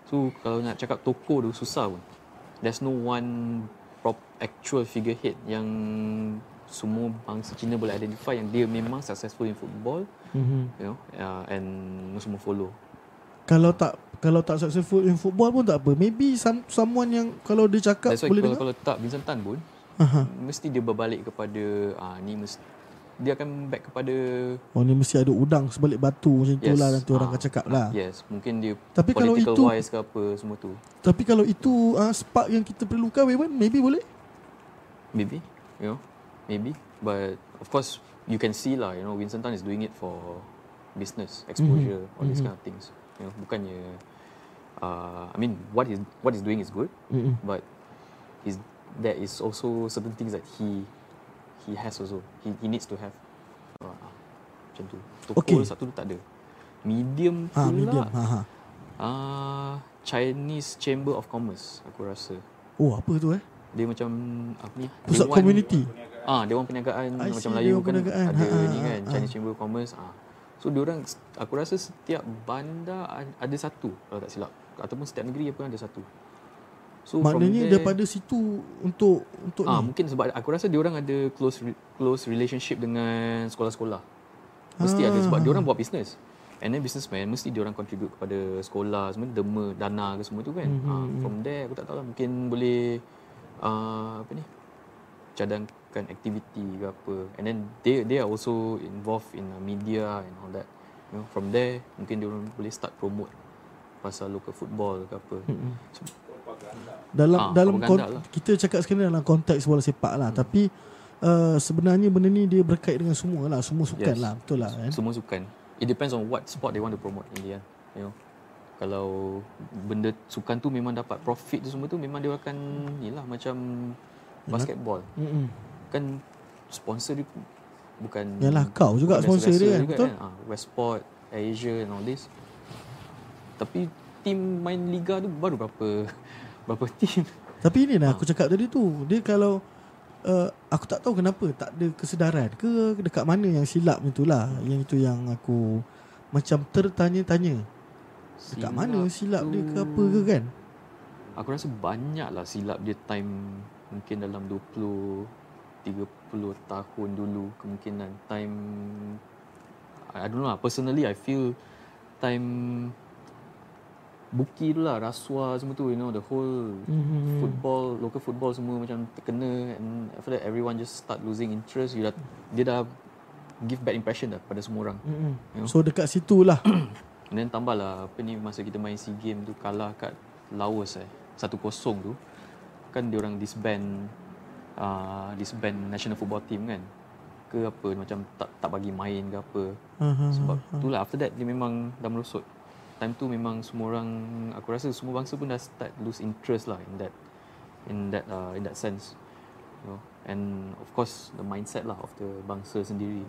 Speaker 2: So kalau nak cakap toko tu susah pun. There's no one prop actual figurehead yang semua bangsa Cina boleh identify yang dia memang successful in football,
Speaker 1: Mhm.
Speaker 2: you know, uh, and semua follow.
Speaker 1: Kalau tak kalau tak successful in football pun tak apa. Maybe some, someone yang kalau dia cakap
Speaker 2: That's why
Speaker 1: boleh
Speaker 2: kalau,
Speaker 1: dengar.
Speaker 2: kalau tak Vincent Tan pun
Speaker 1: Aha.
Speaker 2: mesti dia berbalik kepada ah ni mesti dia akan back kepada
Speaker 1: Oh ni mesti ada udang sebalik batu macam
Speaker 2: yes,
Speaker 1: itulah nanti orang
Speaker 2: ah,
Speaker 1: akan cakap lah.
Speaker 2: Yes, mungkin dia
Speaker 1: Tapi kalau
Speaker 2: political
Speaker 1: itu-
Speaker 2: wise ke apa semua tu.
Speaker 1: Tapi kalau itu uh, spark yang kita perlukan Wewan, maybe boleh.
Speaker 2: Maybe, you know, maybe. But of course, you can see lah, you know, Vincent Tan is doing it for business, exposure, all these kind of things. You know, bukannya, uh, I mean, what he's what he's doing is good,
Speaker 1: Mm-mm.
Speaker 2: but is there is also certain things that he he has also. He he needs to have. Uh, macam tu. Toko
Speaker 1: Okay.
Speaker 2: satu tu tak ada. Medium
Speaker 1: Ha,
Speaker 2: pula.
Speaker 1: medium. Ha, ha.
Speaker 2: Ah, Chinese Chamber of Commerce aku rasa.
Speaker 1: Oh, apa tu eh?
Speaker 2: Dia macam apa ni?
Speaker 1: Pusat community.
Speaker 2: Ah, Dewan Perniagaan
Speaker 1: I
Speaker 2: macam Melayu kan
Speaker 1: Perniagaan.
Speaker 2: ada
Speaker 1: Ha, ha,
Speaker 2: ni
Speaker 1: ha,
Speaker 2: kan
Speaker 1: ha.
Speaker 2: Chinese Chamber of Commerce. Ah. So diorang aku rasa setiap bandar ada satu kalau tak silap ataupun setiap negeri pun ada satu. So
Speaker 1: Maknanya
Speaker 2: there,
Speaker 1: daripada situ untuk untuk
Speaker 2: ah
Speaker 1: ni.
Speaker 2: mungkin sebab aku rasa diorang ada close close relationship dengan sekolah-sekolah. Mesti ada sebab diorang buat business. And then businessman mesti diorang contribute kepada sekolah semua derma dana ke semua tu kan.
Speaker 1: Mhm,
Speaker 2: Ah, from there aku tak tahu lah mungkin boleh uh, apa ni cadangkan aktiviti ke apa and then they they are also involved in media and all that you know from there mungkin dia orang boleh start promote pasal local football ke apa
Speaker 1: Mm-mm. Dalam
Speaker 2: Ah,
Speaker 1: dalam kon-
Speaker 2: lah.
Speaker 1: kita cakap sekarang dalam konteks bola sepak lah. Tapi uh, sebenarnya benda ni dia berkait dengan semua lah. Semua sukan
Speaker 2: Yes.
Speaker 1: lah. Betul lah kan?
Speaker 2: semua sukan it depends on what sport they want to promote in the end you know kalau benda sukan tu memang dapat profit tu semua tu memang dia akan ni lah macam basketball
Speaker 1: Mm-mm.
Speaker 2: Kan sponsor dia bukan
Speaker 1: Yalah kau juga sponsor dia kan. Betul?
Speaker 2: Ah, Westport, Asia and all this. Tapi tim main liga tu baru berapa berapa tim.
Speaker 1: Tapi ini lah aku cakap tadi tu. Dia kalau uh, aku tak tahu kenapa tak ada kesedaran ke dekat mana yang silap itulah. Yang itu yang aku macam tertanya-tanya. Dekat
Speaker 2: Silap
Speaker 1: mana silap dia ke
Speaker 2: tu-
Speaker 1: apa ke kan?
Speaker 2: Aku rasa banyak lah silap dia time mungkin dalam 20 30 tahun dulu kemungkinan time I don't know lah personally I feel time Buki tu lah rasuah semua tu you know the whole
Speaker 1: Mhm.
Speaker 2: football local football semua macam terkena and after that everyone just start losing interest you dah, dia dah give bad impression dah pada semua orang
Speaker 1: Mm-mm.
Speaker 2: You know?
Speaker 1: So dekat situ lah.
Speaker 2: and then tambah lah apa ni masa kita main SEA Game tu kalah kat Laos eh 1-0 tu kan dia orang disband uh, disband national football team kan? Ke apa macam tak tak bagi main ke apa.
Speaker 1: Aha.
Speaker 2: sebab itulah after that dia memang dah merosot. Time tu memang semua orang aku rasa semua bangsa pun dah start lose interest lah in that in that uh, in that sense you know. And of course the mindset lah of the bangsa sendiri.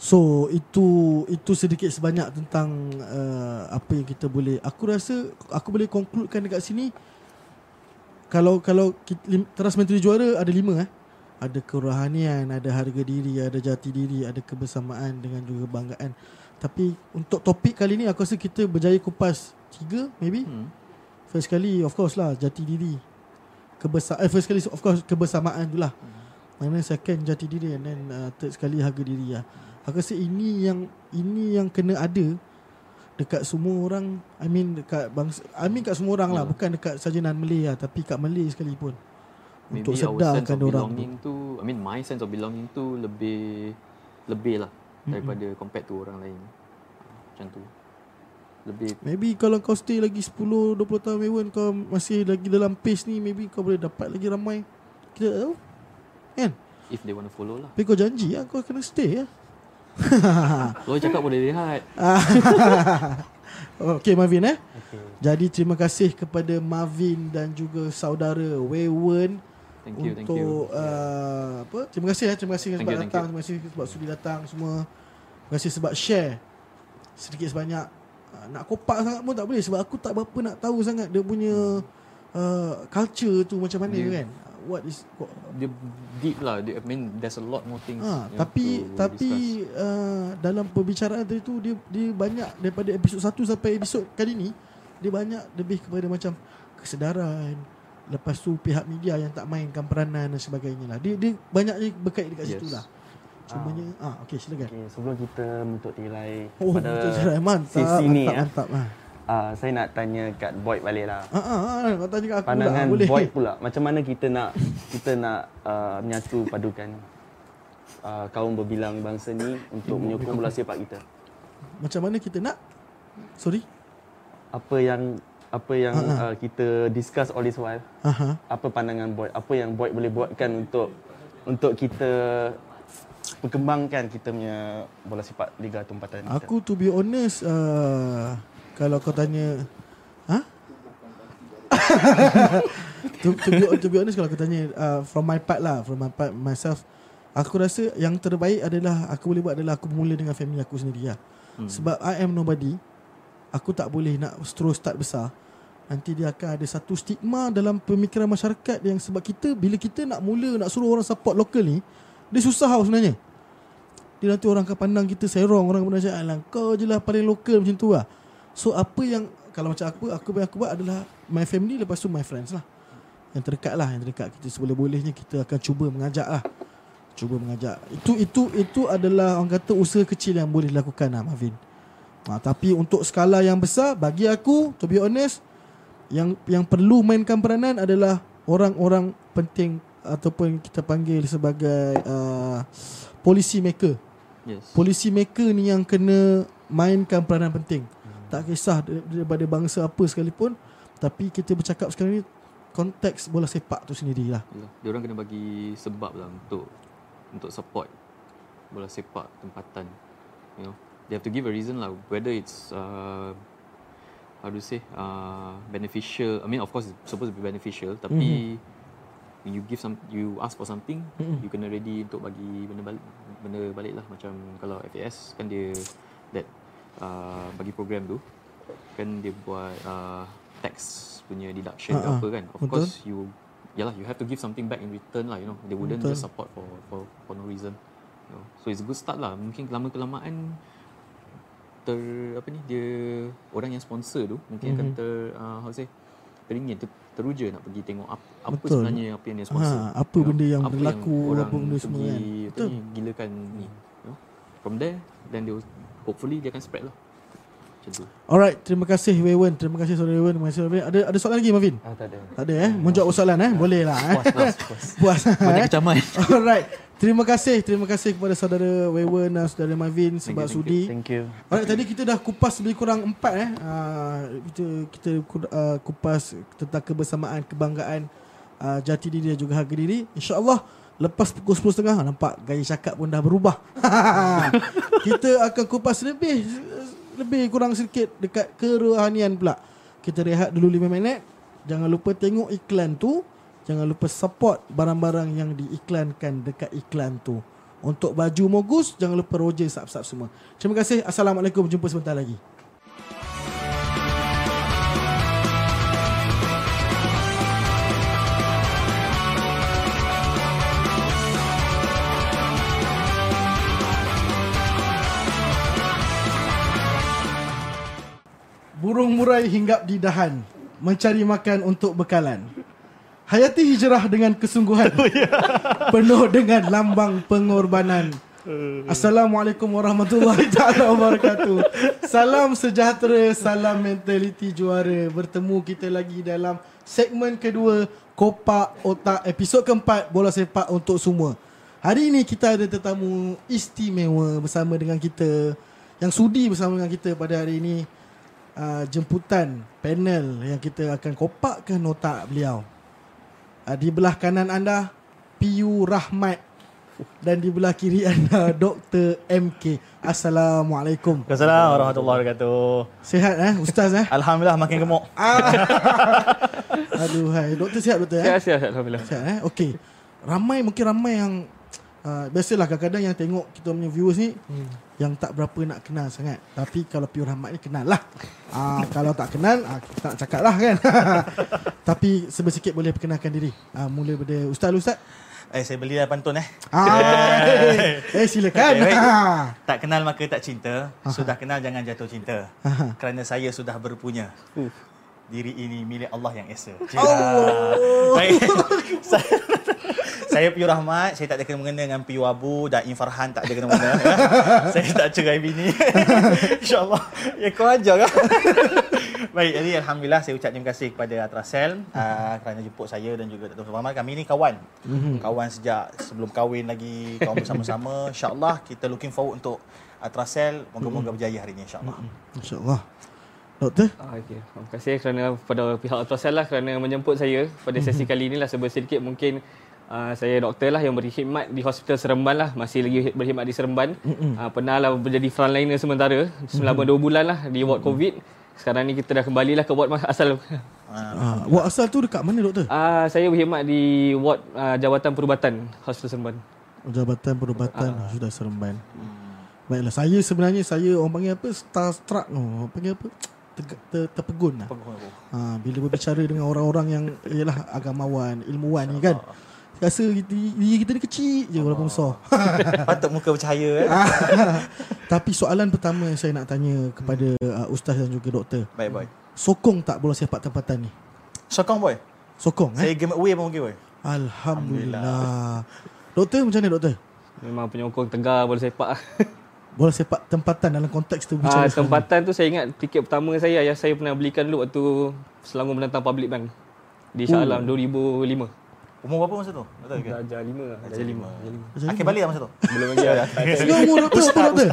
Speaker 1: So itu itu sedikit sebanyak tentang uh, apa yang kita boleh aku rasa aku boleh concludekan dekat sini kalau kalau teras menteri juara ada lima eh. Ada kerohanian ada harga diri ada jati diri ada kebersamaan dengan juga banggaan tapi untuk topik kali ni aku rasa kita berjaya kupas tiga maybe.
Speaker 2: Hmm.
Speaker 1: first kali of course lah jati diri. Kebersamaan eh, first kali of course kebersamaan tu lah. Mana second jati diri and then uh, third sekali harga diri lah. Aku rasa ini yang ini yang kena ada dekat semua orang I mean dekat bangsa I mean kat semua orang lah
Speaker 2: Yeah.
Speaker 1: bukan dekat saja non Malay lah tapi kat Malay sekalipun.
Speaker 2: Maybe
Speaker 1: untuk sedarkan orang tu
Speaker 2: belonging tu I mean my sense of belonging tu lebih lebih lah daripada compared to orang lain. Macam tu. Lebih
Speaker 1: maybe kalau kau stay lagi 10 20 tahun Mewan kau masih lagi dalam pace ni maybe kau boleh dapat lagi ramai. Kita tak tahu kan?
Speaker 2: If they want to follow lah.
Speaker 1: Tapi kau janji lah kau kena stay ya
Speaker 2: Kalau cakap boleh lihat
Speaker 1: Okey Marvin eh. Okay. Jadi terima kasih kepada Marvin dan juga saudara Wewen
Speaker 2: Thank you, thank
Speaker 1: untuk
Speaker 2: you.
Speaker 1: Uh, apa? Terima kasih eh, terima kasih
Speaker 2: Thank
Speaker 1: sebab
Speaker 2: you, thank
Speaker 1: datang, terima kasih sebab sudi datang semua. Terima kasih sebab share sedikit sebanyak uh, nak kopak sangat pun tak boleh sebab aku tak berapa nak tahu sangat dia punya uh, culture tu macam mana
Speaker 2: Dia-
Speaker 1: kan. What is what,
Speaker 2: Dia deep lah. Dia, I mean, there's a lot more things.
Speaker 1: Ha, tapi
Speaker 2: to
Speaker 1: tapi
Speaker 2: discuss.
Speaker 1: uh, dalam perbicaraan tadi tu dia dia banyak daripada episod 1 sampai episod kali ni dia banyak lebih kepada macam kesedaran lepas tu pihak media yang tak mainkan peranan dan sebagainya lah. Dia dia banyaknya berkait dekat
Speaker 2: Yes.
Speaker 1: situ lah. Cumanya ah, okey silakan.
Speaker 3: Okay, sebelum kita menutup tirai
Speaker 1: Oh,
Speaker 3: pada
Speaker 1: mantap.
Speaker 3: sesi ni
Speaker 1: mantap,
Speaker 3: ya.
Speaker 1: mantap. Ah.
Speaker 3: Uh, saya nak tanya kat Boyd balik lah.
Speaker 1: Ah, ah, ah, kau tanya kat aku
Speaker 3: Pandangan
Speaker 1: lah, boleh.
Speaker 3: Boyd pula. Macam mana kita nak kita nak uh, menyatu padukan uh, kaum berbilang bangsa ni untuk menyokong bola sepak kita.
Speaker 1: Macam mana kita nak? Sorry.
Speaker 3: Apa yang apa yang
Speaker 1: Ha, ha.
Speaker 3: uh, kita discuss all this while?
Speaker 1: Aha.
Speaker 3: Apa pandangan Boyd? Apa yang Boyd boleh buatkan untuk untuk kita perkembangkan kita punya bola sepak Liga Tempatan kita?
Speaker 1: Aku to be honest uh, kalau kau tanya ha? to, to, be, to be honest kalau aku tanya uh, from my part lah from my part myself aku rasa yang terbaik adalah aku boleh buat adalah aku bermula dengan family aku sendiri lah. Hmm. Sebab I am nobody. Aku tak boleh nak terus start besar. Nanti dia akan ada satu stigma dalam pemikiran masyarakat yang sebab kita bila kita nak mula nak suruh orang support lokal ni dia susah tau sebenarnya. Dia nanti orang akan pandang kita serong Orang akan macam Alah kau je lah paling lokal macam tu lah So apa yang Kalau macam aku Aku yang aku buat adalah My family Lepas tu my friends lah. Yang terdekat lah Yang terdekat. Kita Seboleh-bolehnya Kita akan cuba mengajak lah. Cuba mengajak. Itu itu itu adalah Orang kata usaha kecil Yang boleh dilakukan lah Marvin ha, Tapi untuk skala yang besar Bagi aku To be honest Yang yang perlu mainkan peranan adalah Orang-orang penting Ataupun kita panggil sebagai uh, Policy maker.
Speaker 2: Yes.
Speaker 1: Polisi maker ni yang kena mainkan peranan penting. Tak kisah dar- daripada bangsa apa sekalipun. Tapi kita bercakap sekarang ni konteks bola sepak tu sendirilah.
Speaker 2: Yalah, dia orang kena bagi sebab lah untuk untuk support bola sepak tempatan. You know, they have to give a reason lah whether it's uh, how to say uh, beneficial. I mean, of course, it's supposed to be beneficial. Tapi when you give some, you ask for something,
Speaker 1: Mhm.
Speaker 2: you kena ready untuk bagi benda balik, benda balik lah. Macam kalau FAS kan dia that uh, bagi program tu kan dia buat uh, tax punya deduction ke
Speaker 1: ha.
Speaker 2: apa kan. Of
Speaker 1: Betul.
Speaker 2: course you yalah you have to give something back in return lah you know. They wouldn't
Speaker 1: Betul.
Speaker 2: just support for for for no reason. You know. So it's a good start lah. Mungkin lama kelamaan ter apa ni dia orang yang sponsor tu mungkin akan
Speaker 1: Mhm.
Speaker 2: ter uh, how say teringin ter, teruja nak pergi tengok apa, apa
Speaker 1: Betul.
Speaker 2: sebenarnya apa yang dia sponsor.
Speaker 1: Ha, apa
Speaker 2: You know,
Speaker 1: benda yang
Speaker 2: apa
Speaker 1: berlaku,
Speaker 2: orang
Speaker 1: apa benda semua
Speaker 2: pergi,
Speaker 1: kan.
Speaker 2: apa
Speaker 1: Betul.
Speaker 2: ni gilakan ni. You know. From there then they will, hopefully dia akan spread lah. Macam tu.
Speaker 1: Alright, terima kasih Wewen. Terima kasih saudara Wewen. Terima kasih saudara Wewen. Ada ada soalan lagi Marvin?
Speaker 3: Ah, tak ada.
Speaker 1: Tak ada eh? Menjawab soalan eh? Boleh lah eh?
Speaker 2: Puas, puas, puas.
Speaker 1: Puas.
Speaker 2: Banyak
Speaker 1: eh?
Speaker 2: kecaman.
Speaker 1: Alright. Terima kasih. Terima kasih kepada saudara Wewen dan saudara Marvin sebab
Speaker 2: you, thank
Speaker 1: sudi.
Speaker 3: Thank you.
Speaker 1: Alright, tadi kita dah kupas lebih kurang empat eh. Uh, kita kita uh, kupas tentang kebersamaan, kebanggaan, uh, jati diri dan juga harga diri. InsyaAllah lepas pukul 10.30 nampak gaya cakap pun dah berubah. kita akan kupas lebih lebih kurang sedikit dekat kerohanian pula. Kita rehat dulu 5 minit. Jangan lupa tengok iklan tu. Jangan lupa support barang-barang yang diiklankan dekat iklan tu. Untuk baju Mogus, jangan lupa Roger sub-sub semua. Terima kasih. Assalamualaikum. Jumpa sebentar lagi. Burung murai hinggap di dahan Mencari makan untuk bekalan Hayati hijrah dengan kesungguhan Penuh dengan lambang pengorbanan Assalamualaikum warahmatullahi taala wabarakatuh. Salam sejahtera, salam mentaliti juara. Bertemu kita lagi dalam segmen kedua Kopak Otak episod keempat Bola Sepak untuk semua. Hari ini kita ada tetamu istimewa bersama dengan kita yang sudi bersama dengan kita pada hari ini uh, jemputan panel yang kita akan kopakkan otak beliau. Uh, di belah kanan anda Piu Rahmat dan di belah kiri anda Dr. MK. Assalamualaikum.
Speaker 4: Assalamualaikum warahmatullahi wabarakatuh.
Speaker 1: Sihat eh ustaz eh?
Speaker 4: Alhamdulillah makin gemuk.
Speaker 1: Ah. Aduh hai. Doktor sihat doktor eh?
Speaker 2: Sihat, sihat, alhamdulillah.
Speaker 1: Sihat eh? Okey. Ramai mungkin ramai yang uh, biasalah kadang-kadang yang tengok kita punya viewers ni hmm. yang tak berapa nak kenal sangat. Tapi kalau Pure Rahmat ni kenal lah. Uh, kalau tak kenal, uh, kita tak nak cakap lah kan. Tapi sebesikit boleh perkenalkan diri. Uh, mula daripada Ustaz Ustaz.
Speaker 4: Eh, saya beli dah pantun eh.
Speaker 1: Ah, eh, eh silakan.
Speaker 4: Okay.
Speaker 1: Ah.
Speaker 4: Tak kenal maka tak cinta. Sudah kenal jangan jatuh cinta.
Speaker 1: Aha.
Speaker 4: Kerana saya sudah berpunya. Diri ini milik Allah yang esa.
Speaker 1: Oh.
Speaker 4: Baik. saya, saya Piu Rahmat, saya tak ada kena-mengena dengan Piu Abu dan Infarhan tak ada kena-mengena. ya. saya tak cerai bini. InsyaAllah. Ya kau ajar kan? Baik, jadi Alhamdulillah saya ucap terima kasih kepada Atrasel uh, kerana jemput saya dan juga Dr. Muhammad. Kami ni kawan. Kawan sejak sebelum kahwin lagi, kawan bersama-sama. InsyaAllah kita looking forward untuk Atrasel. Moga-moga berjaya hari ini insyaAllah.
Speaker 1: InsyaAllah. Doktor?
Speaker 2: Ah, okay. Terima kasih kerana kepada pihak Ultrasound lah kerana menjemput saya pada sesi kali ini lah sebab sedikit mungkin uh, saya doktor lah yang berkhidmat di Hospital Seremban lah masih lagi berkhidmat di Seremban uh, pernah lah menjadi frontliner sementara selama 2 bulan lah di ward COVID sekarang ni kita dah kembali lah ke ward asal
Speaker 1: Ah, ward asal tu dekat mana doktor?
Speaker 2: uh, saya berkhidmat di ward uh, Jawatan Perubatan Hospital Seremban
Speaker 1: Jabatan Perubatan uh. Sudah Seremban. Baiklah, saya sebenarnya saya orang panggil apa? Starstruck tu. Orang panggil apa? Ter, ter, terpegun lah. Ha, bila berbicara dengan orang-orang yang ialah agamawan, ilmuwan ni kan. Rasa kita, diri kita ni kecil je walaupun besar.
Speaker 4: Patut muka bercahaya eh.
Speaker 1: Tapi soalan pertama yang saya nak tanya kepada uh, ustaz dan juga doktor.
Speaker 4: Baik boy.
Speaker 1: Sokong tak bola sepak tempatan ni?
Speaker 4: Sokong boy.
Speaker 1: Sokong eh?
Speaker 4: Saya game away pun okey boy.
Speaker 1: Alhamdulillah. Doktor macam mana doktor?
Speaker 2: memang penyokong tegar bola sepak
Speaker 1: Bola sepak tempatan dalam konteks tu bicara
Speaker 2: Ah, tempatan tu saya ingat tiket pertama saya ayah saya pernah belikan dulu waktu Selangor menentang Public Bank di Shah Alam 2005.
Speaker 4: Umur berapa masa tu? Betul ke?
Speaker 2: Darjah 5 darjah 5.
Speaker 1: Macam
Speaker 4: Akhir balik lah masa tu.
Speaker 2: Belum lagi.
Speaker 1: Sekarang umur doktor apa doktor?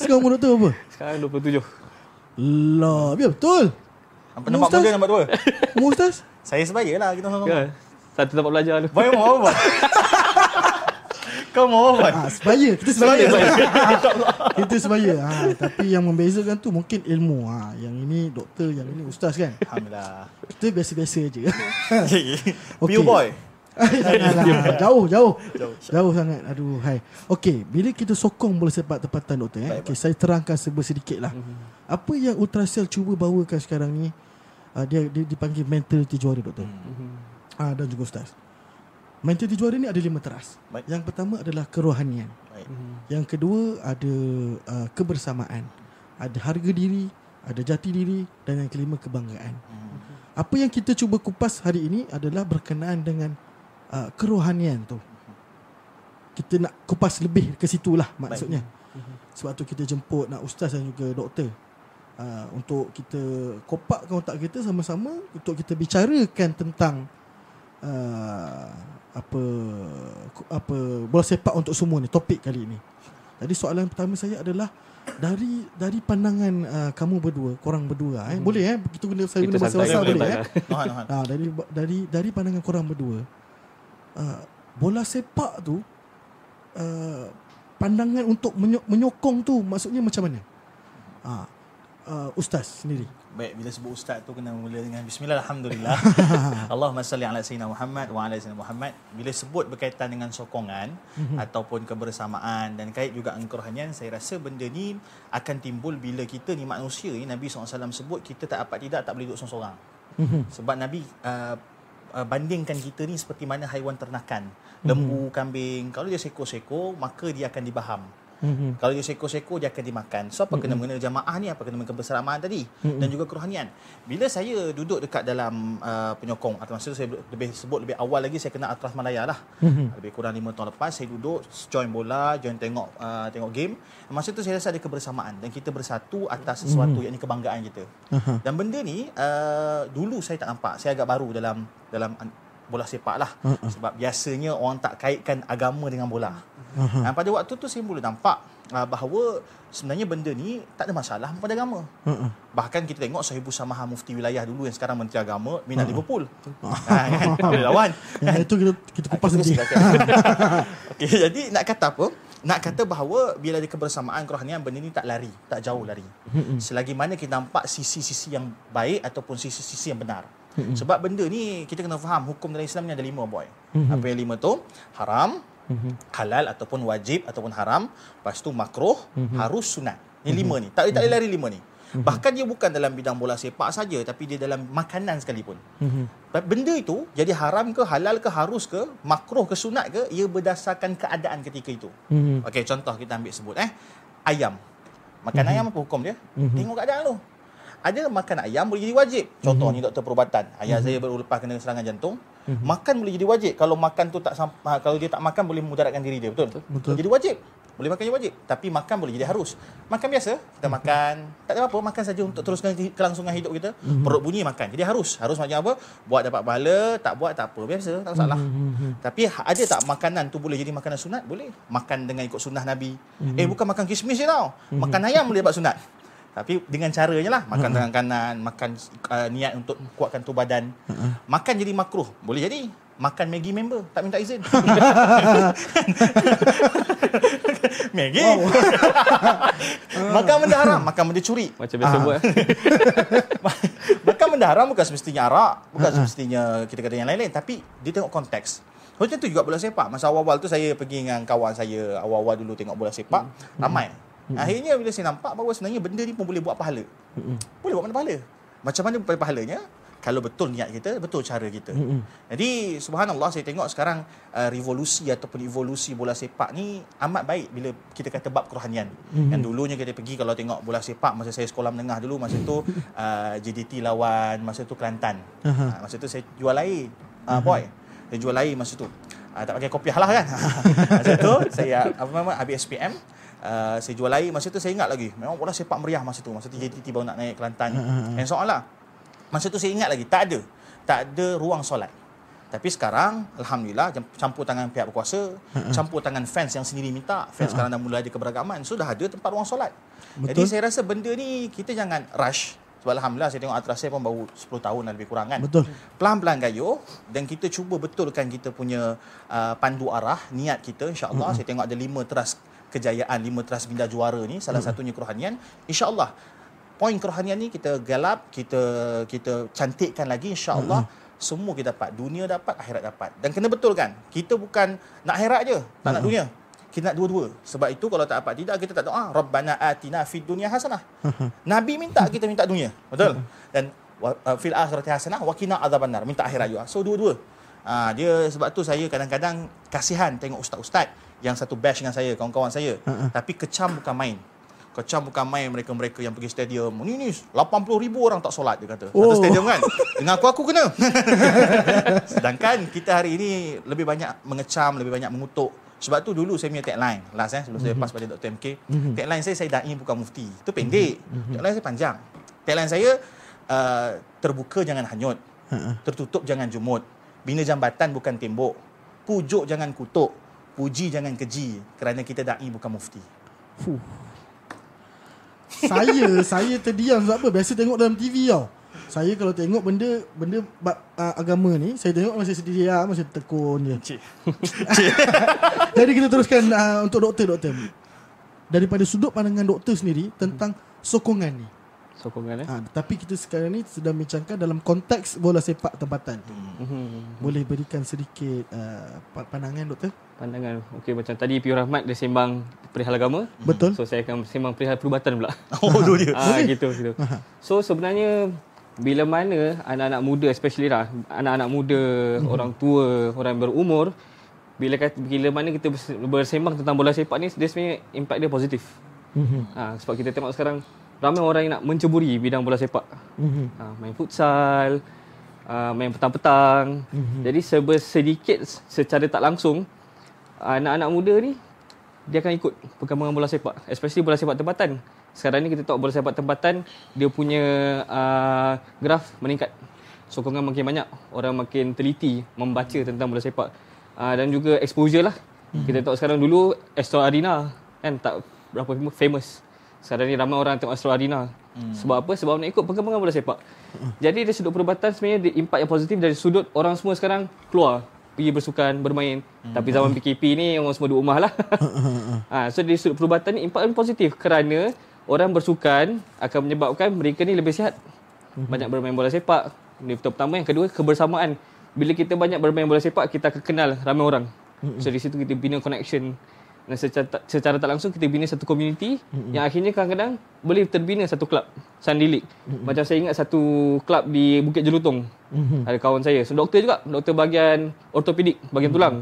Speaker 1: Sekarang umur doktor apa?
Speaker 2: Sekarang 27.
Speaker 1: Lah, biar betul.
Speaker 4: Nampak nampak muda nampak tua.
Speaker 1: Umur ustaz?
Speaker 4: Saya sebaya lah kita sama-sama.
Speaker 2: Ya. Satu tempat belajar tu.
Speaker 4: Boy mau apa? Kau mau apa?
Speaker 1: Ah, sebaya. Kita sebaya. Kita sebaya. Ah, tapi yang membezakan tu mungkin ilmu. Ah, yang ini doktor, yang ini ustaz kan.
Speaker 4: Alhamdulillah.
Speaker 1: Kita biasa-biasa je.
Speaker 4: Piu boy.
Speaker 1: Janganlah. jauh, jauh. Jauh sangat. Aduh, hai. Okey, bila kita sokong bola sepak tempatan doktor eh. Okey, saya terangkan serba sedikit lah. Apa yang Ultrasil cuba bawakan sekarang ni uh, dia, dia dipanggil mentality juara doktor. Ah dan juga ustaz. Mentality juara ni ada lima teras.
Speaker 4: Baik.
Speaker 1: Yang pertama adalah kerohanian.
Speaker 4: Baik.
Speaker 1: Yang kedua ada uh, kebersamaan. Ada harga diri, ada jati diri dan yang kelima kebanggaan. Apa yang kita cuba kupas hari ini adalah berkenaan dengan uh, kerohanian tu. Kita nak kupas lebih ke situlah maksudnya. Sebab tu kita jemput nak ustaz dan juga doktor. Uh, untuk kita kopakkan otak kita sama-sama untuk kita bicarakan tentang uh, apa apa bola sepak untuk semua ni topik kali ini. Jadi soalan pertama saya adalah dari dari pandangan uh, kamu berdua, korang berdua eh. Boleh eh kita guna saya guna bahasa
Speaker 2: boleh,
Speaker 1: boleh eh.
Speaker 2: boleh.
Speaker 4: Nohan.
Speaker 1: Ha, dari dari dari pandangan korang berdua uh, bola sepak tu uh, pandangan untuk menyo- menyokong tu maksudnya macam mana? Ha, uh, ustaz sendiri.
Speaker 4: Baik, bila sebut ustaz tu kena mula dengan bismillah alhamdulillah. Allahumma salli ala sayyidina Muhammad wa ala sayyidina Muhammad. Bila sebut berkaitan dengan sokongan ataupun kebersamaan dan kait juga dengan kerohanian, saya rasa benda ni akan timbul bila kita ni manusia ni Nabi SAW sebut kita tak dapat tidak tak boleh duduk seorang-seorang. Sebab Nabi uh, uh, bandingkan kita ni seperti mana haiwan ternakan. Lembu, kambing, kalau dia seko-seko maka dia akan dibaham.
Speaker 1: Mhm.
Speaker 4: Kalau dia seko-seko dia akan dimakan. So apa kena mengena jamaah ni, apa kena mengena kebersamaan tadi dan juga kerohanian. Bila saya duduk dekat dalam uh, penyokong atau masa tu saya lebih sebut lebih awal lagi saya kena Atras Malaya lah. Lebih kurang 5 tahun lepas saya duduk join bola, join tengok uh, tengok game. Masa tu saya rasa ada kebersamaan dan kita bersatu atas sesuatu yakni kebanggaan kita. Dan benda ni uh, dulu saya tak nampak. Saya agak baru dalam dalam bola sepak lah. Sebab biasanya orang tak kaitkan agama dengan bola. Dan pada waktu tu saya mula nampak uh, bahawa sebenarnya benda ni tak ada masalah pada agama.
Speaker 1: Uh-uh.
Speaker 4: Bahkan kita tengok Sahibu Samaha Mufti Wilayah dulu yang sekarang Menteri Agama minat Liverpool. ha, kan? Lawan.
Speaker 1: Yang itu kita kita kupas
Speaker 4: Kita
Speaker 1: nanti.
Speaker 4: silakan. Okey, jadi nak kata apa? Nak kata bahawa bila ada kebersamaan kerohanian benda ni tak lari, tak jauh lari. Selagi mana kita nampak sisi-sisi yang baik ataupun sisi-sisi yang benar. Sebab benda ni kita kena faham hukum dalam Islam ni ada lima boy. Apa yang lima tu? Haram, Halal ataupun wajib ataupun haram. Lepas tu makruh, harus sunat. Ni lima ni. Tak, tak boleh lari lima ni. Bahkan dia bukan dalam bidang bola sepak saja tapi dia dalam makanan sekalipun. Benda itu jadi haram ke halal ke harus ke makruh ke sunat ke ia berdasarkan keadaan ketika itu. Okey contoh kita ambil sebut eh ayam. Makan ayam apa hukum dia? Tengok keadaan lu. Ada makan ayam boleh jadi wajib. Contoh ni doktor perubatan. Ayah saya baru lepas kena serangan jantung. Makan boleh jadi wajib. Kalau makan tu tak ha, kalau dia tak makan boleh mudaratkan diri dia, betul?
Speaker 1: Betul.
Speaker 4: Jadi wajib. Boleh makan jadi wajib. Tapi makan boleh jadi harus. Makan biasa, kita makan, tak ada apa, makan saja untuk teruskan kelangsungan hidup kita. Perut bunyi makan. Jadi harus. Harus macam apa? Buat dapat pahala, tak buat tak apa. Biasa, tak masalah. Tapi ha- ada tak makanan tu boleh jadi makanan sunat? Boleh. Makan dengan ikut sunnah Nabi. Eh bukan makan kismis je tau. Makan ayam boleh dapat sunat. Tapi dengan caranya lah. Makan tangan kanan Makan uh, niat untuk kuatkan tu badan. Makan jadi makruh. Boleh jadi Makan Maggi member Tak minta izin. Maggi? Makan benda haram Makan benda curi.
Speaker 5: Macam biasa
Speaker 1: Ah.
Speaker 5: buat.
Speaker 4: Makan benda haram bukan semestinya arak Bukan semestinya kita kata yang lain-lain. Tapi dia tengok konteks. Macam tu juga bola sepak. Masa awal-awal tu saya pergi dengan kawan saya Awal-awal dulu tengok bola sepak Ramai Akhirnya bila saya nampak bahawa sebenarnya benda ni pun boleh buat pahala Boleh buat mana pahala Macam mana pada pahalanya kalau betul niat kita, betul cara kita. Jadi subhanallah saya tengok sekarang uh, revolusi ataupun evolusi bola sepak ni amat baik bila kita kata bab kerohanian. Yang dulunya kita pergi kalau tengok bola sepak masa saya sekolah menengah dulu masa tu uh, JDT lawan masa tu Kelantan. Uh, masa tu saya jual air. Uh, boy. Saya jual air masa tu. Uh, tak pakai kopiah lah kan. masa tu saya apa nama habis SPM Uh, saya jual air masa tu saya ingat lagi memang bola sepak meriah masa tu masa tu JTT baru nak naik Kelantan ni. Yang soalan Masa tu saya ingat lagi tak ada. Tak ada ruang solat. Tapi sekarang alhamdulillah campur tangan pihak berkuasa, campur tangan fans yang sendiri minta. Fans sekarang dah mula ada keberagaman. Sudah ada tempat ruang solat. Jadi
Speaker 1: Betul.
Speaker 4: saya rasa benda ni kita jangan rush. Sebab alhamdulillah saya tengok Atras saya pun baru 10 tahun dan lebih kurang kan.
Speaker 1: Betul.
Speaker 4: Pelan-pelan gayuh dan kita cuba betulkan kita punya uh, pandu arah, niat kita insya-Allah. Saya tengok ada lima teras kejayaan, lima teras bina juara ni salah satunya kerohanian. Insya-Allah poin kerohanian ni kita galap, kita kita cantikkan lagi insya-Allah. Semua kita dapat. Dunia dapat, akhirat dapat. Dan kena betulkan. Kita bukan nak akhirat je, tak nak dunia. Kita nak dua-dua. Sebab itu kalau tak dapat tidak kita tak doa, Rabbana atina fid dunya hasanah. Nabi minta kita minta dunia. Betul? Dan wa- uh, fil akhirati hasanah wa qina adzabannar. Minta akhirat juga. So dua-dua. Ah dia sebab tu saya kadang-kadang kasihan tengok ustaz-ustaz yang satu batch dengan saya, kawan-kawan saya. Tapi kecam bukan main. Kecam bukan main mereka-mereka yang pergi stadium. Ni ni 80 ribu orang tak solat dia kata. Satu
Speaker 1: Oh.
Speaker 4: stadium kan. Dengan aku aku kena. Sedangkan kita hari ini lebih banyak mengecam, lebih banyak mengutuk. Sebab tu dulu saya punya tagline last eh sebelum saya pass pada Dr. MK. Tagline saya saya dai bukan mufti. Itu pendek. Tagline saya panjang. Tagline saya uh, terbuka jangan hanyut. Tertutup jangan jumut. Bina jambatan bukan tembok. Pujuk jangan kutuk. Puji jangan keji kerana kita dai bukan mufti.
Speaker 1: saya saya terdiam sebab apa? Biasa tengok dalam TV tau. Saya kalau tengok benda benda uh, agama ni, saya tengok masih sedih ya, masih tekun je.
Speaker 4: Cik.
Speaker 1: Jadi kita teruskan uh, untuk doktor doktor. Daripada sudut pandangan doktor sendiri tentang sokongan ni.
Speaker 5: Sokongan eh.
Speaker 1: Ha, tapi kita sekarang ni sedang bincangkan dalam konteks bola sepak tempatan tu.
Speaker 5: Mhm.
Speaker 1: Boleh berikan sedikit uh, pa- pandangan doktor?
Speaker 5: Pandangan. Okey macam tadi Piu Rahmat dia sembang perihal agama.
Speaker 1: Betul.
Speaker 5: So saya akan sembang perihal perubatan pula.
Speaker 4: Oh tu dia.
Speaker 5: Ah gitu gitu. So sebenarnya bila mana anak-anak muda especially lah anak-anak muda, orang tua, orang berumur bila kata, bila mana kita bers- bersembang tentang bola sepak ni dia sebenarnya impact dia positif.
Speaker 1: Mhm.
Speaker 5: Ha, sebab kita tengok sekarang ramai orang yang nak menceburi bidang bola sepak.
Speaker 1: Mhm.
Speaker 5: Ha, main futsal, uh, main petang-petang.
Speaker 1: Mhm.
Speaker 5: Jadi serba sedikit secara tak langsung anak-anak muda ni dia akan ikut perkembangan bola sepak, especially bola sepak tempatan. Sekarang ni kita tengok bola sepak tempatan dia punya uh, graf meningkat. Sokongan makin banyak, orang makin teliti membaca tentang bola sepak. Uh, dan juga exposure lah. Kita tengok sekarang dulu Astro Arena kan tak berapa famous. Sekarang ni ramai orang tengok Astro Arena. Sebab apa? Sebab nak ikut perkembangan bola sepak. Jadi dari sudut perubatan sebenarnya dia impact yang positif dari sudut orang semua sekarang keluar pergi bersukan, bermain. Tapi zaman PKP ni orang semua duduk rumah lah. ha, so dari sudut perubatan ni impact yang positif kerana orang bersukan akan menyebabkan mereka ni lebih sihat. Banyak bermain bola sepak. Ini pertama. Yang kedua, kebersamaan. Bila kita banyak bermain bola sepak, kita akan kenal ramai orang. Mm-hmm. So di situ kita bina connection dan secara, tak- secara tak langsung kita bina satu community mm-hmm. yang akhirnya kadang-kadang boleh terbina satu klub Sunday League. Mm-hmm. Macam saya ingat satu klub di Bukit Jelutong. Mm-hmm. Ada kawan saya, so, doktor juga, doktor bahagian ortopedik, bahagian mm-hmm. tulang.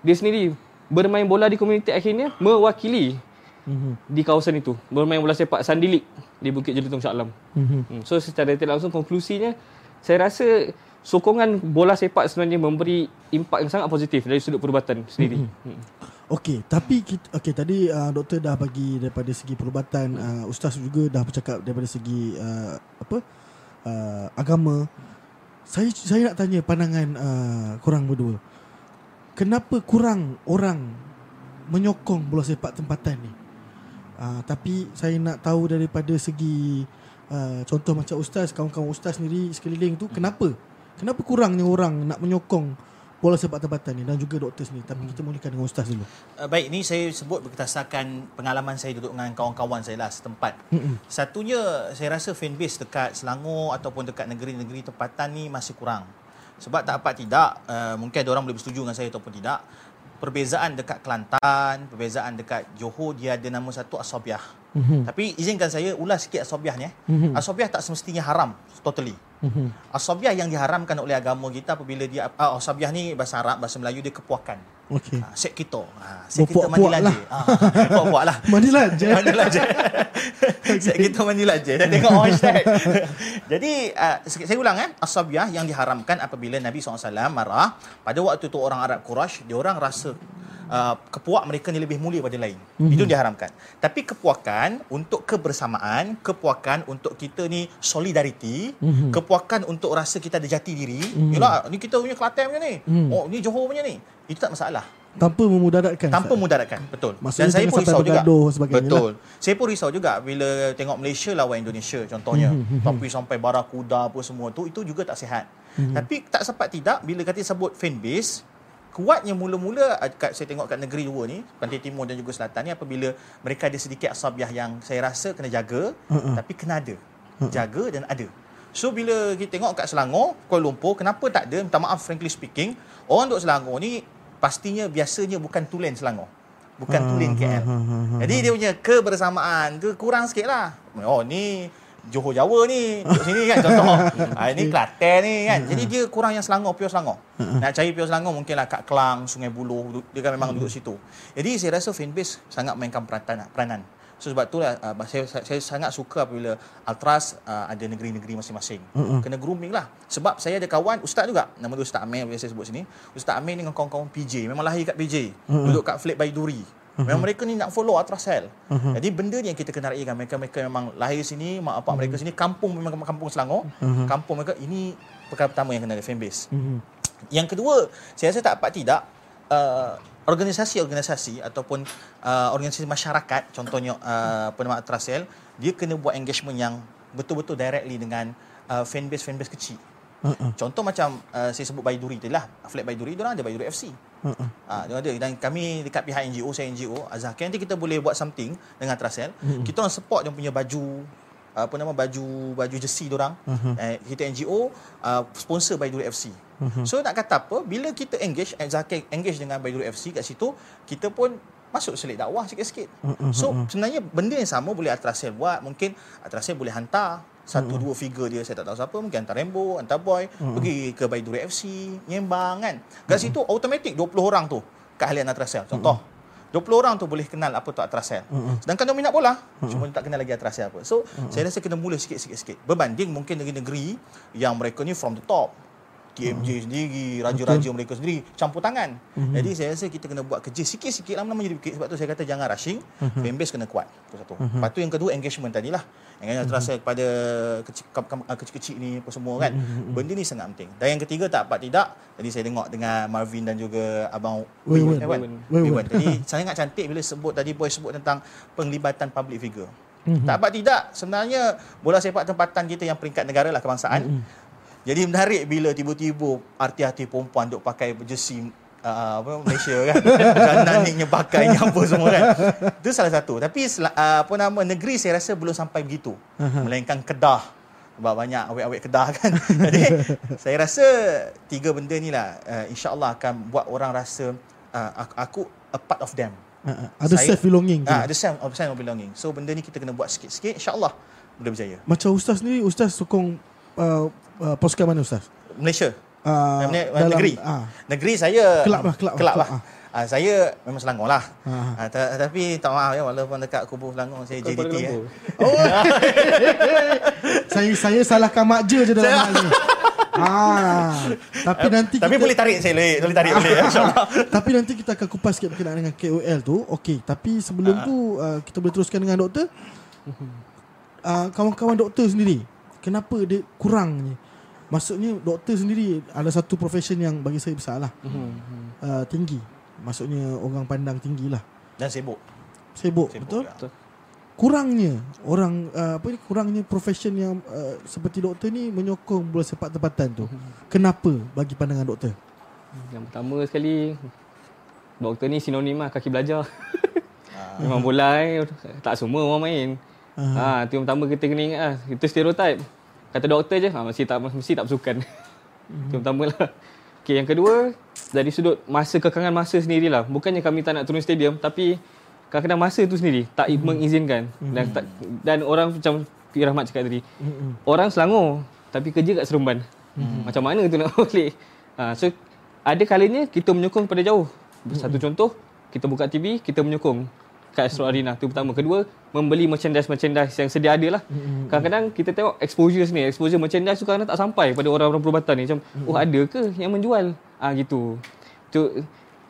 Speaker 5: Dia sendiri bermain bola di community akhirnya mewakili mm-hmm. di kawasan itu. Bermain bola sepak Sunday League di Bukit Jelutong Shah Alam. Mm-hmm. So secara tidak langsung konklusinya saya rasa sokongan bola sepak sebenarnya memberi impak yang sangat positif dari sudut perubatan sendiri. Mm-hmm.
Speaker 1: Okey, tapi kita okey tadi uh, doktor dah bagi daripada segi perubatan, uh, ustaz juga dah bercakap daripada segi uh, apa? Uh, agama. Saya saya nak tanya pandangan uh, korang berdua. Kenapa kurang orang menyokong bola sepak tempatan ni? Uh, tapi saya nak tahu daripada segi uh, contoh macam ustaz, kawan-kawan ustaz sendiri sekeliling tu kenapa? Kenapa kurangnya orang nak menyokong bola sepak tempatan ni dan juga doktor sendiri tapi kita mulakan dengan ustaz dulu.
Speaker 4: Uh, baik, ni saya sebut berdasarkan pengalaman saya duduk dengan kawan-kawan saya lah setempat. Mm-mm. Satunya, saya rasa fanbase dekat Selangor ataupun dekat negeri-negeri tempatan ni masih kurang. Sebab tak apa tidak, uh, mungkin ada orang boleh bersetuju dengan saya ataupun tidak. Perbezaan dekat Kelantan, perbezaan dekat Johor, dia ada nama satu Asobiah. Mm-hmm. Tapi izinkan saya ulas sikit Asobiah ni. Eh. Mm-hmm. Asobiah tak semestinya haram, totally. Mm-hmm. Asabiah yang diharamkan oleh agama kita apabila dia uh, asabiah ni bahasa Arab bahasa Melayu dia kepuakan.
Speaker 1: Okey.
Speaker 4: Uh, set kita. Uh, set kita mandi
Speaker 1: lah.
Speaker 4: Ah, puak-puak lah.
Speaker 1: Mandi laje.
Speaker 4: mandi laje. set kita mandi laje. Saya tengok orange tag. Jadi uh, saya ulang eh asabiah yang diharamkan apabila Nabi SAW marah pada waktu tu orang Arab Quraisy dia orang rasa Uh, kepuak mereka ni lebih mulia pada lain. Mm-hmm. Itu diharamkan. Tapi kepuakan untuk kebersamaan, kepuakan untuk kita ni solidariti, mm-hmm. kepuakan untuk rasa kita ada jati diri. Mm-hmm. Yalah, ni kita punya Kelantan punya ni. Mm. Oh, ni Johor punya ni. Itu tak masalah.
Speaker 1: Tanpa memudaratkan.
Speaker 4: Tanpa memudaratkan, betul.
Speaker 1: Maksudnya
Speaker 4: Dan saya pun risau juga. Betul.
Speaker 1: Lah.
Speaker 4: Saya pun risau juga bila tengok Malaysia lawan Indonesia contohnya. Mm-hmm. Tapi sampai barakuda apa semua tu, itu juga tak sihat. Mm-hmm. Tapi tak sempat tidak bila kata sebut fan base, kuatnya mula-mula kat saya tengok kat negeri dua ni pantai timur dan juga selatan ni apabila mereka ada sedikit asabiah yang saya rasa kena jaga uh-uh. tapi kena ada uh-uh. jaga dan ada so bila kita tengok kat Selangor Kuala Lumpur kenapa tak ada minta maaf frankly speaking orang duk Selangor ni pastinya biasanya bukan tulen Selangor bukan tulen KL jadi dia punya kebersamaan tu kurang sikit lah oh ni Johor Jawa ni duduk sini kan contoh. ha, ini Kelantan ni kan. Jadi dia kurang yang Selangor, pure Selangor. Nak cari pure Selangor mungkinlah kat Kelang, Sungai Buloh, dia kan memang duduk situ. Jadi saya rasa fanbase sangat mainkan peranan. peranan. So sebab itulah uh, saya, saya, saya sangat suka apabila Altras uh, ada negeri-negeri masing-masing. Uh-uh. Kena grooming lah. Sebab saya ada kawan ustaz juga. Nama dia Ustaz Amir yang saya sebut sini. Ustaz Amir dengan kawan-kawan PJ. Memang lahir kat PJ. Uh-uh. Duduk kat Flat by Duri. Uh-huh. Memang mereka ni nak follow Atrasel. Uh-huh. Jadi benda ni yang kita kena raikan. Mereka-mereka memang lahir sini, mak bapak uh-huh. mereka sini, kampung memang kampung Selangor. Uh-huh. Kampung mereka, ini perkara pertama yang kena ada fanbase. Uh-huh. Yang kedua, saya rasa tak apa tidak, uh, organisasi-organisasi ataupun uh, organisasi masyarakat, contohnya uh, apa nama Atrasel, dia kena buat engagement yang betul-betul directly dengan uh, fanbase-fanbase kecil. Uh-uh. Contoh macam uh, saya sebut Baiduri tadi lah. Flat Baiduri, dia ada Baiduri FC. Uh-uh. Ha, dia ada. Dan kami dekat pihak NGO, saya NGO, Azhar, nanti kita boleh buat something dengan Trasel. Uh-huh. Kita orang support dia punya baju, apa nama, baju baju jersey dia orang. Uh-huh. Eh, kita NGO, uh, sponsor Baiduri FC. Uh-huh. So nak kata apa, bila kita engage, Azhar engage dengan Baiduri FC kat situ, kita pun masuk selit dakwah sikit-sikit. Uh-huh. So sebenarnya benda yang sama boleh Atrasel buat. Mungkin Atrasel boleh hantar satu dua figure dia saya tak tahu siapa mungkin hantar Rembo hantar Boy uh-huh. pergi ke Baiduri FC nyembang kan kat uh-huh. situ automatik 20 orang tu keahlian Atrasel contoh uh-huh. 20 orang tu boleh kenal apa tu Atrasel uh-huh. sedangkan dia minat bola uh-huh. cuma tak kenal lagi Atrasel apa so uh-huh. saya rasa kena mula sikit-sikit berbanding mungkin negeri-negeri yang mereka ni from the top TMJ uh-huh. sendiri, raja-raja mereka sendiri campur tangan. Uh-huh. Jadi saya rasa kita kena buat kerja sikit-sikit lama-lama jadi bukit. Sebab tu saya kata jangan rushing, uh-huh. fanbase kena kuat. Itu satu. Uh-huh. Lepas tu yang kedua engagement tadilah. Yang uh-huh. terasa kepada kecil-kecil ni apa semua kan. Uh-huh. Benda ni sangat penting. Dan yang ketiga tak apa tidak. Jadi saya tengok dengan Marvin dan juga abang
Speaker 1: Wiwan.
Speaker 4: Wiwan. Jadi sangat cantik bila sebut tadi boy sebut tentang penglibatan public figure. Uh-huh. Tak apa tidak. Sebenarnya bola sepak tempatan kita yang peringkat negara lah kebangsaan. Uh-huh jadi menarik bila tiba-tiba arti-arti perempuan duk pakai jersey uh, apa Malaysia kan. Dan naniknya pakai ni apa semua kan. Itu salah satu. Tapi uh, apa nama negeri saya rasa belum sampai begitu. Melainkan Kedah. Sebab banyak awet-awet Kedah kan. Jadi saya rasa tiga benda ni lah uh, insya-Allah akan buat orang rasa uh, aku, a part of them.
Speaker 1: Ah. Ada
Speaker 4: Saya-
Speaker 1: self belonging.
Speaker 4: Ah, ada of of belonging. So benda ni kita kena buat sikit-sikit insya-Allah boleh berjaya.
Speaker 1: Macam ustaz ni, ustaz sokong uh, uh, pasukan mana ustaz?
Speaker 4: Malaysia.
Speaker 1: Uh,
Speaker 4: Uh, negeri.
Speaker 1: Ah.
Speaker 4: Negeri saya
Speaker 1: Kelab lah, kelab lah,
Speaker 4: kelab
Speaker 1: kelab
Speaker 4: lah. Ah, saya memang Selangor lah.
Speaker 1: Ah.
Speaker 4: Ah, ta- tapi tak maaf ya walaupun dekat kubu Selangor saya JDT ya.
Speaker 1: Oh. saya saya salahkan Mak Je je dalam hal ni. Ah, tapi nanti
Speaker 4: Tapi
Speaker 1: kita,
Speaker 4: boleh tarik saya boleh, boleh tarik boleh insya-Allah.
Speaker 1: tapi nanti kita akan kupas sikit berkenaan dengan KOL tu. Okey, tapi sebelum tu uh, kita boleh teruskan dengan doktor. Uh, kawan-kawan doktor sendiri, kenapa dia kurang ni? Maksudnya doktor sendiri ada satu profession yang bagi saya besar lah. Uh, tinggi. Maksudnya orang pandang tinggi lah.
Speaker 4: Dan sibuk.
Speaker 1: Sibuk,
Speaker 4: Sibuk,
Speaker 1: betul?
Speaker 4: ya.
Speaker 1: kurangnya orang uh, apa ni kurangnya profession yang uh, seperti doktor ni menyokong bola sepak tempatan tu. Kenapa bagi pandangan doktor?
Speaker 5: Yang pertama sekali doktor ni sinonim lah kaki belajar. Memang bola eh, tak semua orang main. Ha, tu yang pertama kita kena ingat lah. Itu stereotype. Kata doktor je, ha, mesti tak mesti tak bersukan. Itu yang pertama lah. Okay, yang kedua, dari sudut masa kekangan masa sendirilah. Bukannya kami tak nak turun stadium, tapi kadang-kadang masa tu sendiri tak mengizinkan. Dan tak, dan orang macam P. Rahmat cakap tadi, orang Selangor tapi kerja kat Seremban. Macam mana tu nak boleh? Ha, so, ada kalanya kita menyokong pada jauh. Satu contoh, kita buka TV, kita menyokong kat Astro Arena. Tu pertama. Kedua, membeli merchandise-merchandise yang sedia ada lah. Kadang-kadang kita tengok exposure sini. Exposure merchandise tu kadang tak sampai pada orang-orang perubatan ni. Macam, oh ada ke yang menjual? Ah gitu. Tu,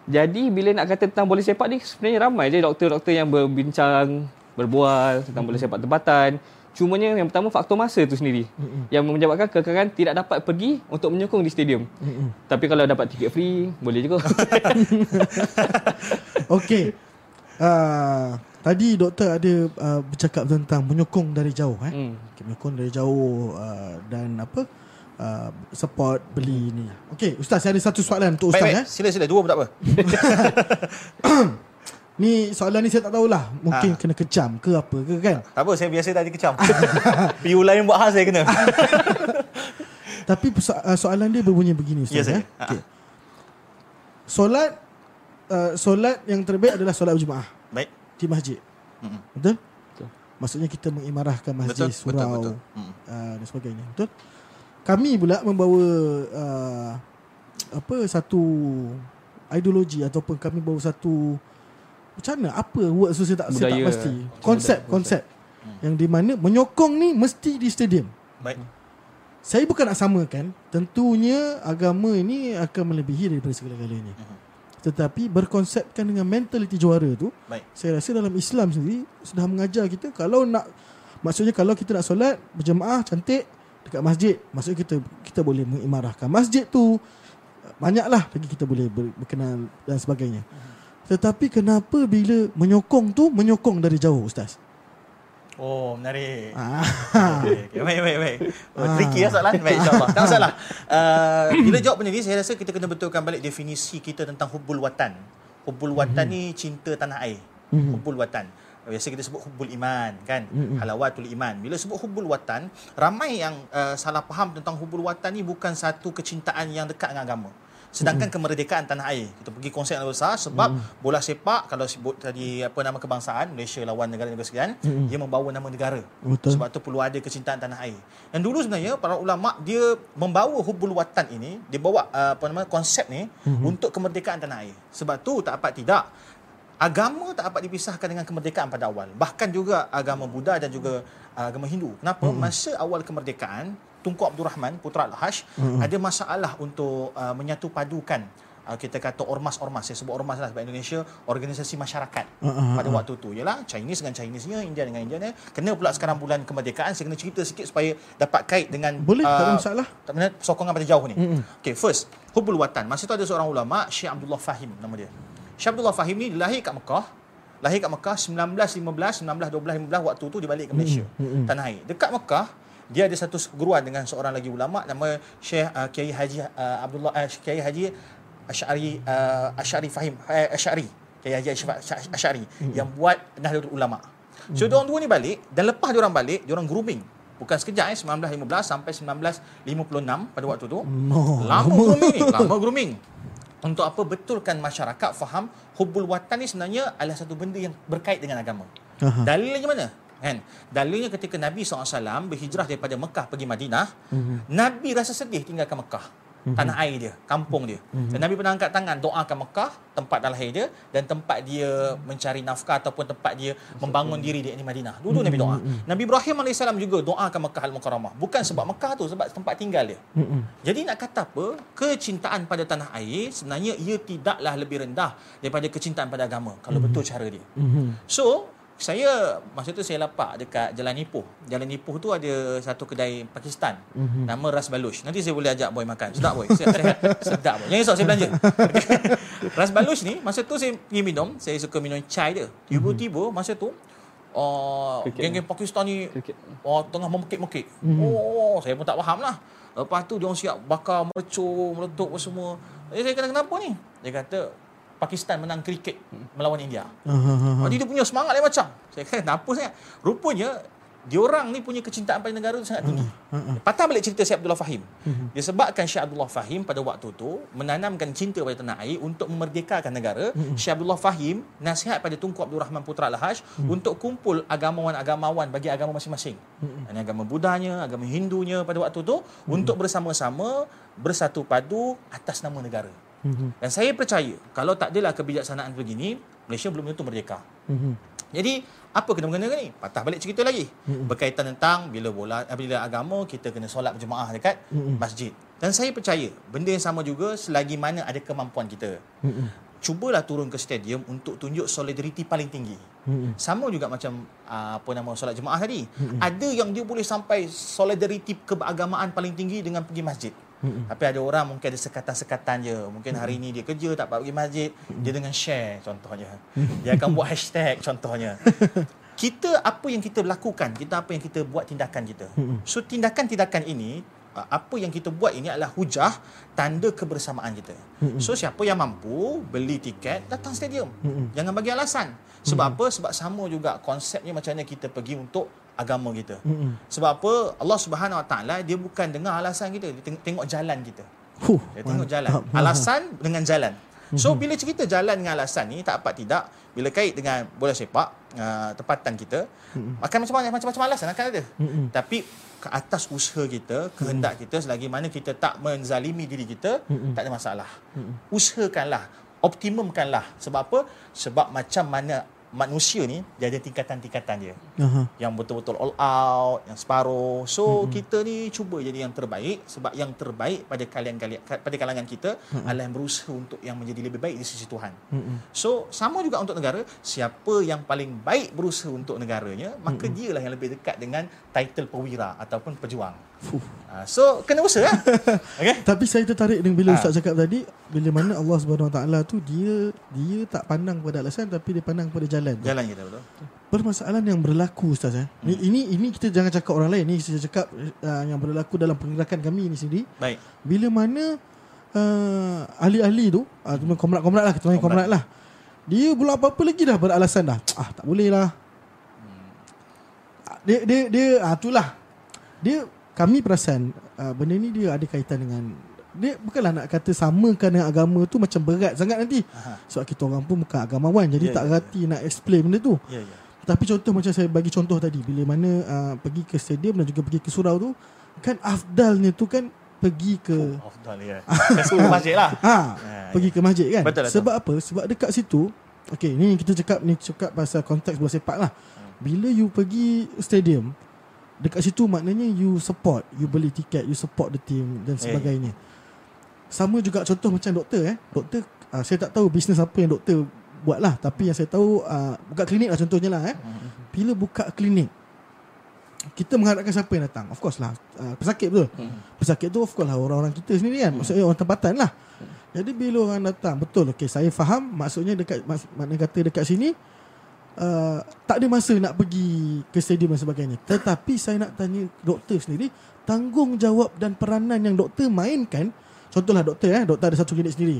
Speaker 5: jadi bila nak kata tentang bola sepak ni sebenarnya ramai je doktor-doktor yang berbincang, berbual tentang bola sepak tempatan. Cumanya yang pertama faktor masa tu sendiri yang menyebabkan kadang-kadang tidak dapat pergi untuk menyokong di stadium. Tapi kalau dapat tiket free boleh juga.
Speaker 1: Okey. Uh, tadi doktor ada uh, bercakap tentang menyokong dari jauh eh.
Speaker 5: hmm.
Speaker 1: Okay, menyokong dari jauh uh, dan apa? Uh, support beli ni. Okey, ustaz saya ada satu soalan untuk ustaz
Speaker 4: Baik, baik.
Speaker 1: eh.
Speaker 4: Sila sila dua pun tak apa.
Speaker 1: Ni soalan ni saya tak tahulah. Mungkin
Speaker 4: Ah.
Speaker 1: kena kecam ke apa ke kan.
Speaker 4: Tak apa saya biasa tadi kecam. Piu lain buat hal saya kena.
Speaker 1: Tapi uh, soalan dia berbunyi begini
Speaker 4: Ya,
Speaker 1: ustaz
Speaker 4: saya.
Speaker 1: eh. Okey. Solat uh, solat yang terbaik adalah solat berjemaah
Speaker 4: Baik.
Speaker 1: di masjid.
Speaker 4: Mm-mm.
Speaker 1: Betul?
Speaker 5: Betul.
Speaker 1: Maksudnya kita mengimarahkan masjid,
Speaker 4: Betul, betul,
Speaker 1: surau
Speaker 4: betul. Mm.
Speaker 1: Uh, dan sebagainya. Betul? Kami pula membawa uh, apa satu ideologi ataupun kami bawa satu macam mana apa word tu saya tak, saya tak
Speaker 5: Budaya.
Speaker 1: pasti. Konsep, konsep. Yang di mana menyokong ni mesti di stadium.
Speaker 4: Baik.
Speaker 1: Saya bukan nak samakan Tentunya agama ini akan melebihi daripada segala-galanya
Speaker 4: Mhm.
Speaker 1: Tetapi berkonsepkan dengan mentaliti juara tu
Speaker 4: Baik.
Speaker 1: Saya rasa dalam Islam sendiri Sudah mengajar kita Kalau nak Maksudnya kalau kita nak solat Berjemaah cantik Dekat masjid Maksudnya kita kita boleh mengimarahkan masjid tu Banyaklah lagi kita boleh ber, berkenal dan sebagainya. Tetapi kenapa bila menyokong tu Menyokong dari jauh Ustaz
Speaker 4: Oh, menarik.
Speaker 1: ah.
Speaker 4: Okay, okay. Baik, baik, baik. Oh,
Speaker 1: Ah.
Speaker 4: tricky lah soalan. Baik, insyaAllah. Tak masalah. Uh, bila jawab benda ni, saya rasa kita kena betulkan balik definisi kita tentang hubul watan. Hubul watan ni cinta tanah air.
Speaker 1: Mhm.
Speaker 4: Hubul watan. Biasa kita sebut hubul iman kan.
Speaker 1: Mhm.
Speaker 4: Halawatul iman. Bila sebut hubul watan, ramai yang uh, salah faham tentang hubul watan ni bukan satu kecintaan yang dekat dengan agama. Sedangkan kemerdekaan tanah air kita pergi konsep yang besar sebab bola sepak kalau sebut tadi apa nama kebangsaan Malaysia lawan negara-negara sekian dia membawa nama negara
Speaker 1: Betul.
Speaker 4: sebab tu perlu ada kecintaan tanah air. Dan dulu sebenarnya para ulama dia membawa hubul watan ini, dia bawa uh, apa nama konsep ni mm-hmm. untuk kemerdekaan tanah air. Sebab tu tak dapat tidak agama tak dapat dipisahkan dengan kemerdekaan pada awal. Bahkan juga agama Buddha dan juga agama Hindu. Kenapa? Mm-hmm. Masa awal kemerdekaan Tunku Abdul Rahman Putra Al-Hash mm-hmm. ada masalah untuk uh, menyatu padukan uh, kita kata ormas-ormas. Saya sebut ormas lah sebab Indonesia organisasi masyarakat
Speaker 1: ah,
Speaker 4: pada waktu tu. Ialah Chinese dengan Chinese-nya India dengan India kena pula sekarang bulan kemerdekaan saya kena cerita sikit supaya dapat kait dengan
Speaker 1: Boleh, tak ada
Speaker 4: ah,
Speaker 1: masalah.
Speaker 4: tak sokongan pada jauh ni. Okay first hubul watan. Masa tu ada seorang ulama Syekh Abdullah Fahim nama dia. Syekh Abdullah Fahim ni lahir kat Mekah. Lahir kat Mekah 1915 1912 15 waktu tu dia balik ke Malaysia. Tanah air. Dekat Mekah dia ada satu guruan dengan seorang lagi ulama nama Syekh uh, Kiai Haji uh, Abdullah uh, Kiai Haji Asy'ari uh, Asy'ari Fahim uh, Asy'ari Kiai Haji Asy'ari- Asy'ari yang buat Nahdlatul Ulama. So diorang dua ni balik dan lepas diorang balik diorang grooming. Bukan sekejap eh 1915 sampai 1956 pada waktu tu.
Speaker 1: No.
Speaker 4: Lama grooming ni, lama grooming. Untuk apa betulkan masyarakat faham hubul watan ni sebenarnya adalah satu benda yang berkait dengan agama.
Speaker 1: Aha.
Speaker 4: Dalilnya mana? Kan? Dalilnya ketika Nabi SAW berhijrah daripada Mekah pergi Madinah, Nabi rasa sedih tinggalkan Mekah. Tanah air dia, kampung dia. Dan Nabi pernah angkat tangan doakan Mekah, tempat dah lahir dia dan tempat dia mencari nafkah ataupun tempat dia membangun diri dia di Madinah. Dulu Nabi doa. Nabi Ibrahim AS juga doakan Mekah Al-Mukarramah. Bukan sebab Mekah tu, sebab tempat tinggal dia. Jadi nak kata apa? Kecintaan pada tanah air sebenarnya ia tidaklah lebih rendah daripada kecintaan pada agama kalau betul cara dia. So, saya masa tu saya lapak dekat Jalan Ipoh. Jalan Ipoh tu ada satu kedai Pakistan. Nama Ras Balush. Nanti saya boleh ajak boy makan. Sedap boy. Sedap, sedap, sedap boy. Jangan risau saya belanja. Ras Balush ni masa tu saya pergi minum, saya suka minum chai dia. Tiba-tiba masa tu
Speaker 5: Cricket
Speaker 4: geng-geng Pakistan ni oh, tengah memekik-mekik. Oh, saya pun tak faham lah. Lepas tu dia orang siap bakar mercur, meletup semua. Eh, saya kata kenapa ni? Dia kata Pakistan menang kriket melawan India. Jadi dia punya semangat lain macam. Saya kata kenapa sangat? Rupanya diorang ni punya kecintaan pada negara tu sangat tinggi. Patah balik cerita Syekh Abdullah Fahim. Disebabkan Syekh Abdullah Fahim pada waktu tu menanamkan cinta pada tanah air untuk memerdekakan negara. Syekh Abdullah Fahim nasihat pada Tunku Abdul Rahman Putra Al-Haj untuk kumpul agamawan-agamawan bagi agama masing-masing. Ini agama Budanya, agama Hindunya pada waktu tu untuk bersama-sama bersatu padu atas nama negara. Dan saya percaya kalau tak adalah kebijaksanaan begini, Malaysia belum tentu merdeka. Jadi apa kena mengena ni? Patah balik cerita lagi. Berkaitan tentang bila bola bila agama kita kena solat berjemaah dekat masjid. Dan saya percaya benda yang sama juga selagi mana ada kemampuan kita. Cubalah turun ke stadium untuk tunjuk solidariti paling tinggi. Sama juga macam uh, apa nama solat jemaah tadi. Ada yang dia boleh sampai solidariti keagamaan paling tinggi dengan pergi masjid. Mm-hmm. Tapi ada orang mungkin ada sekatan-sekatan je. Mungkin hari ni dia kerja tak dapat pergi masjid, dia dengan share contohnya. Dia akan buat hashtag contohnya. Kita apa yang kita lakukan, kita apa yang kita buat tindakan kita. So tindakan-tindakan ini apa yang kita buat ini adalah hujah tanda kebersamaan kita. So siapa yang mampu beli tiket datang stadium. Jangan bagi alasan. Sebab apa? Sebab sama juga konsepnya macam mana kita pergi untuk agama kita. Sebab apa? Allah Subhanahu Wa Taala dia bukan dengar alasan kita, dia teng- tengok jalan kita.
Speaker 1: Huh,
Speaker 4: Dia tengok jalan. Alasan dengan jalan. So bila cerita jalan dengan alasan ni tak apa tidak bila kait dengan bola sepak uh, tempatan kita akan macam-macam macam-macam alasan akan ada. Tapi ke atas usaha kita, kehendak kita selagi mana kita tak menzalimi diri kita, tak ada masalah. Usahakanlah, optimumkanlah. Sebab apa? Sebab macam mana manusia ni dia ada tingkatan-tingkatan dia
Speaker 1: Aha.
Speaker 4: yang betul-betul all out, yang separuh. So mm-hmm. kita ni cuba jadi yang terbaik sebab yang terbaik pada kalian pada kalangan kita mm-hmm. adalah yang berusaha untuk yang menjadi lebih baik di sisi Tuhan. Mm-hmm. So sama juga untuk negara, siapa yang paling baik berusaha untuk negaranya, maka mm-hmm. dialah yang lebih dekat dengan title perwira ataupun pejuang.
Speaker 1: Fuh.
Speaker 4: Uh, so kena usaha lah. okay?
Speaker 1: Tapi saya tertarik dengan bila
Speaker 4: Ah.
Speaker 1: Ustaz cakap tadi bila mana Allah Subhanahu Wa Taala tu dia dia tak pandang pada alasan tapi dia pandang pada jalan. tu.
Speaker 4: Jalan kita betul.
Speaker 1: Permasalahan yang berlaku Ustaz eh. Ni, ini ini kita jangan cakap orang lain ni saya cakap uh, yang berlaku dalam pergerakan kami ini sendiri.
Speaker 4: Baik.
Speaker 1: Bila mana uh, ahli-ahli tu uh, cuma komrat-komrat lah kita panggil komrat lah. Dia belum apa-apa lagi dah beralasan dah. Ah tak boleh lah. Ah, Dia dia dia ah itulah. Dia kami perasan uh, benda ni dia ada kaitan dengan dia bukanlah nak kata samakan dengan agama tu macam berat sangat nanti.
Speaker 4: Aha.
Speaker 1: Sebab kita orang pun bukan agamawan jadi
Speaker 4: Ya,
Speaker 1: tak
Speaker 4: ya,
Speaker 1: reti nak explain benda tu.
Speaker 4: Ya ya.
Speaker 1: Tapi contoh macam saya bagi contoh tadi bila mana uh, pergi ke stadium dan juga pergi ke surau tu kan afdalnya tu kan pergi ke
Speaker 4: Afdal ya. Ke masjid lah.
Speaker 1: ha,
Speaker 4: Ah,
Speaker 1: pergi ke masjid kan.
Speaker 4: Betul, betul.
Speaker 1: Sebab apa? Sebab dekat situ okey ni kita cakap ni cakap pasal konteks bola sepak lah. Bila you pergi stadium dekat situ maknanya you support, you beli tiket, you support the team dan
Speaker 4: ya.
Speaker 1: sebagainya. Sama juga contoh macam doktor eh. Doktor uh, saya tak tahu bisnes apa yang doktor buat lah tapi yang saya tahu uh, buka klinik lah contohnya lah eh. Bila buka klinik kita mengharapkan siapa yang datang Of course lah uh, Pesakit betul Pesakit tu of course lah Orang-orang kita sendiri kan Maksudnya orang tempatan lah Jadi bila orang datang Betul okay Saya faham Maksudnya dekat mak, Makna kata dekat sini uh, Tak ada masa nak pergi Ke stadium dan sebagainya. Tetapi saya nak tanya Doktor sendiri Tanggungjawab dan peranan yang doktor mainkan Contohlah doktor eh Doktor ada satu klinik sendiri.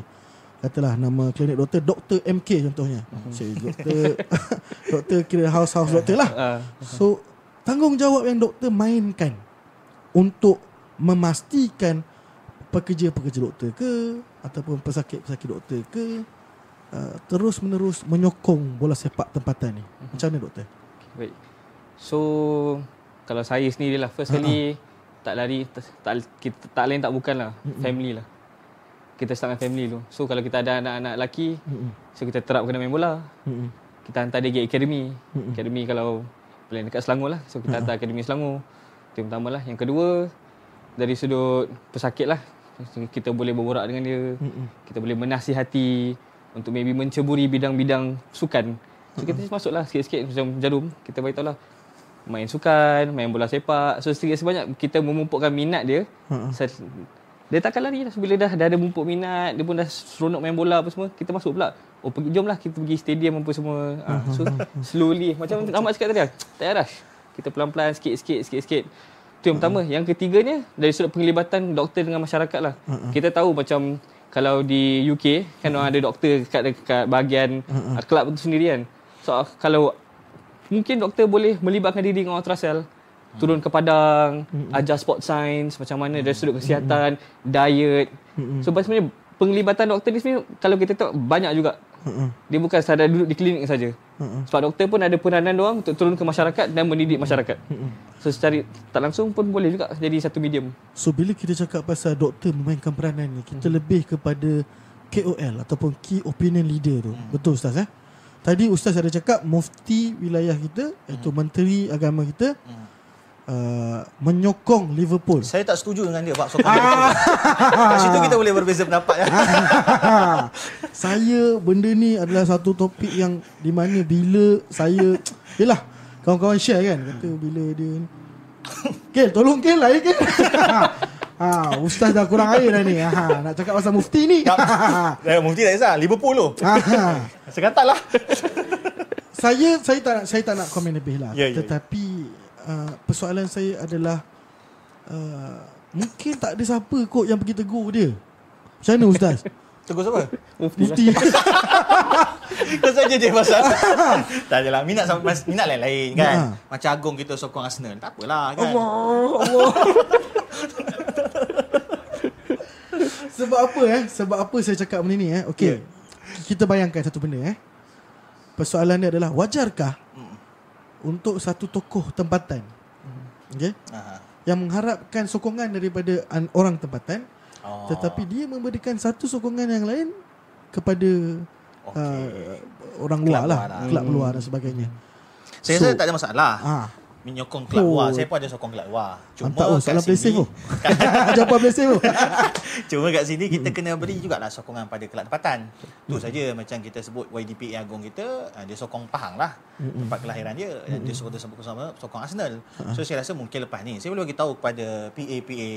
Speaker 1: Katalah nama klinik doktor Doktor MK contohnya. Saya doktor Doktor kira house-house doktor lah.
Speaker 5: Ah.
Speaker 1: So tanggungjawab yang doktor mainkan untuk memastikan pekerja-pekerja doktor ke ataupun pesakit-pesakit doktor ke uh, terus menerus menyokong bola sepak tempatan ni. Macam mana doktor?
Speaker 5: Baik. So kalau saya sendiri lah first kali tak lari tak, tak kita tak lain tak bukan lah family lah. Kita start dengan family tu. So kalau kita ada anak-anak lelaki so kita terap kena main bola.
Speaker 1: Mm-mm.
Speaker 5: Kita hantar dia pergi akademi. Akademi kalau plan dekat Selangor lah. So kita hantar akademi Selangor. Itu yang pertama lah. Yang kedua dari sudut pesakit lah. Kita boleh berborak dengan dia. Kita boleh menasihati untuk maybe menceburi bidang-bidang sukan. So kita masuklah sikit-sikit macam jarum. Kita beritahu lah main sukan, main bola sepak. So sedikit sebanyak kita memupukkan minat dia. Sa- Dia takkan lari lah. Bila dah, dah ada memupuk minat, dia pun dah seronok main bola apa semua, kita masuk pula. Oh pergi jomlah kita pergi stadium apa semua. Ha, so slowly macam Ahmad cakap tadi lah. Tak payah rush. Kita pelan-pelan sikit-sikit sikit-sikit. Itu yang pertama. Yang ketiganya dari sudut penglibatan doktor dengan masyarakat lah. Kita tahu macam kalau di UK kan orang ada doktor kat dekat bahagian kelab tu sendiri kan. So kalau mungkin doktor boleh melibatkan diri dengan ultrasound. Turun ke padang ajar sport science macam mana dari sudut kesihatan diet. So sebenarnya penglibatan doktor ni sebenarnya kalau kita tengok banyak juga. Dia bukan sekadar duduk di klinik saja sebab doktor pun ada peranan dia orang untuk turun ke masyarakat dan mendidik masyarakat. So secara tak langsung pun boleh juga jadi satu medium.
Speaker 1: So bila kita cakap pasal doktor memainkan peranan ni, kita lebih kepada KOL ataupun key opinion leader tu. Betul ustaz eh? Tadi ustaz ada cakap mufti wilayah kita iaitu menteri agama kita uh, menyokong Liverpool.
Speaker 4: Saya tak setuju dengan dia Pak sokong Liverpool. Kat situ kita boleh berbeza pendapat ya.
Speaker 1: saya benda ni adalah satu topik yang di mana bila saya yalah kawan-kawan share kan kata bila dia ni Kel tolong Kel lah Kel ha, Ustaz dah kurang air dah ni ha, Nak cakap pasal mufti ni
Speaker 4: Eh, Mufti tak kisah. Liverpool tu.
Speaker 1: ha,
Speaker 4: Sekatan lah.
Speaker 1: Saya saya tak nak saya tak nak komen lebih lah
Speaker 4: Ya, ya, ya.
Speaker 1: Uh, Persoalan saya adalah uh, Mungkin tak ada siapa kot yang pergi tegur dia Macam mana Ustaz?
Speaker 4: Tegur siapa?
Speaker 1: Mufti
Speaker 4: Kau saja je pasal. tak adalah. Minat sama, minat lain-lain kan.
Speaker 1: Ha.
Speaker 4: Macam Agong kita sokong Arsenal. Tak apalah kan.
Speaker 1: Allah Sebab apa eh Sebab apa saya cakap benda ni eh Okey Kita bayangkan satu benda eh Persoalan dia adalah Wajarkah Untuk satu tokoh tempatan Okey. Yang mengharapkan sokongan daripada an- orang tempatan
Speaker 4: Oh.
Speaker 1: Tetapi dia memberikan satu sokongan yang lain Kepada
Speaker 4: Okey.
Speaker 1: uh, Orang luar
Speaker 4: Kelab
Speaker 1: lah
Speaker 4: luar lah.
Speaker 1: Kelab luar dan sebagainya
Speaker 4: Saya
Speaker 1: So-
Speaker 4: rasa tak ada masalah.
Speaker 1: Ah,
Speaker 4: Menyokong kelab
Speaker 1: Oh.
Speaker 4: luar. Saya pun ada sokong kelab luar.
Speaker 1: Mantap oh, soalan
Speaker 4: kat
Speaker 1: play safe
Speaker 4: sini-
Speaker 1: tu Jawapan play safe tu
Speaker 4: Cuma kat sini kita kena beri jugalah sokongan pada kelab tempatan. Tu saja macam kita sebut YDP Agong kita, ah, dia sokong Pahang lah. Tempat kelahiran dia. Dan dia sokong sebut sama sokong Arsenal. So saya rasa mungkin lepas ni saya boleh bagi tahu kepada PA-PA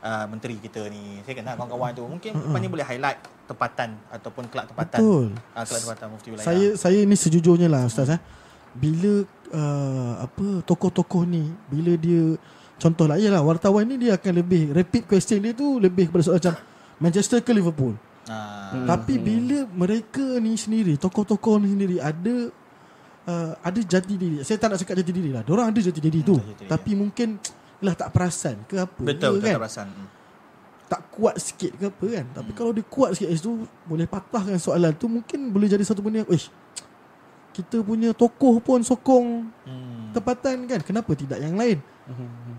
Speaker 4: uh, menteri kita ni. Saya kenal kawan-kawan tu. Mungkin lepas ni boleh highlight tempatan ataupun kelab tempatan.
Speaker 1: Betul.
Speaker 4: Uh, kelab tempatan mufti wilayah.
Speaker 1: Saya saya ni sejujurnya lah ustaz eh. Bila uh, apa tokoh-tokoh ni bila dia contohlah ialah wartawan ni dia akan lebih repeat question dia tu lebih kepada soal macam Manchester ke Liverpool.
Speaker 4: uh,
Speaker 1: Hmm. Tapi bila mereka ni sendiri tokoh-tokoh ni sendiri ada uh, ada jati diri. Saya tak nak cakap jati diri lah. Diorang ada jati diri tu.
Speaker 4: ada jati diri.
Speaker 1: Tapi mungkin lah tak perasan ke apa
Speaker 4: betul
Speaker 1: ke
Speaker 4: betul
Speaker 1: kan?
Speaker 4: perasan. Hmm.
Speaker 1: tak kuat sikit ke apa kan Tapi kalau dia kuat sikit kat situ Boleh patahkan soalan tu Mungkin boleh jadi satu benda yang Kita punya tokoh pun sokong
Speaker 4: Hmm.
Speaker 1: Tempatan kan Kenapa tidak yang lain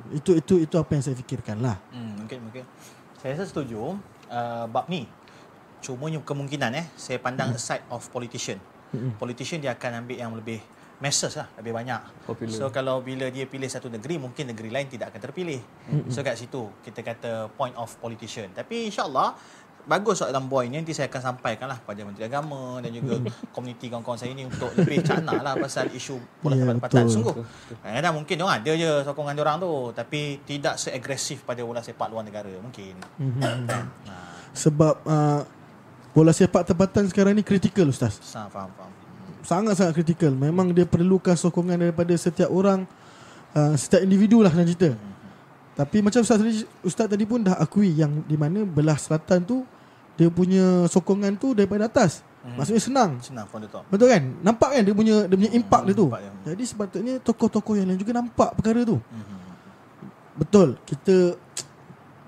Speaker 1: Itu itu itu apa yang saya fikirkan lah
Speaker 4: Hmm, mungkin mungkin. Saya rasa setuju uh, bab ni. Cuma kemungkinan eh saya pandang
Speaker 1: Hmm.
Speaker 4: side of politician. Politician dia akan ambil yang lebih masses lah, lebih banyak.
Speaker 5: Popular.
Speaker 4: So kalau bila dia pilih satu negeri, mungkin negeri lain tidak akan terpilih. So kat situ kita kata point of politician. Tapi insyaAllah bagus dalam boy ni nanti saya akan sampaikan lah pada Menteri Agama dan juga komuniti kawan-kawan saya ni untuk lebih cakna lah pasal isu bola
Speaker 1: Ya,
Speaker 4: sepak-sepatan
Speaker 1: betul.
Speaker 4: sungguh. Kadang-kadang mungkin orang ada je sokongan orang tu tapi tidak seagresif pada bola sepak luar negara mungkin. Kan?
Speaker 1: Sebab uh, Bola sepak tempatan sekarang ni kritikal Ustaz
Speaker 4: Faham, faham, faham.
Speaker 1: Sangat-sangat kritikal Memang dia perlukan sokongan daripada setiap orang uh, Setiap individu lah nak cerita Tapi macam Ustaz tadi, Ustaz tadi pun dah akui Yang di mana belah selatan tu Dia punya sokongan tu daripada atas Maksudnya senang
Speaker 4: Senang from the top.
Speaker 1: Betul kan? Nampak kan dia punya dia punya impak dia tu.
Speaker 4: dia.
Speaker 1: Jadi sepatutnya tokoh-tokoh yang lain juga nampak perkara tu.
Speaker 4: Mhm.
Speaker 1: Betul. Kita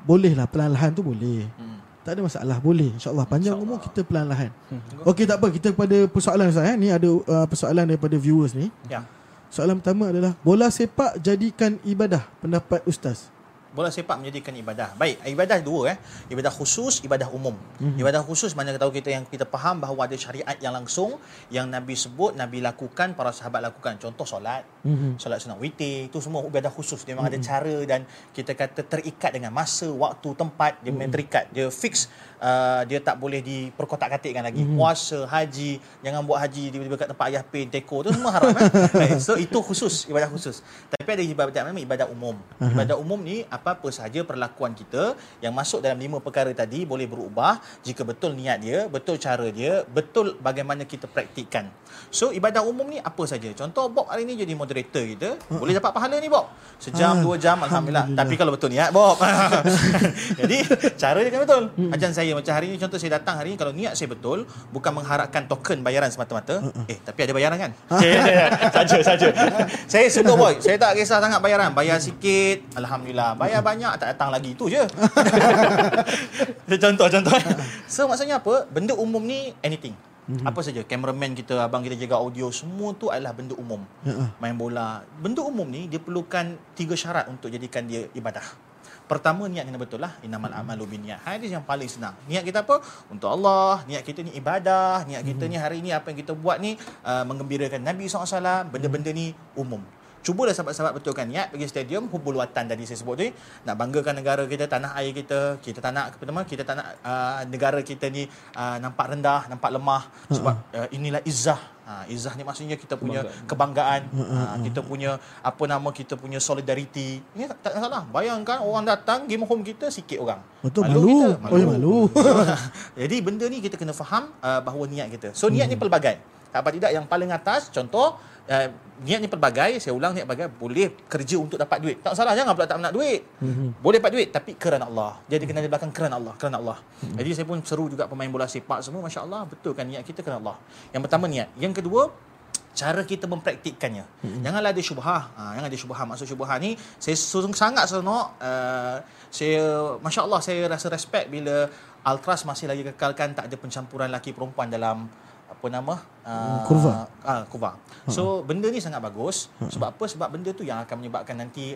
Speaker 1: boleh lah perlahan-lahan tu boleh.
Speaker 4: Hmm.
Speaker 1: Tak ada masalah, boleh. InsyaAllah panjang umur kita perlahan-lahan.
Speaker 4: Hmm.
Speaker 1: Okey tak apa, kita kepada persoalan Ustaz eh. Ni ada uh, persoalan daripada viewers ni.
Speaker 4: Ya.
Speaker 1: Soalan pertama adalah bola sepak jadikan ibadah pendapat ustaz.
Speaker 4: Bola sepak menjadikan ibadah. Baik, ibadah dua eh. Ibadah khusus, ibadah umum.
Speaker 1: Mhm.
Speaker 4: Mm-hmm. Ibadah khusus mana tahu kita yang kita faham bahawa ada syariat yang langsung yang Nabi sebut, Nabi lakukan, para sahabat lakukan. Contoh solat,
Speaker 1: Mhm.
Speaker 4: mm-hmm. solat sunat witir, itu semua ibadah khusus. Dia memang mm-hmm. ada cara dan kita kata terikat dengan masa, waktu, tempat, dia mm-hmm. terikat. Dia fix uh, dia tak boleh diperkotak-katikkan lagi. Mm-hmm. Puasa, haji, jangan buat haji tiba-tiba kat tempat ayah pay teko tu semua haram eh. Right. So itu khusus, ibadah khusus. Tapi ada ibadah namanya ibadah umum. Uh-huh. Ibadah umum ni apa-apa sahaja perlakuan kita yang masuk dalam lima perkara tadi boleh berubah jika betul niat dia, betul cara dia, betul bagaimana kita praktikkan. So ibadah umum ni apa saja. Contoh Bob hari ni jadi moderator kita, boleh dapat pahala ni Bob. Sejam,
Speaker 1: Ah,
Speaker 4: dua jam alhamdulillah.
Speaker 1: Alhamdulillah.
Speaker 4: Tapi kalau betul niat Bob. jadi cara dia kan betul. Macam saya macam hari ni contoh saya datang hari ni kalau niat saya betul bukan mengharapkan token bayaran semata-mata. Eh tapi ada bayaran kan? saja saja. saya suka boy. Saya tak kisah sangat bayaran. Bayar sikit alhamdulillah. Bayar banyak tak datang lagi tu je. Contoh-contoh. So maksudnya apa? Benda umum ni anything. Apa saja Cameraman kita Abang kita jaga audio Semua tu adalah benda umum
Speaker 1: Ya.
Speaker 4: Main bola Benda umum ni Dia perlukan Tiga syarat Untuk jadikan dia ibadah Pertama niat kena betul lah. Innamal amalu binniat Hadis yang paling senang. Niat kita apa? Untuk Allah. Niat kita ni ibadah. Niat kita ni hari ni Apa yang kita buat ni uh, Menggembirakan Nabi SAW Benda-benda ni umum Cubalah sahabat-sahabat betulkan niat pergi stadium hubul watan tadi saya sebut tu nak banggakan negara kita tanah air kita kita tak nak kita tak nak uh, negara kita ni uh, nampak rendah nampak lemah. Sebab uh, inilah izzah. Uh, izzah ni maksudnya kita punya kebanggaan. uh, kita punya apa nama kita punya solidariti. Ini tak, tak salah. Bayangkan orang datang game home kita sikit orang.
Speaker 1: Betul malu.
Speaker 4: kita,
Speaker 1: Oh ya malu.
Speaker 4: jadi benda ni kita kena faham uh, bahawa niat kita. So niat ni pelbagai. Apa tidak. Yang paling atas contoh uh, niat ni pelbagai, saya ulang niat pelbagai boleh kerja untuk dapat duit. Tak salah jangan pula tak nak duit. Boleh dapat duit tapi kerana Allah. Jadi kena di belakang kerana Allah, kerana Allah. Jadi saya pun seru juga pemain bola sepak semua masya-Allah betul kan niat kita kerana Allah. Yang pertama niat. Yang kedua cara kita mempraktikkannya. Hmm. Janganlah ada syubhah. Ha, jangan ada syubhah. Maksud syubhah ni saya sangat seronok uh, saya masya-Allah saya rasa respect bila Altras masih lagi kekalkan tak ada pencampuran lelaki perempuan dalam apa nama uh,
Speaker 1: Kurva.
Speaker 4: ah kurva. So benda ni sangat bagus sebab apa? Sebab benda tu yang akan menyebabkan nanti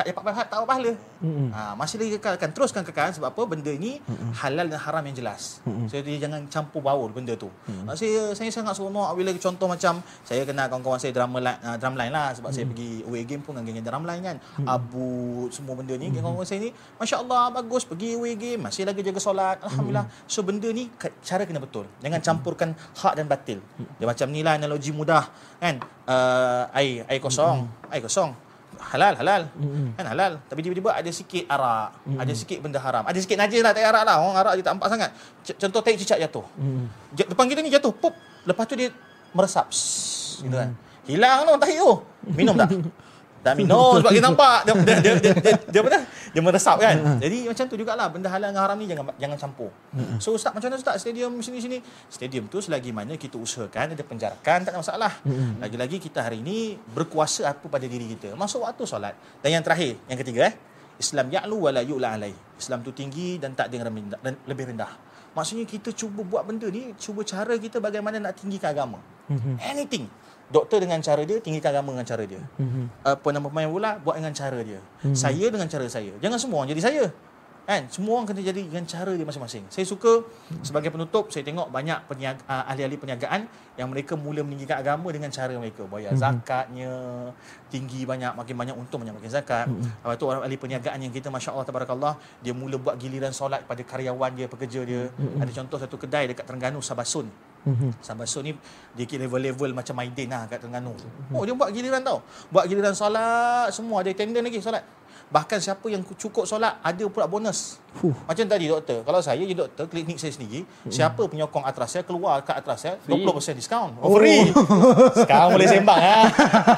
Speaker 4: tak dapat pahala, tak dapat pahala.
Speaker 1: Mm-mm.
Speaker 4: Ha, masih lagi kekalkan teruskan kekal sebab apa? Benda ni halal dan haram yang jelas. So dia jangan campur baur benda tu. Ha, saya saya sangat seronok bila contoh macam saya kenal kawan-kawan saya drama line, uh, drum line lah sebab saya pergi away game pun dengan geng drum line kan. Abu semua benda ni geng kawan-kawan saya ni masya-Allah bagus pergi away game masih lagi jaga solat alhamdulillah. So benda ni cara kena betul. Jangan campurkan hak dan batil. Dia macam ni lah analogi mudah kan. Uh, air air kosong, air kosong halal halal. Kan halal. Tapi tiba-tiba ada sikit arak. Ada sikit benda haram. Ada sikit najis lah tak arak lah. Orang arak dia tak nampak sangat. C- contoh tai cicak jatuh. J- depan kita ni jatuh. Pop lepas tu dia meresap. Sss, gitu kan. Hilang tu tahi tu. Minum tak tak minum sebab kita nampak. Dia dia dia, dia, dia, dia dah? Dia meresap kan? Jadi macam tu jugalah benda halal dengan haram ni jangan jangan campur. So ustaz macam mana ustaz? Stadium sini-sini stadium tu selagi mana kita usahakan ada penjarakan tak ada masalah. Lagi-lagi kita hari ini berkuasa apa pada diri kita? Masuk waktu solat. Dan yang terakhir yang ketiga eh? Islam ya'lu wa la yu'la alai Islam tu tinggi dan tak ada yang rendah, ren- lebih rendah. Maksudnya kita cuba buat benda ni cuba cara kita bagaimana nak tinggikan agama. Anything doktor dengan cara dia tinggikan agama dengan cara dia. Apa nama pemain bola buat dengan cara dia. Saya dengan cara saya. Jangan semua orang jadi saya. Kan? Semua orang kena jadi dengan cara dia masing-masing. Saya suka sebagai penutup saya tengok banyak peniaga, uh, ahli-ahli perniagaan yang mereka mula meninggikan agama dengan cara mereka. Bayar zakatnya tinggi banyak makin banyak untung banyak makin zakat lepas tu orang ahli perniagaan yang kita masya-Allah tabarakallah dia mula buat giliran solat pada karyawan dia pekerja dia. Ada contoh satu kedai dekat Terengganu Sabasun Sabasun ni dia kira level-level macam Maidin lah kat Terengganu. Oh dia buat giliran tau. Buat giliran solat semua ada attendant lagi solat. Bahkan siapa yang cukup solat ada pula bonus.
Speaker 1: Fuh.
Speaker 4: Macam tadi doktor. Kalau saya jadi doktor klinik saya sendiri, siapa penyokong atras saya keluar kat atras saya 20% diskaun. Oh, free. Sekarang boleh sembang ha.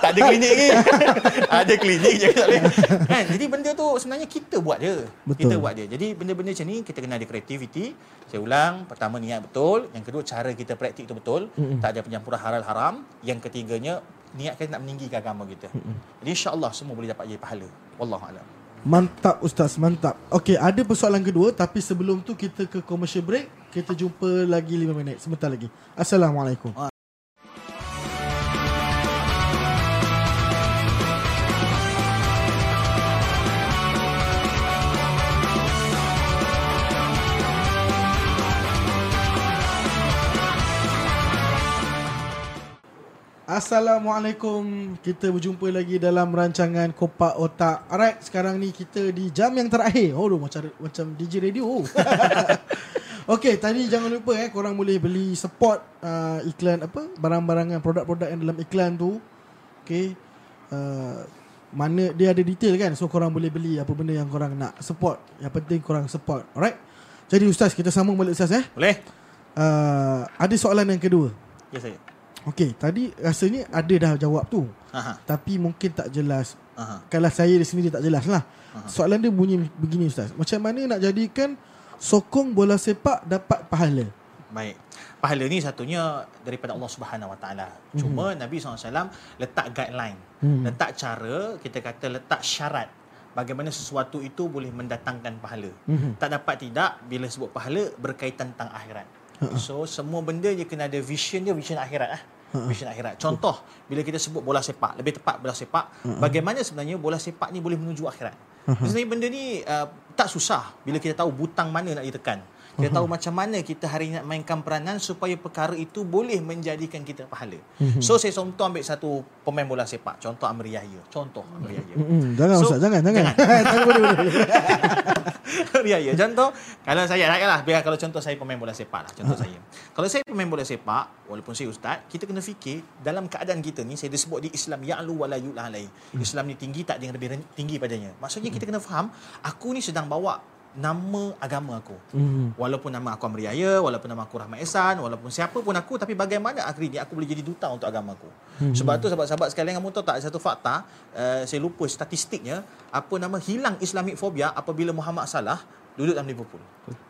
Speaker 4: tak ada klinik lagi. ada klinik je tak boleh. Kan? Jadi benda tu sebenarnya kita buat je.
Speaker 1: Betul.
Speaker 4: Kita buat dia. Jadi benda-benda macam ni kita kena ada kreativiti. Saya ulang, pertama niat betul, yang kedua cara kita praktik tu betul, tak ada penyampuran halal haram, yang ketiganya niat kita nak meninggikan agama kita. Jadi insya-Allah semua boleh dapat jadi pahala. Wallahu a'lam.
Speaker 1: Mantap Ustaz, mantap. Okey, ada persoalan kedua tapi sebelum tu kita ke commercial break. Kita jumpa lagi 5 minit sebentar lagi. Assalamualaikum. Assalamualaikum. Kita berjumpa lagi dalam rancangan Kopak Otak. Alright, sekarang ni kita di jam yang terakhir. Oh, macam macam DJ radio. Okay, tadi jangan lupa eh Korang boleh beli support uh, iklan apa? Barang-barangan, produk-produk yang dalam iklan tu. Okay uh, Mana, dia ada detail kan? So korang boleh beli apa benda yang korang nak support. Yang penting korang support. Alright. Jadi Ustaz, kita sambung balik Ustaz eh.
Speaker 4: Boleh?
Speaker 1: uh, Ada soalan yang kedua?
Speaker 4: Ya saya.
Speaker 1: Okey, tadi rasanya ada dah jawab tu.
Speaker 4: Aha.
Speaker 1: Tapi mungkin tak jelas.
Speaker 4: Aha.
Speaker 1: Kalau saya di sini dia tak jelas lah. Soalan dia bunyi begini Ustaz. Macam mana nak jadikan sokong bola sepak dapat pahala?
Speaker 4: Baik. Pahala ni satunya daripada Allah Subhanahu Wa Taala. Cuma Nabi SAW letak guideline,
Speaker 1: Mhm.
Speaker 4: letak cara, kita kata letak syarat bagaimana sesuatu itu boleh mendatangkan pahala.
Speaker 1: Mhm.
Speaker 4: Tak dapat tidak bila sebut pahala berkaitan tentang akhirat. So semua benda dia kena ada vision dia vision akhirat ah. Vision akhirat. Contoh bila kita sebut bola sepak, lebih tepat bola sepak, bagaimana sebenarnya bola sepak ni boleh menuju akhirat. Sebenarnya benda ni uh, tak susah bila kita tahu butang mana nak ditekan. Kita tahu macam mana kita hari ini nak mainkan peranan supaya perkara itu boleh menjadikan kita pahala. So saya contoh ambil satu pemain bola sepak, contoh Amri Yahya. Contoh Amri Yahya.
Speaker 1: Hmm, jangan
Speaker 4: So,
Speaker 1: Ustaz, jangan, jangan.
Speaker 4: jangan.
Speaker 1: boleh, boleh. boleh.
Speaker 4: ya, ya. Contoh, kalau saya, lah, biar kalau contoh saya pemain bola sepak lah, contoh saya. Kalau saya pemain bola sepak, walaupun saya ustaz, kita kena fikir dalam keadaan kita ni, saya disebut di Islam, ya'lu wa la yu'la alai. Islam ni tinggi, tak ada yang lebih tinggi padanya. Maksudnya kita kena faham, aku ni sedang bawa nama agama aku.
Speaker 1: Hmm.
Speaker 4: Walaupun nama aku Amri Yahya, walaupun nama aku Rahmat Ehsan, walaupun siapa pun aku, tapi bagaimana akhir aku boleh jadi duta untuk agama aku.
Speaker 1: Hmm.
Speaker 4: Sebab tu sahabat-sahabat sekalian, kamu tahu tak satu fakta, uh, saya lupa statistiknya, apa nama hilang Islamic phobia apabila Muhammad Salah duduk dalam Liverpool.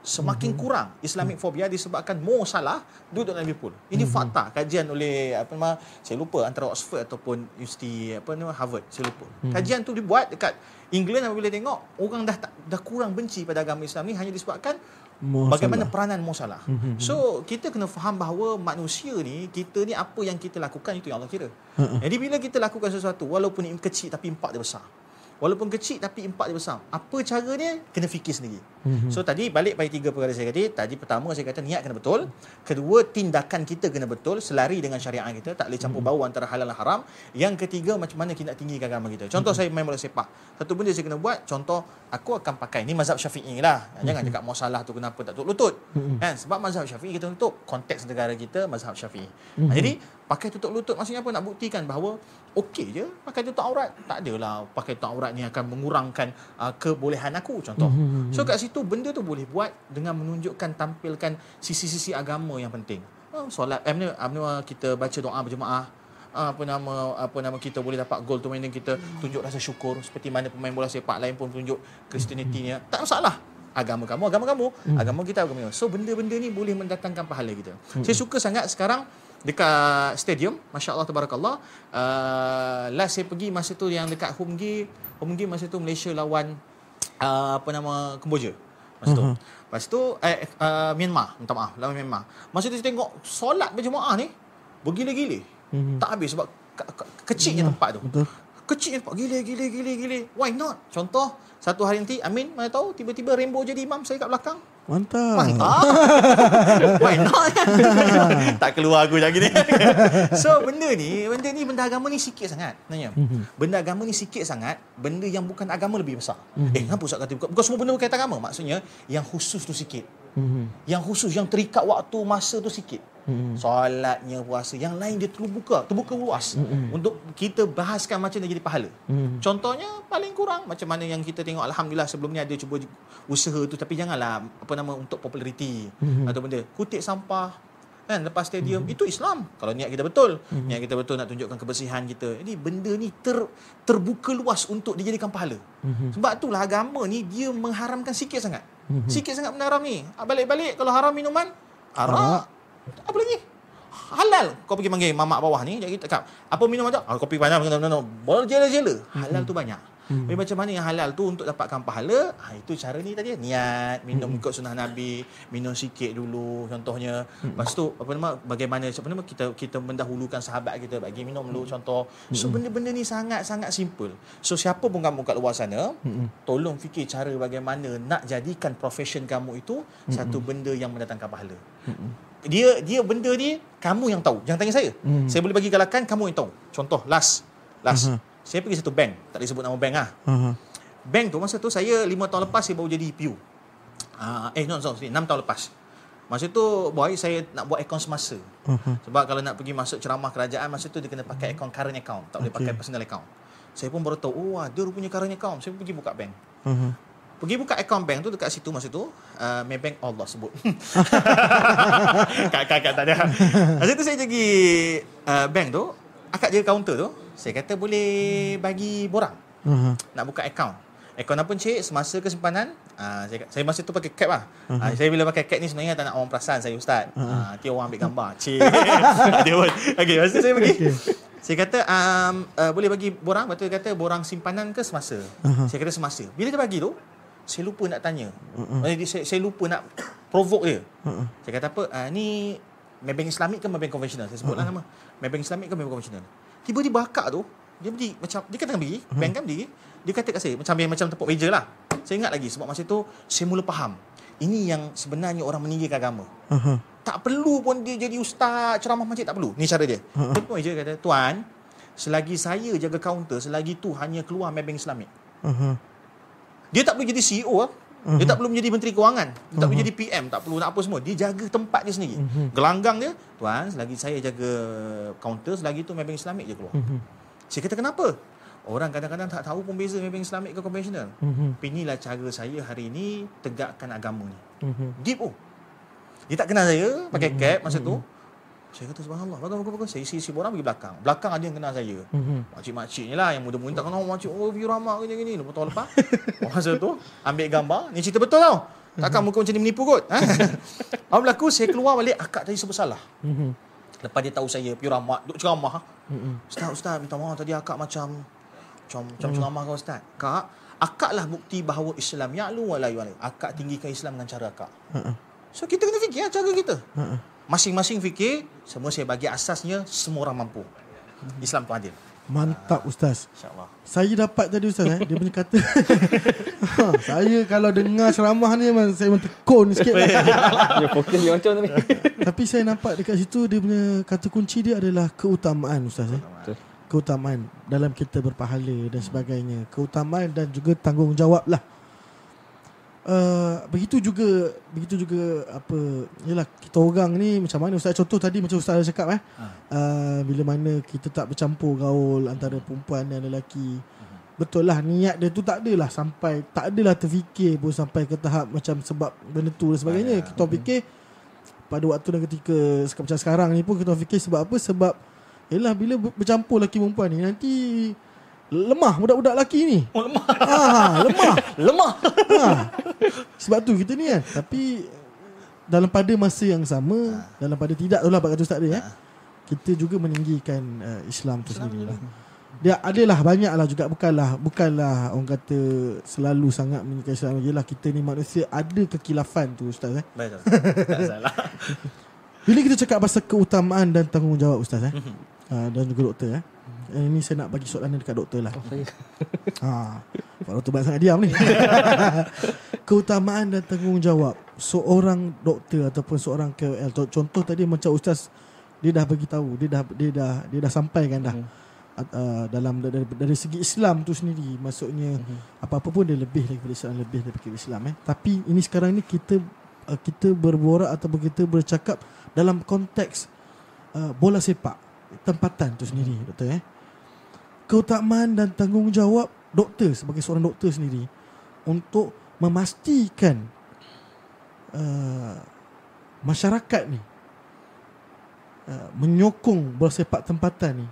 Speaker 4: Semakin kurang Islamic phobia disebabkan Mo Salah duduk dalam Liverpool. Ini fakta kajian oleh apa nama saya lupa antara Oxford ataupun Universiti apa nama Harvard, saya lupa. Kajian tu dibuat dekat England apabila tengok orang dah tak, dah kurang benci pada agama Islam ni hanya disebabkan
Speaker 1: Mo
Speaker 4: bagaimana
Speaker 1: Salah.
Speaker 4: peranan Mo Salah. So kita kena faham bahawa manusia ni kita ni apa yang kita lakukan itu yang Allah kira. Jadi bila kita lakukan sesuatu walaupun ini kecil tapi impak dia besar. Walaupun kecil tapi impak dia besar. Apa cara dia? Kena fikir sendiri. So tadi balik pada tiga perkara saya kata. Tadi pertama saya kata niat kena betul. Kedua tindakan kita kena betul. Selari dengan syariat kita. Tak boleh campur bau antara halal dan haram. Yang ketiga macam mana kita nak tinggikan agama kita. Contoh saya main bola sepak. Satu benda saya kena buat. Contoh aku akan pakai. Ni mazhab syafi'i lah. Jangan cakap masalah tu kenapa tak tutup lutut. Kan? Sebab mazhab syafi'i kita tutup. Konteks negara kita mazhab syafi'i. Ha, jadi pakai tutup lutut maksudnya apa? Nak buktikan bahawa okey je pakai tutup aurat. Tak adalah pakai tutup aurat ni akan mengurangkan uh, kebolehan aku contoh. So kat situ benda tu boleh buat dengan menunjukkan tampilkan sisi-sisi agama yang penting. Uh, solat eh, apa nama kita baca doa berjemaah. Ah, apa nama apa nama kita boleh dapat gol tu mana kita tunjuk rasa syukur seperti mana pemain bola sepak lain pun tunjuk Kristianitinya tak masalah. Agama kamu agama kamu. Agama kita agama kita so benda-benda ni boleh mendatangkan pahala kita. Saya suka sangat sekarang dekat stadium masya-Allah tabarakallah. Uh, last saya pergi masa tu yang dekat Humgi Humgi masa tu Malaysia lawan uh, apa nama Kemboja masa tu. Lepas tu eh, uh, Myanmar minta maaf lawan Myanmar. Masa tu saya tengok solat berjemaah ni bergila-gila. Tak habis sebab ke- ke- kecilnya tempat tu.
Speaker 1: Betul.
Speaker 4: kecilnya tempat gila gila gila gila. Why not? Contoh satu hari nanti Amin mana tahu tiba-tiba Rainbow jadi imam saya kat belakang
Speaker 1: Mantap.
Speaker 4: Mantap. Why not? tak keluar aku macam gini. so benda ni, benda ni benda agama ni sikit sangat sebenarnya. Benda agama ni sikit sangat, benda yang bukan agama lebih besar. Eh, kenapa Ustaz kata bukan, bukan semua benda berkaitan agama? Maksudnya yang khusus tu sikit. Yang khusus yang terikat waktu masa tu sikit. Solatnya puasa. Yang lain dia terbuka, terbuka luas untuk kita bahaskan macam dia jadi pahala. Contohnya paling kurang macam mana yang kita tengok alhamdulillah sebelum ni ada cuba usaha tu tapi janganlah apa nama untuk populariti atau benda. Kutip sampah kan lepas stadium itu Islam. Kalau niat kita betul niat kita betul nak tunjukkan kebersihan kita. Jadi benda ni ter, terbuka luas untuk dijadikan pahala. Sebab itulah agama ni dia mengharamkan sikit sangat. Sikit sangat benda haram ni. Ah, balik-balik kalau haram minuman arak apa lagi halal kau pergi panggil mamak bawah ni jadi cakap apa minum ada ah, kopi panas no, no, no. boleh jela-jela halal tu banyak Hmm. Tapi macam mana yang halal tu untuk dapatkan pahala? Ha, itu cara ni tadi niat, minum hmm. ikut sunnah Nabi, minum sikit dulu contohnya. Hmm. Lepas tu apa nama bagaimana apa nama kita kita mendahulukan sahabat kita bagi minum dulu contoh. So
Speaker 1: Hmm.
Speaker 4: benda-benda ni sangat-sangat simple. So siapa pun kamu kat luar sana,
Speaker 1: Hmm.
Speaker 4: tolong fikir cara bagaimana nak jadikan profession kamu itu satu benda yang mendatangkan pahala. Dia dia benda ni kamu yang tahu. Jangan tanya saya.
Speaker 1: Hmm.
Speaker 4: Saya boleh bagi galakan kamu yang tahu. Contoh last last. Saya pergi satu bank, tak boleh sebut nama bank ah.
Speaker 1: Aha.
Speaker 4: Bank tu masa tu saya 5 tahun lepas saya baru jadi PU. Uh, eh no, no, 6 tahun lepas. Masa tu boy saya nak buat akaun semasa.
Speaker 1: Aha.
Speaker 4: Sebab kalau nak pergi masuk ceramah kerajaan masa tu dia kena pakai akaun current account, tak boleh
Speaker 1: Okay.
Speaker 4: pakai personal account. Saya pun baru tahu, oh ada rupanya current account. Saya pergi buka bank.
Speaker 1: Aha.
Speaker 4: Pergi buka akaun bank tu dekat situ masa tu uh, Maybank Allah sebut. Kakak-kakak tak ada. Masa tu saya pergi uh, bank tu Akak jaga kaunter tu Saya kata boleh bagi borang
Speaker 1: Aha.
Speaker 4: Nak buka akaun Akaun apa cik Semasa kesimpanan uh, saya, saya masa tu pakai cap lah. Uh, Saya bila pakai cap ni sebenarnya Tak nak orang perasan saya ustaz. Uh, Nanti orang ambil gambar Cik. Dia pun Okay masa saya pergi. Saya kata um, uh, Boleh bagi borang? Lepas tu dia kata Borang simpanan ke semasa?
Speaker 1: Aha.
Speaker 4: Saya kata semasa. Bila dia bagi tu Saya lupa nak tanya. Dia- saya, saya lupa nak Provoke dia.
Speaker 1: Uh-uh.
Speaker 4: Saya kata apa? Uh, Ni Maybank Islamik ke Maybank konvensional Saya sebutlah nama. Maybank Islamik ke Maybank konvensional Tiba-tiba akak tu. Dia berdiri Macam Dia kata berdiri Bank kan berdiri Dia kata kat saya Macam yang macam tepuk meja lah. Saya ingat lagi Sebab masa tu Saya mula faham. Ini yang sebenarnya orang meninggikan agama.
Speaker 1: Aha.
Speaker 4: tak perlu pun dia jadi ustaz ceramah masjid tak perlu. Ni cara dia. Dia pun je kata tuan selagi saya jaga kaunter selagi tu hanya keluar Maybank Islamik
Speaker 1: Aha.
Speaker 4: Dia tak perlu jadi CEO lah dia tak perlu menjadi menteri kewangan. Dia tak perlu jadi PM tak perlu nak apa semua. Dia jaga tempat dia sendiri. Gelanggang dia tuan selagi saya jaga kaunter selagi tu Maybank Islamik je keluar. Saya kata kenapa? Orang kadang-kadang tak tahu pun beza Maybank Islamik ke konvensional
Speaker 1: Mhm.
Speaker 4: tapi inilah cara saya hari ini tegakkan agama ni.
Speaker 1: Mhm.
Speaker 4: Deep oh. Dia tak kenal saya pakai cap masa tu. Saya kata subhanallah, bagus bagus bagus. Saya isi-isi orang pergi belakang. Belakang ada yang kenal saya.
Speaker 1: Mhm.
Speaker 4: Makcik-makcik ni lah yang muda-muda tak kenal makcik oh view ramah ke gini. Lepas tahun lepas. masa tu ambil gambar, ni cerita betul tau. Takkan muka macam ni menipu kot. Ha? Apa berlaku saya keluar balik akak tadi sebut salah.
Speaker 1: Mhm.
Speaker 4: Lepas dia tahu saya pure ramah, duk ceramah.
Speaker 1: Mhm.
Speaker 4: Ustaz, ustaz minta maaf tadi akak macam macam macam ceramah kau ustaz. Kak, akaklah bukti bahawa Islam ya'lu wa la yu'lu. Akak tinggikan Islam dengan cara akak.
Speaker 1: Ha-ha.
Speaker 4: So kita kena fikir lah cara kita.
Speaker 1: Ha-ha.
Speaker 4: Masing-masing fikir, semua saya bagi asasnya semua orang mampu. Islam tu adil.
Speaker 1: Mantap ustaz.
Speaker 4: InsyaAllah.
Speaker 1: Saya dapat tadi ustaz eh dia punya kata. ha, saya kalau dengar ceramah ni memang saya memang tekun sikit lah.
Speaker 5: Dia fokus dia macam ni.
Speaker 1: Tapi saya nampak dekat situ dia punya kata kunci dia adalah keutamaan ustaz eh.
Speaker 5: Betul.
Speaker 1: Keutamaan dalam kita berpahala dan sebagainya. Keutamaan dan juga tanggungjawab lah. Uh, begitu juga begitu juga apa yalah kita orang ni macam mana ustaz? Contoh tadi macam ustaz ada cakap eh.
Speaker 4: Ha.
Speaker 1: uh, bila mana kita tak bercampur gaul antara perempuan dan lelaki betul lah niat dia tu tak adalah sampai tak adalah terfikir pun sampai ke tahap macam sebab benda tu dan sebagainya. Kita fikir pada waktu dan ketika macam sekarang ni pun kita fikir sebab apa? Sebab yalah bila ber- bercampur lelaki perempuan ni nanti lemah budak-budak lelaki ni
Speaker 4: Oh lemah.
Speaker 1: ah lemah
Speaker 4: lemah.
Speaker 1: ha. Sebab tu kita ni kan Tapi Dalam pada masa yang sama Dalam pada tidak tu lah Pak kata Ustaz dia eh, Kita juga meninggikan uh, Islam tu sendiri lah dia adalah banyak lah juga bukanlah bukanlah orang kata selalu sangat meninggikan Islam Yelah kita ni manusia ada kekilafan tu ustaz eh.
Speaker 4: Betul. tak salah.
Speaker 1: Bila kita cakap pasal keutamaan dan tanggungjawab ustaz eh. uh, dan juga doktor eh. Eh, Ini saya nak bagi soalan dekat doktor lah. Ha, Pak Doktor banyak sangat diam ni. Keutamaan dan tanggungjawab seorang doktor ataupun seorang KOL. Co- Contoh tadi macam ustaz dia dah bagi tahu, dia dah dia dah dia dah sampaikan dah. Uh, dalam dari, dari segi Islam tu sendiri maksudnya apa-apa pun dia lebih daripada Islam lebih daripada Islam eh tapi ini sekarang ni kita uh, kita berborak ataupun kita bercakap dalam konteks uh, bola sepak tempatan tu sendiri doktor eh keutamaan dan tanggungjawab doktor sebagai seorang doktor sendiri untuk memastikan uh, masyarakat ni uh, menyokong bola sepak tempatan ni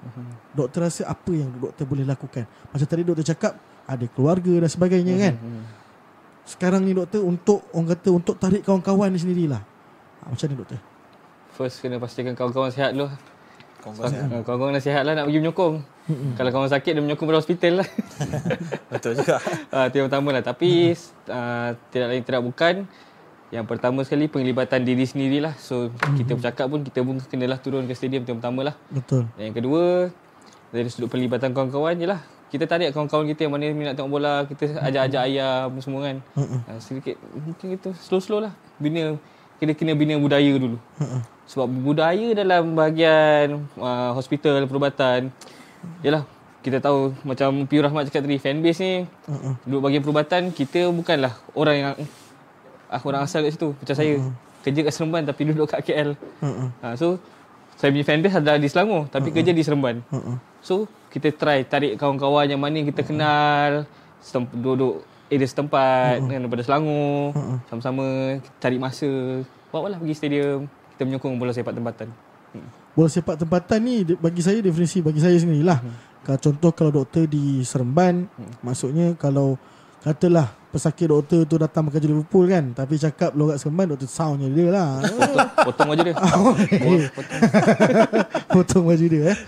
Speaker 1: doktor rasa apa yang doktor boleh lakukan macam tadi doktor cakap ada keluarga dan sebagainya kan sekarang ni doktor untuk orang kata untuk tarik kawan-kawan ni sendirilah Ha, macam ni doktor
Speaker 5: First kena pastikan kawan-kawan sihat dulu.
Speaker 4: Kawan-kawan sihat.
Speaker 5: Kawan-kawan nasihat lah nak pergi menyokong. Kalau kawan sakit dia menyokong pada hospital lah.
Speaker 4: Betul juga.
Speaker 5: Ah, itu yang pertama lah. Tapi uh, tidak lain tidak bukan. Yang pertama sekali penglibatan diri sendirilah. So kita bercakap pun kita pun kenalah turun ke stadium itu yang pertama lah.
Speaker 1: Betul.
Speaker 5: Dan yang kedua dari sudut pelibatan kawan-kawan je lah. Kita tarik kawan-kawan kita yang mana minat tengok bola, kita ajak-ajak ayah apa semua kan. Uh, sedikit mungkin kita slow-slow lah. Bina kena kena bina budaya dulu. Sebab budaya dalam bahagian uh, hospital perubatan yalah kita tahu macam Piu Rahmat cakap tadi fanbase ni uh-uh. duduk bahagian perubatan kita bukanlah orang yang ah, orang asal kat situ macam saya kerja kat Seremban tapi duduk kat KL.
Speaker 1: Uh-uh.
Speaker 5: Ha, so saya punya fanbase adalah di Selangor tapi kerja di Seremban.
Speaker 1: Uh-uh.
Speaker 5: So kita try tarik kawan-kawan yang mana kita kenal setem- duduk area setempat kan, daripada Selangor sama-sama cari masa bawa lah pergi stadium kita menyokong bola sepak tempatan.
Speaker 1: Bola sepak tempatan ni bagi saya definisi bagi saya sendirilah. Hmm. Kalau contoh kalau doktor di Seremban, hmm. maksudnya kalau katalah pesakit doktor tu datang bekerja di Liverpool kan, tapi cakap logat Seremban doktor soundnya dia lah.
Speaker 5: Potong aja dia.
Speaker 1: Okey. Potong baju dia eh.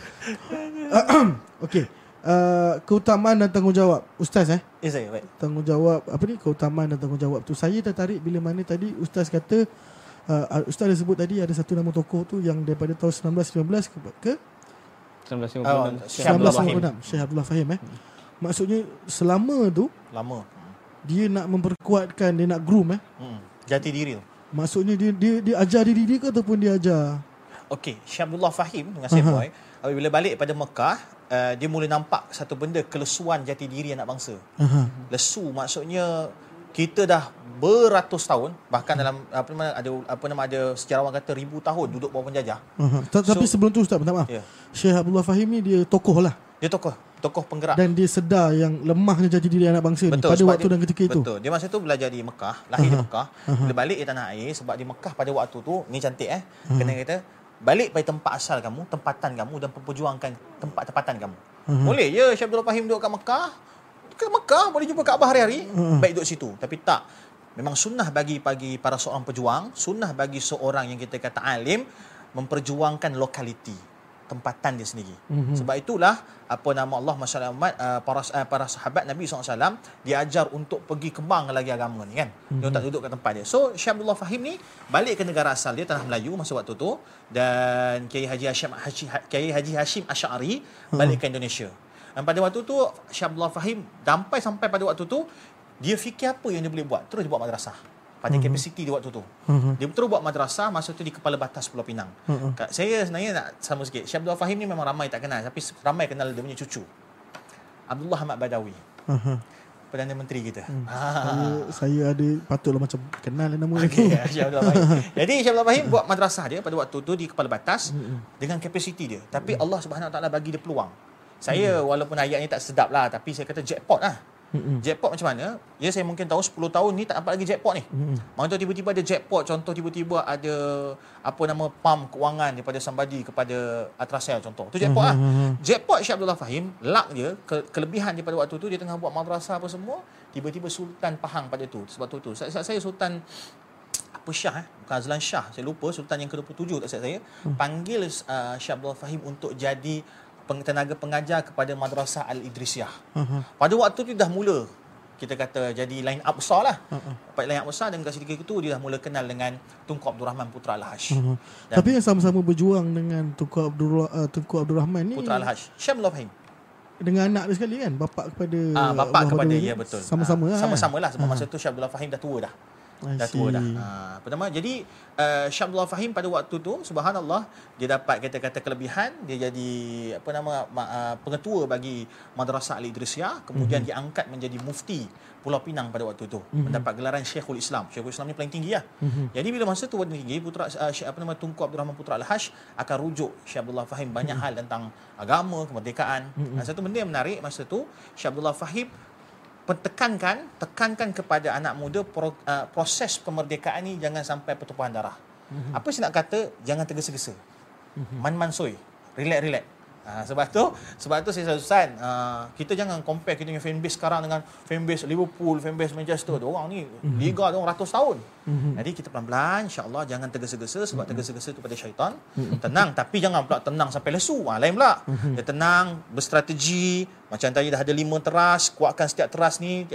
Speaker 1: Okey. Uh, keutamaan dan tanggungjawab Ustaz eh
Speaker 4: Ya saya, baik.
Speaker 1: Tanggungjawab Apa ni Keutamaan dan tanggungjawab tu Saya tertarik bila mana tadi Ustaz kata uh, Ustaz ada sebut tadi Ada satu nama tokoh tu Yang daripada tahun 1919 ke, ke
Speaker 5: 1956.
Speaker 4: Oh, Syekh Abdullah Fahim.
Speaker 1: 1956 Syekh Abdullah Fahim eh Maksudnya Selama tu
Speaker 4: Lama.
Speaker 1: Dia nak memperkuatkan Dia nak groom eh
Speaker 4: Hmm. Jati diri tu.
Speaker 1: Maksudnya dia dia, dia ajar diri dia ke Ataupun dia ajar
Speaker 4: Okey, Syekh Abdullah Fahim dengan saya boy, apabila balik pada Mekah, uh, dia mula nampak satu benda kelesuan jati diri anak bangsa.
Speaker 1: Aha.
Speaker 4: Lesu maksudnya kita dah beratus tahun bahkan dalam apa nama ada apa nama ada sejarawan kata ribu tahun duduk bawah penjajah.
Speaker 1: Ta- Tapi
Speaker 4: So-
Speaker 1: sebelum tu Ustaz minta maaf
Speaker 4: Ya.
Speaker 1: Syekh Abdullah Fahim ni dia tokoh lah
Speaker 4: Dia tokoh, tokoh penggerak.
Speaker 1: Dan dia sedar yang lemahnya jati diri anak bangsa ni Pada waktu
Speaker 4: dia,
Speaker 1: dan ketika itu
Speaker 4: Betul. Dia masa tu belajar di Mekah, lahir di Mekah. Bila balik di tanah air sebab di Mekah pada waktu tu ni cantik eh. Kena kata balik pada tempat asal kamu, tempatan kamu dan memperjuangkan tempat tempatan kamu. Boleh je Syekh Abdul Fahim duduk kat Mekah. Ke Mekah boleh jumpa Kaabah hari-hari. Baik duduk situ. Tapi tak. Memang sunnah bagi bagi para seorang pejuang, sunnah bagi seorang yang kita kata alim memperjuangkan lokaliti tempatan dia sendiri. Mm-hmm. Sebab itulah apa nama Allah Masya uh, para uh, para sahabat Nabi SAW diajar untuk pergi kembang lagi agama ni kan. Mm-hmm. Dia tak duduk kat tempat dia. So Syekh Abdullah Fahim ni balik ke negara asal dia tanah Melayu masa waktu tu dan Kiai Haji Hashim Haji, Kiai Haji Hashim Asy'ari balik ke Indonesia. Dan pada waktu tu Syekh Abdullah Fahim sampai sampai pada waktu tu dia fikir apa yang dia boleh buat? Terus dia buat madrasah pada
Speaker 1: Mhm.
Speaker 4: kapasiti di waktu tu. Dia terus buat madrasah masa tu di kepala batas Pulau Pinang.
Speaker 1: Mhm.
Speaker 4: Kat- Saya sebenarnya nak sama sikit. Syekh Abdul Fahim ni memang ramai tak kenal tapi ramai kenal dia punya cucu. Abdullah Ahmad Badawi.
Speaker 1: Aha.
Speaker 4: Perdana Menteri kita.
Speaker 1: Hmm.
Speaker 4: Ha.
Speaker 1: Saya, saya ada patutlah macam kenal nama dia
Speaker 4: Okay. Syekh Abdul Fahim. Jadi Syekh Abdul Fahim buat madrasah dia pada waktu tu di kepala batas dengan kapasiti dia. Tapi Allah Subhanahu Wa Taala bagi dia peluang. Saya walaupun ayat ni tak sedap lah tapi saya kata jackpot lah. Jackpot macam mana? Ya saya mungkin tahu 10 tahun ni tak dapat lagi jackpot ni. Mana tahu tiba-tiba ada jackpot contoh tiba-tiba ada apa nama pam keuangan daripada somebody kepada Atrasel contoh. Tu jackpot lah. Jackpot Syekh Abdullah Fahim luck dia ke, kelebihan dia pada waktu tu dia tengah buat madrasah apa semua tiba-tiba Sultan Pahang pada tu sebab tu tu. Saya, saya Sultan apa Syah eh bukan Azlan Syah saya lupa sultan yang ke-27 tak saya panggil uh, Syekh Abdul Fahim untuk jadi tenaga pengajar kepada Madrasah Al-Idrisiyah. Uh-huh. Pada waktu tu dah mula kita kata jadi line up besar lah. Uh-huh. Line up besar dan ketika itu dia dah mula kenal dengan Tunku Abdul Rahman Putra Al-Hash. Uh-huh. Dan
Speaker 1: Tapi yang sama-sama berjuang dengan Tunku Abdul uh, Tunku Abdul Rahman ni
Speaker 4: Putra Al-Hash. Abdul Fahim.
Speaker 1: dengan anak dia sekali kan, bapak kepada
Speaker 4: Ah, bapak kepada
Speaker 1: Rahman
Speaker 4: ya betul.
Speaker 1: Sama-sama
Speaker 4: Ah,
Speaker 1: lah.
Speaker 4: Sama-sama lah sebab
Speaker 1: Ah.
Speaker 4: masa tu Syekh Abdul Fahim dah tua dah. Dah tua dah. Ha, pertama jadi uh, Syekh Abdullah Fahim pada waktu tu subhanallah dia dapat kata-kata kelebihan dia jadi apa nama ma, uh, pengetua bagi Madrasah Al Idrisiyah kemudian mm-hmm. diangkat menjadi mufti Pulau Pinang pada waktu tu mm-hmm. mendapat gelaran Syekhul Islam. Syekhul Islam ni paling tinggi lah. Mm-hmm. Jadi bila masa tu paling tinggi putra uh, Syekh apa nama Tunku Abdul Rahman Putra Al-Hash akan rujuk Syekh Abdullah Fahim banyak mm-hmm. hal tentang agama, kemerdekaan. Mm-hmm. Dan satu benda yang menarik masa tu Syekh Abdullah Fahim tekankan tekankan kepada anak muda pro, uh, proses kemerdekaan ni jangan sampai pertumpahan darah. Mm-hmm. Apa saya nak kata jangan tergesa-gesa. Mm-hmm. Man-man soy. Relax relax. Ha, sebab tu sebab tu saya selalu pesan uh, kita jangan compare kita punya fanbase sekarang dengan fanbase Liverpool, fanbase Manchester. Orang ni
Speaker 1: Mhm.
Speaker 4: liga dia orang ratus tahun. Jadi kita pelan-pelan insya-Allah jangan tergesa-gesa sebab
Speaker 1: Mhm.
Speaker 4: tergesa-gesa tu pada syaitan. Tenang tapi jangan pula tenang sampai lesu. Ha, lain pula.
Speaker 1: Mhm.
Speaker 4: Dia tenang, berstrategi, macam tadi dah ada lima teras, kuatkan setiap teras ni.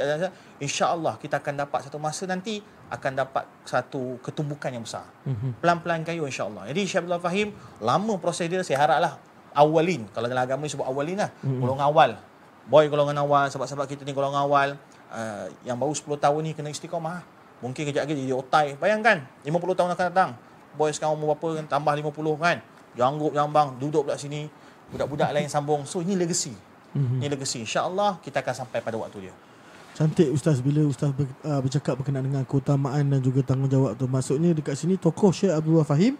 Speaker 4: Insya-Allah kita akan dapat satu masa nanti akan dapat satu ketumbukan yang besar.
Speaker 1: Mhm.
Speaker 4: Pelan-pelan kayu insya-Allah. Jadi Syekh Abdul Fahim lama proses dia saya haraplah awalin. Kalau dalam agama ni sebut awalin lah. Mm-hmm. Golongan awal. Boy golongan awal, sahabat-sahabat kita ni golongan awal. Uh, yang baru 10 tahun ni kena istiqamah. Mungkin kejap lagi jadi otai. Bayangkan 50 tahun akan datang. Boy sekarang umur berapa kan tambah 50 kan. Janggup jambang duduk pula sini. Budak-budak lain sambung. So ini legacy. Mm-hmm. Ini legacy. InsyaAllah kita akan sampai pada waktu dia.
Speaker 1: Cantik Ustaz bila Ustaz ber, uh, bercakap berkenaan dengan keutamaan dan juga tanggungjawab tu. Maksudnya dekat sini tokoh Syekh Abdul Fahim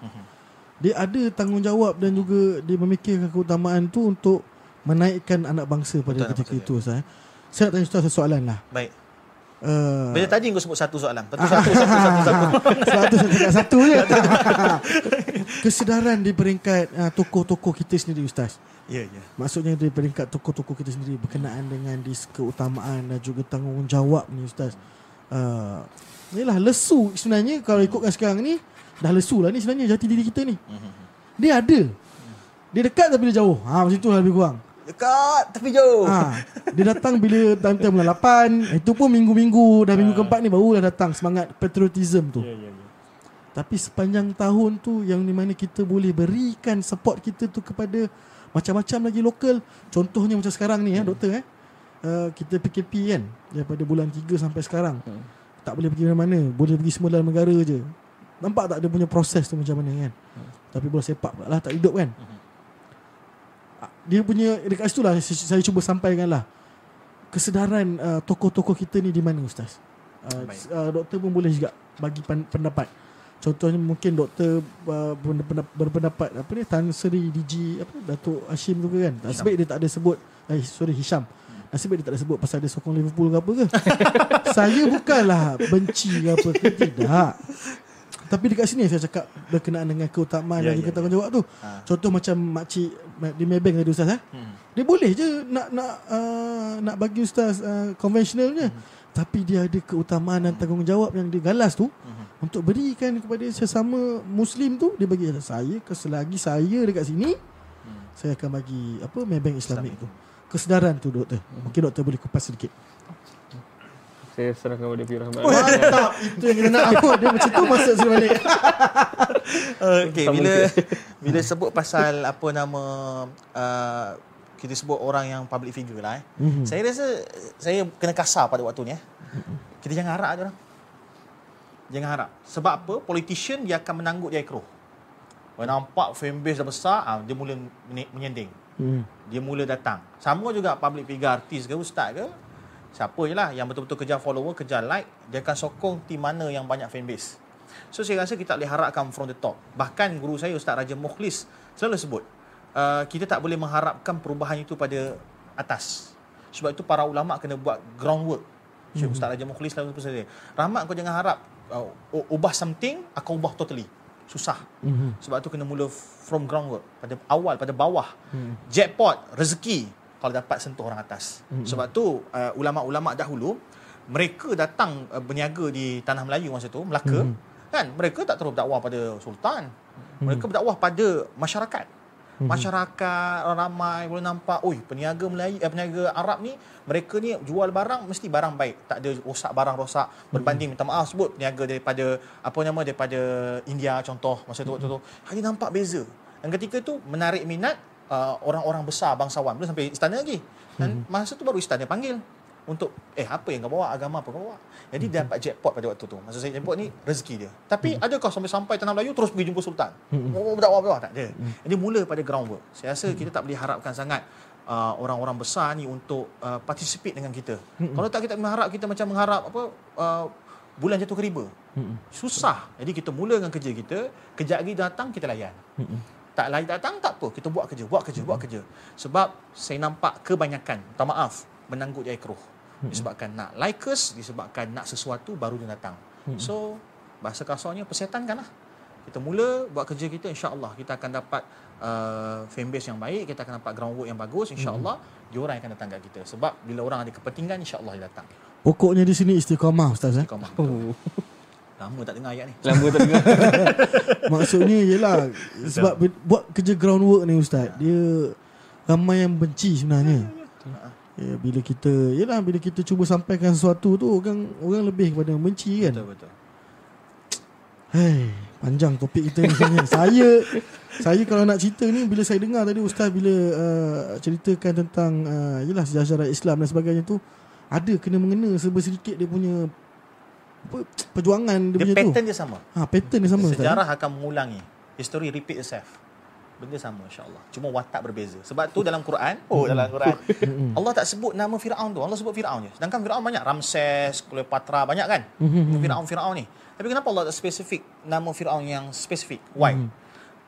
Speaker 1: dia ada tanggungjawab dan juga dia memikirkan keutamaan tu untuk menaikkan anak bangsa pada
Speaker 4: Betul,
Speaker 1: ketika itu Ustaz. eh. Saya nak tanya Ustaz satu soalan lah.
Speaker 4: Baik.
Speaker 1: Uh,
Speaker 4: Bila tadi kau sebut satu soalan. Betul satu, satu, satu, satu.
Speaker 1: Sebab tu saya cakap satu je. Kesedaran di peringkat uh, tokoh-tokoh kita sendiri Ustaz.
Speaker 4: Ya, ya.
Speaker 1: Maksudnya di peringkat tokoh-tokoh kita sendiri berkenaan dengan dis keutamaan dan juga tanggungjawab ni Ustaz. Uh, Inilah lesu sebenarnya kalau ikutkan sekarang ni dah lesu lah ni sebenarnya jati diri kita ni. Dia ada. Dia dekat tapi dia jauh. Ha macam tu lah lebih kurang.
Speaker 4: Dekat tapi jauh.
Speaker 1: Ha, dia datang bila time-time bulan 8, itu pun minggu-minggu dah minggu keempat ni baru dah datang semangat patriotism tu.
Speaker 4: Ya, ya, ya.
Speaker 1: Tapi sepanjang tahun tu yang di mana kita boleh berikan support kita tu kepada macam-macam lagi lokal. Contohnya macam sekarang ni ya doktor eh. Uh, kita PKP kan daripada bulan 3 sampai sekarang.
Speaker 2: Hmm.
Speaker 1: Tak boleh pergi mana-mana, boleh pergi semua dalam negara je. Nampak tak dia punya proses tu macam mana kan? Tapi bola sepak pula lah tak hidup kan? Ah, Dia punya dekat situ lah saya, saya cuba sampaikan lah kesedaran uh, tokoh-tokoh kita ni di mana ustaz? Uh,
Speaker 4: Baik.
Speaker 1: uh, doktor pun boleh juga bagi pan, pendapat. Contohnya mungkin doktor uh, berpendapat, apa ni Tan Sri DG apa Datuk Hashim tu ke kan. Baik dia tak ada sebut eh sorry Hisham. Nasib baik dia tak ada sebut pasal dia sokong Liverpool ke apa ke. saya bukanlah benci ke apa ke tidak. Tapi dekat sini saya cakap berkenaan dengan keutamaan
Speaker 4: Ya,
Speaker 1: dan juga
Speaker 4: ya,
Speaker 1: tanggungjawab tu.
Speaker 4: Ha.
Speaker 1: Contoh macam makcik di Maybank tadi ustaz eh.
Speaker 4: Hmm.
Speaker 1: Dia boleh je nak nak uh, nak bagi ustaz uh, konvensionalnya. Tapi dia ada keutamaan dan tanggungjawab yang dia galas tu untuk berikan kepada sesama muslim tu dia bagi saya selagi saya dekat sini saya akan bagi apa Maybank Islamik tu. Kesedaran tu doktor. Mungkin doktor boleh kupas sedikit.
Speaker 5: Saya serahkan kepada Pir Rahmat.
Speaker 1: Mantap. Itu yang kita nak apa dia macam tu masuk sini balik.
Speaker 4: Okey,
Speaker 5: Tak
Speaker 4: bila bila sebut pasal apa nama uh, kita sebut orang yang public figure lah eh.
Speaker 1: Mhm.
Speaker 4: Saya rasa saya kena kasar pada waktu ni eh. Kita jangan harap dia orang. Jangan harap. Sebab apa? Politician dia akan menanggut dia keruh. Kalau nampak fanbase dah besar, ah, dia mula menye- menyending.
Speaker 1: Hmm.
Speaker 4: Dia mula datang. Sama juga public figure artis ke ustaz ke. Siapa je lah yang betul-betul kejar follower, kejar like, dia akan sokong tim mana yang banyak fanbase. So saya rasa kita tak boleh harapkan from the top. Bahkan guru saya Ustaz Raja Mukhlis selalu sebut, uh, kita tak boleh mengharapkan perubahan itu pada atas. Sebab itu para ulama kena buat groundwork. Syekh Ustaz Raja Mukhlis selalu sebut saya, Rahmat kau jangan harap uh, ubah something akan ubah totally. Susah.
Speaker 1: Mhm.
Speaker 4: Sebab tu kena mula from groundwork pada awal pada bawah. Hmm. Jackpot rezeki kalau dapat sentuh orang atas. Hmm. Sebab tu uh, ulama-ulama dahulu mereka datang uh, berniaga di tanah Melayu masa tu Melaka hmm. kan mereka tak terus berdakwah pada sultan. Mereka berdakwah pada masyarakat. Masyarakat orang ramai boleh nampak, oi peniaga Melayu eh, peniaga Arab ni mereka ni jual barang mesti barang baik, tak ada rosak barang rosak berbanding minta maaf sebut peniaga daripada apa nama daripada India contoh masa tu waktu tu. Hari nampak beza. Dan ketika tu menarik minat uh, orang-orang besar bangsawan belum sampai istana lagi. Dan masa tu baru istana panggil untuk eh apa yang kau bawa agama apa kau bawa. Jadi dia dapat jackpot pada waktu tu. Masa saya jackpot ni rezeki dia. Tapi adakah sampai sampai tanah Melayu terus pergi jumpa sultan? Oh berdakwah berdakwah tak ada. Jadi mula pada groundwork. Saya rasa kita tak boleh harapkan sangat uh, orang-orang besar ni untuk uh, participate dengan kita. Kalau tak kita mengharap kita macam mengharap apa uh, bulan jatuh ke riba. Susah. Jadi kita mula dengan kerja kita, kejap lagi datang kita layan. Tak lain datang tak apa, kita buat kerja, buat kerja, buat kerja. Sebab saya nampak kebanyakan, minta maaf, menanggut jaya keruh. Disebabkan nak likers, disebabkan nak sesuatu baru dia datang. So, bahasa kasarnya persetankan lah. Kita mula buat kerja kita insya-Allah kita akan dapat uh, fan base yang baik, kita akan dapat groundwork yang bagus insya-Allah. Hmm. Diorang yang akan datang kat kita. Sebab bila orang ada kepentingan insya-Allah dia datang.
Speaker 1: Pokoknya di sini istiqamah Ustaz eh.
Speaker 4: Kau mah.
Speaker 5: Oh.
Speaker 4: Lama tak dengar ayat ni.
Speaker 5: Lama tak dengar.
Speaker 1: Maksudnya ialah sebab buat kerja groundwork ni Ustaz, dia ramai yang benci sebenarnya. Ya, bila kita yalah bila kita cuba sampaikan sesuatu tu orang orang lebih kepada membenci kan.
Speaker 4: Betul betul.
Speaker 1: Hei, panjang topik kita ni sebenarnya. saya saya kalau nak cerita ni bila saya dengar tadi ustaz bila uh, ceritakan tentang uh, yalah sejarah Islam dan sebagainya tu ada kena mengena serba sedikit dia punya apa, perjuangan dia,
Speaker 4: Dia
Speaker 1: punya tu.
Speaker 4: pattern dia sama.
Speaker 1: Ha, pattern dia sama ustaz.
Speaker 4: Sejarah akan mengulangi. History repeat itself. Benda sama insya-Allah. Cuma watak berbeza. Sebab tu dalam Quran, oh dalam Quran, Allah tak sebut nama Firaun tu. Allah sebut Firaun je. Sedangkan Firaun banyak, Ramses, Cleopatra banyak kan? Firaun-Firaun ni. Tapi kenapa Allah tak spesifik nama Firaun yang spesifik? Why?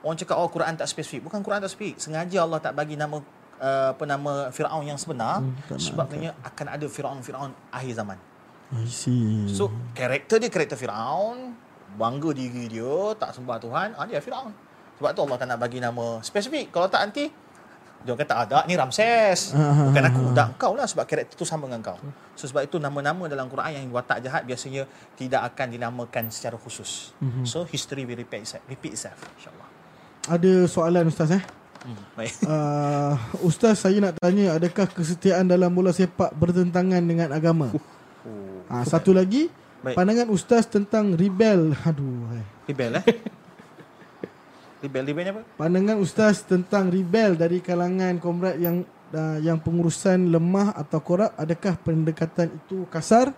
Speaker 4: Orang cakap oh Quran tak spesifik. Bukan Quran tak spesifik. Sengaja Allah tak bagi nama uh, apa nama Firaun yang sebenar
Speaker 1: nak
Speaker 4: sebabnya akan ada Firaun-Firaun akhir zaman.
Speaker 1: I see.
Speaker 4: So karakter dia karakter Firaun, bangga diri dia, tak sembah Tuhan, ah dia Firaun. Sebab tu Allah tak nak bagi nama spesifik. Kalau tak nanti dia kata ada ni Ramses. Bukan aku, dah kau lah sebab karakter tu sama dengan kau. So sebab itu nama-nama dalam Quran yang watak jahat biasanya tidak akan dinamakan secara khusus. So history will repeat itself, repeat itself insya-Allah.
Speaker 1: ada soalan ustaz eh.
Speaker 4: Hmm, baik.
Speaker 1: Uh, ustaz saya nak tanya adakah kesetiaan dalam bola sepak bertentangan dengan agama?
Speaker 4: Oh.
Speaker 1: Ha, satu lagi
Speaker 4: Baik.
Speaker 1: pandangan ustaz tentang rebel. Aduh. hai.
Speaker 4: Rebel eh. Rebel rebel ni apa?
Speaker 1: Pandangan ustaz tentang rebel dari kalangan komrad yang uh, yang pengurusan lemah atau korup adakah pendekatan itu kasar?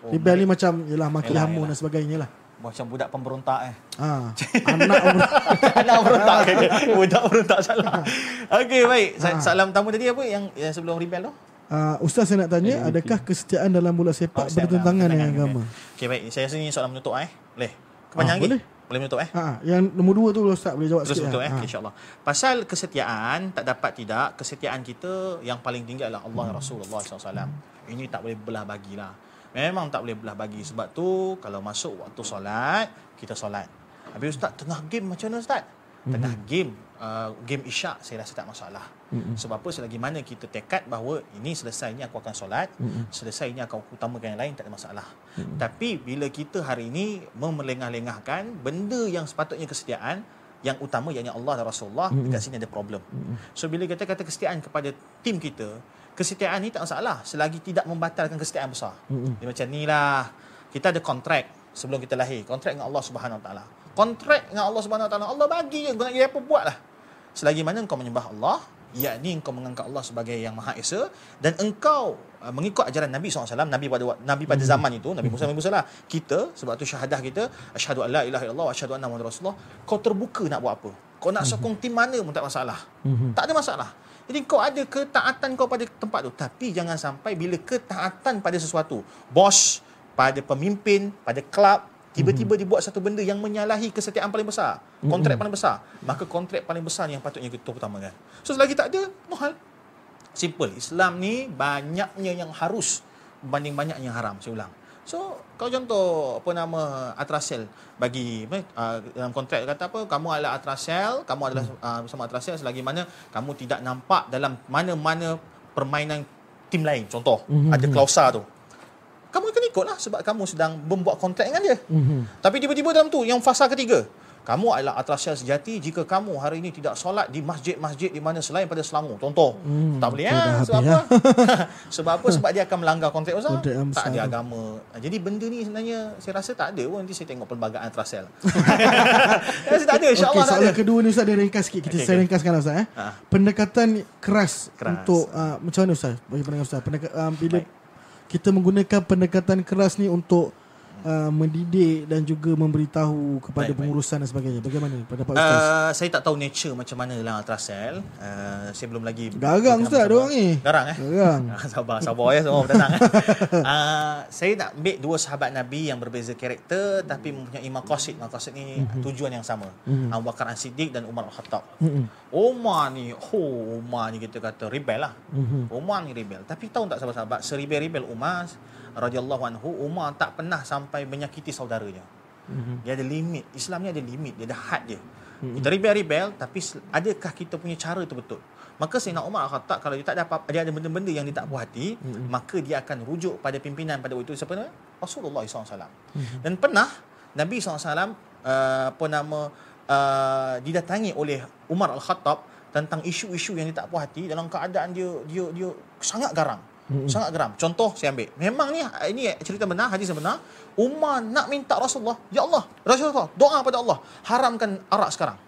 Speaker 4: Oh,
Speaker 1: rebel ni macam yalah maki hamun dan sebagainya lah.
Speaker 4: Macam budak pemberontak eh.
Speaker 1: Ha, anak orang-
Speaker 4: Anak berontak ke? Budak berontak salah. Okey, baik. Sa- Salam tamu tadi apa yang, yang sebelum rebel tu?
Speaker 1: Uh, ustaz saya nak tanya adakah kesetiaan dalam bola sepak
Speaker 4: Oh,
Speaker 1: bertentangan
Speaker 4: Ah,
Speaker 1: dengan agama?
Speaker 4: okey. Okey, baik. Saya rasa ni soalan menutup eh. Boleh? Kepanjang
Speaker 1: Ah,
Speaker 4: lagi?
Speaker 1: boleh.
Speaker 4: Boleh menutup eh?
Speaker 1: Ha, yang nombor dua tu ustaz boleh jawab
Speaker 4: Terus
Speaker 1: sikit.
Speaker 4: betul eh.
Speaker 1: lah.
Speaker 4: Okay, InsyaAllah. Pasal kesetiaan, tak dapat tidak, kesetiaan kita yang paling tinggi adalah Allah dan Rasulullah SAW. Ini tak boleh belah bagilah. Memang tak boleh belah bagi. Sebab tu, kalau masuk waktu solat, kita solat. Habis Ustaz, tengah game macam mana Ustaz? Tengah game, uh, game isyak, saya rasa tak masalah. Sebab apa, selagi mana kita tekad bahawa ini selesai ini aku akan solat, selesai ini aku utamakan yang lain, tak ada masalah. Tapi bila kita hari ini memelengah-lengahkan benda yang sepatutnya kesetiaan, yang utama iaitu Allah dan Rasulullah dekat sini ada problem. So bila kita kata kesetiaan kepada tim kita, kesetiaan ni tak masalah selagi tidak membatalkan kesetiaan besar. Dia macam ni lah. Kita ada kontrak sebelum kita lahir, kontrak dengan Allah Subhanahu Wa Taala. Kontrak dengan Allah Subhanahu Wa Taala, Allah bagi je kau nak jadi apa buatlah. Selagi mana engkau menyembah Allah, yakni engkau mengangkat Allah sebagai yang Maha Esa dan engkau uh, mengikut ajaran Nabi SAW, Nabi pada Nabi pada zaman itu, Nabi Musa Nabi Musa lah. Kita sebab tu syahadah kita, asyhadu an la ilaha illallah wa asyhadu anna muhammadar rasulullah, kau terbuka nak buat apa? Kau nak sokong tim mana pun tak masalah. Tak ada masalah. Jadi kau ada ketaatan kau pada tempat tu, tapi jangan sampai bila ketaatan pada sesuatu, bos, pada pemimpin, pada kelab, tiba-tiba dibuat satu benda yang menyalahi kesetiaan paling besar, kontrak paling besar, maka kontrak paling besar ni yang patutnya kita utamakan. So selagi tak ada, mohal. Simple. Islam ni banyaknya yang harus berbanding banyak yang haram, saya ulang. So, kalau contoh apa nama Atrasel bagi uh, dalam kontrak kata apa kamu adalah Atrasel, kamu adalah uh, bersama Atrasel selagi mana kamu tidak nampak dalam mana-mana permainan tim lain. Contoh, ada klausa tu. Kamu akan ikutlah sebab kamu sedang membuat kontrak dengan dia.
Speaker 1: Mhm.
Speaker 4: Tapi tiba-tiba dalam tu yang fasa ketiga, kamu adalah atrasyal sejati jika kamu hari ini tidak solat di masjid-masjid di mana selain pada Selangor. Contoh.
Speaker 1: Hmm,
Speaker 4: tak boleh ya. Sebab apa? sebab apa? Sebab dia akan melanggar kontrak besar.
Speaker 1: Kontrak
Speaker 4: tak
Speaker 1: besar
Speaker 4: ada agama. Jadi benda ni sebenarnya saya rasa tak ada pun. Nanti saya tengok perlembagaan atrasyal. saya rasa tak ada. InsyaAllah tak ada.
Speaker 1: soalan kedua ni Ustaz dia ringkas sikit. Kita
Speaker 4: Okey,
Speaker 1: saya
Speaker 4: okey.
Speaker 1: ringkaskan lah, Ustaz eh.
Speaker 4: Ha.
Speaker 1: Pendekatan keras,
Speaker 4: Keras.
Speaker 1: untuk uh, macam mana Ustaz? Bagi pandangan Ustaz. Pendeka, uh, bila
Speaker 4: Baik.
Speaker 1: Kita menggunakan pendekatan keras ni untuk uh, mendidik dan juga memberitahu kepada
Speaker 4: Baik, baik.
Speaker 1: pengurusan dan sebagainya. Bagaimana pendapat Ustaz?
Speaker 4: Uh, saya tak tahu nature macam mana dalam Ultracell. Uh, saya belum lagi
Speaker 1: Garang Ustaz dia orang ni.
Speaker 4: Garang eh?
Speaker 1: Garang.
Speaker 4: Sabar, sabar ya semua tenang. eh. uh, saya nak ambil dua sahabat Nabi yang berbeza karakter tapi mempunyai maqasid. Maqasid ni
Speaker 1: Mhm.
Speaker 4: tujuan yang sama. Abu Bakar As-Siddiq dan Umar Al-Khattab.
Speaker 1: Mm-mm.
Speaker 4: Umar ni, oh Umar ni kita kata rebel lah.
Speaker 1: Mhm.
Speaker 4: Umar ni rebel. Tapi tahu tak sahabat-sahabat, seribel-rebel Umar radhiyallahu anhu, Umar tak pernah sampai menyakiti saudaranya. Dia ada limit. Islam ni ada limit, dia ada had dia. Kita rebel-rebel tapi adakah kita punya cara tu betul? Maka Sayyidina Umar Al-Khattab kalau dia tak ada apa dia ada benda-benda yang dia tak puas hati, maka dia akan rujuk pada pimpinan pada waktu itu siapa nama? Rasulullah SAW. Dan pernah Nabi SAW uh, apa nama uh, didatangi oleh Umar Al-Khattab tentang isu-isu yang dia tak puas hati dalam keadaan dia dia dia sangat garang. Sangat geram. Contoh saya ambil. Memang ni ini cerita benar, hadis benar. Umar nak minta Rasulullah, "Ya Allah, Rasulullah, doa pada Allah, haramkan arak sekarang."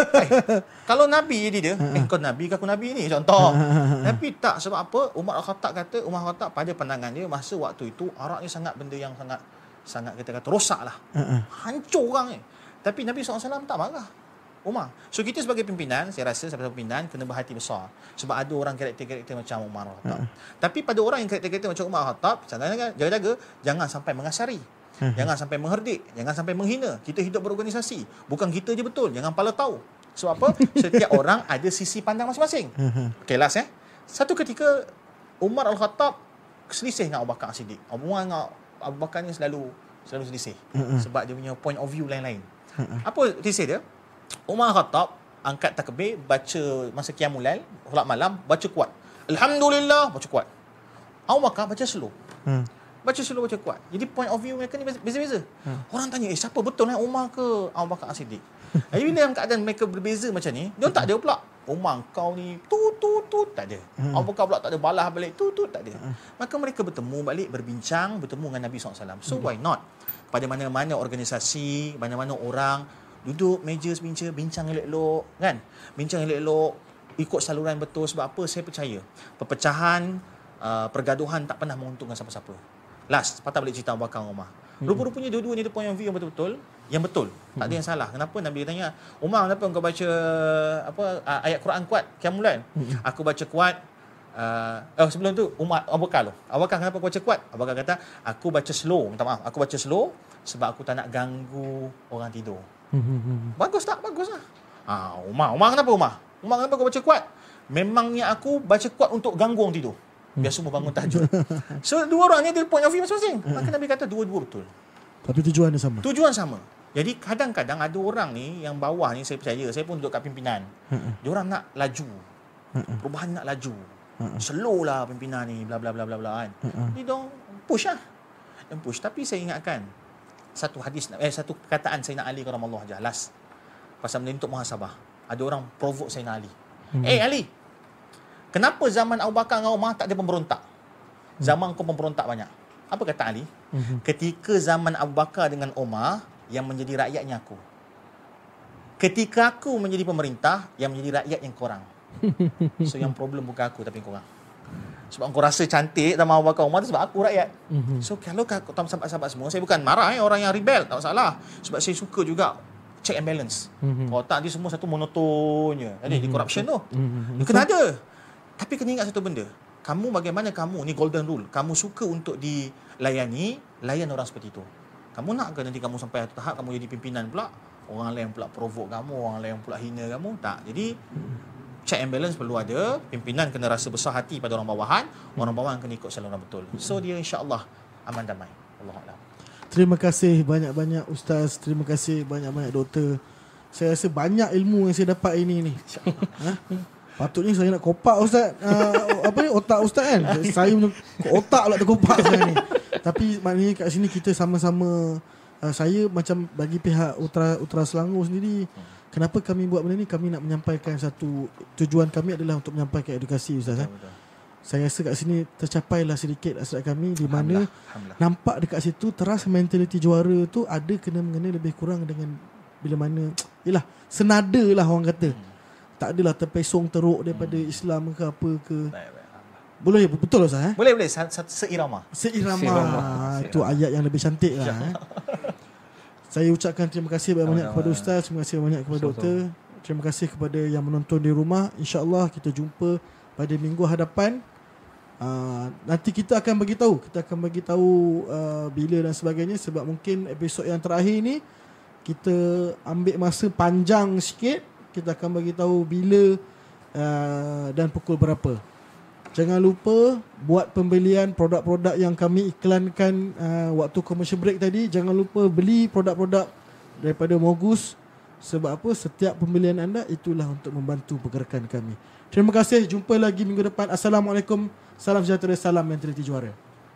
Speaker 4: eh, kalau Nabi jadi dia, eh kau Nabi ke aku Nabi ni contoh. Tapi tak sebab apa? Umar Al-Khattab kata, Umar Al-Khattab pada pandangan dia masa waktu itu arak ni sangat benda yang sangat sangat kita kata rosak lah. Hancur orang ni. Tapi Nabi SAW tak marah. Umar. So kita sebagai pimpinan, saya rasa sebagai pimpinan kena berhati besar. Sebab ada orang karakter-karakter macam Umar Al-Khattab. Tapi pada orang yang karakter-karakter macam Umar jangan jaga-jaga, jangan sampai mengasari. Jangan sampai mengherdik, jangan sampai menghina. Kita hidup berorganisasi. Bukan kita je betul, jangan pala tahu. Sebab apa? Setiap orang ada sisi pandang masing-masing. Okay, last eh. Satu ketika Umar Al-Khattab selisih dengan Abu Bakar Siddiq. Umar dengan Abu Bakar ni selalu selalu selisih. Sebab dia punya point of view lain-lain. Apa selisih dia? Umar Khattab angkat takbir, baca masa qiyamul lail, solat malam, baca kuat. Alhamdulillah, baca kuat. Abu Bakar baca slow.
Speaker 1: Hmm.
Speaker 4: Baca slow, baca kuat. Jadi point of view mereka ni beza-beza. Orang tanya, eh siapa betul eh Umar ke Abu Bakar As-Siddiq? Jadi bila dalam keadaan mereka berbeza macam ni, dia tak ada pula. Umar kau ni tu tu tu tak ada. Abu Bakar pula tak ada balas balik tu tu tak ada. Maka mereka bertemu balik berbincang bertemu dengan Nabi SAW. So why not? Pada mana-mana organisasi, mana-mana orang duduk meja bincang bincang elok-elok kan? Bincang elok-elok ikut saluran betul sebab apa saya percaya perpecahan uh, pergaduhan tak pernah menguntungkan siapa-siapa. Last, patah balik cerita Abu Bakar dengan Umar. Rupa-rupanya dua-dua ni point of view yang betul-betul, yang betul. Tak ada yang salah. Kenapa Nabi tanya, "Umar, kenapa engkau baca apa uh, ayat Quran kuat qiyamul lail?" Aku baca kuat Uh, oh sebelum tu Umar Abu Bakar tu. Abu Bakar kenapa baca kuat? Abu Bakar kata, "Aku baca slow." Minta maaf. Aku baca slow sebab aku tak nak ganggu orang tidur. Bagus tak? Bagus lah. Ha, Umar. Umar kenapa Umar? Umar kenapa kau baca kuat? Memangnya aku baca kuat untuk ganggu orang tidur. Biar semua bangun tahajud. so, dua orang ni ada point of view masing-masing. Maka Nabi kata dua-dua betul.
Speaker 1: Tapi tujuan dia sama.
Speaker 4: Tujuan sama. Jadi kadang-kadang ada orang ni yang bawah ni saya percaya, saya pun duduk kat pimpinan. Dia orang nak laju. Perubahan nak laju. Slow lah pimpinan ni, bla bla bla bla bla kan. Ni dong push lah. Dan push. Tapi saya ingatkan satu hadis eh satu perkataan Sayyidina Ali radhiyallahu anhu last pasal benda untuk muhasabah. Ada orang provoke Sayyidina Ali. Eh Ali, kenapa zaman Abu Bakar dengan Umar tak ada pemberontak? Zaman kau pemberontak banyak. Apa kata Ali? Ketika zaman Abu Bakar dengan Umar yang menjadi rakyatnya aku. Ketika aku menjadi pemerintah yang menjadi rakyat yang korang. So yang problem bukan aku tapi korang. Sebab kau rasa cantik sama Abu Bakar Umar tu sebab aku rakyat. So kalau kau tahu sahabat-sahabat semua, saya bukan marah eh orang yang rebel, tak masalah. Sebab saya suka juga check and balance. Kalau tak dia semua satu monoton je. Jadi di corruption tu. Dia kena ada. Tapi kena ingat satu benda. Kamu bagaimana kamu, ni golden rule. Kamu suka untuk dilayani, layan orang seperti itu. Kamu nak ke nanti kamu sampai satu tahap kamu jadi pimpinan pula, orang lain pula provoke kamu, orang lain pula hina kamu? Tak. Jadi check and balance perlu ada. Pimpinan kena rasa besar hati pada orang bawahan, orang bawahan kena ikut saluran betul. So dia insya-Allah aman damai. Allahuakbar.
Speaker 1: Terima kasih banyak-banyak Ustaz. Terima kasih banyak-banyak Doktor. Saya rasa banyak ilmu yang saya dapat ini ni. Ha? Patutnya saya nak kopak Ustaz. Uh, apa ni? Otak Ustaz kan? Saya punya otak pula terkopak sekarang ni. Tapi maknanya kat sini kita sama-sama uh, saya macam bagi pihak Ultra Ultra Selangor sendiri kenapa kami buat benda ni kami nak menyampaikan satu tujuan kami adalah untuk menyampaikan edukasi Ustaz eh. Saya rasa kat sini tercapailah sedikit hasrat kami di mana
Speaker 4: Alhamdulillah.
Speaker 1: nampak dekat situ teras mentaliti juara tu ada kena mengena lebih kurang dengan bila mana yalah senada lah orang kata. Tak adalah terpesong teruk daripada Islam ke apa ke.
Speaker 4: Baik, baik.
Speaker 1: Boleh betul Ustaz eh?
Speaker 4: Boleh boleh seirama.
Speaker 1: Seirama.
Speaker 5: Seirama.
Speaker 1: Itu ayat yang lebih cantik lah. Eh. Saya ucapkan terima kasih banyak-banyak kepada Ustaz. Terima kasih banyak kepada doktor. Terima kasih kepada yang menonton di rumah. InsyaAllah kita jumpa pada minggu hadapan. Uh, nanti kita akan bagi tahu. Kita akan bagi tahu uh, bila dan sebagainya. Sebab mungkin episod yang terakhir ni kita ambil masa panjang sikit. Kita akan bagi tahu bila uh, dan pukul berapa. Jangan lupa buat pembelian produk-produk yang kami iklankan uh, waktu commercial break tadi. Jangan lupa beli produk-produk daripada Mogus. Sebab apa? Setiap pembelian anda itulah untuk membantu pergerakan kami. Terima kasih. Jumpa lagi minggu depan. Assalamualaikum. Salam sejahtera. Salam mentaliti juara.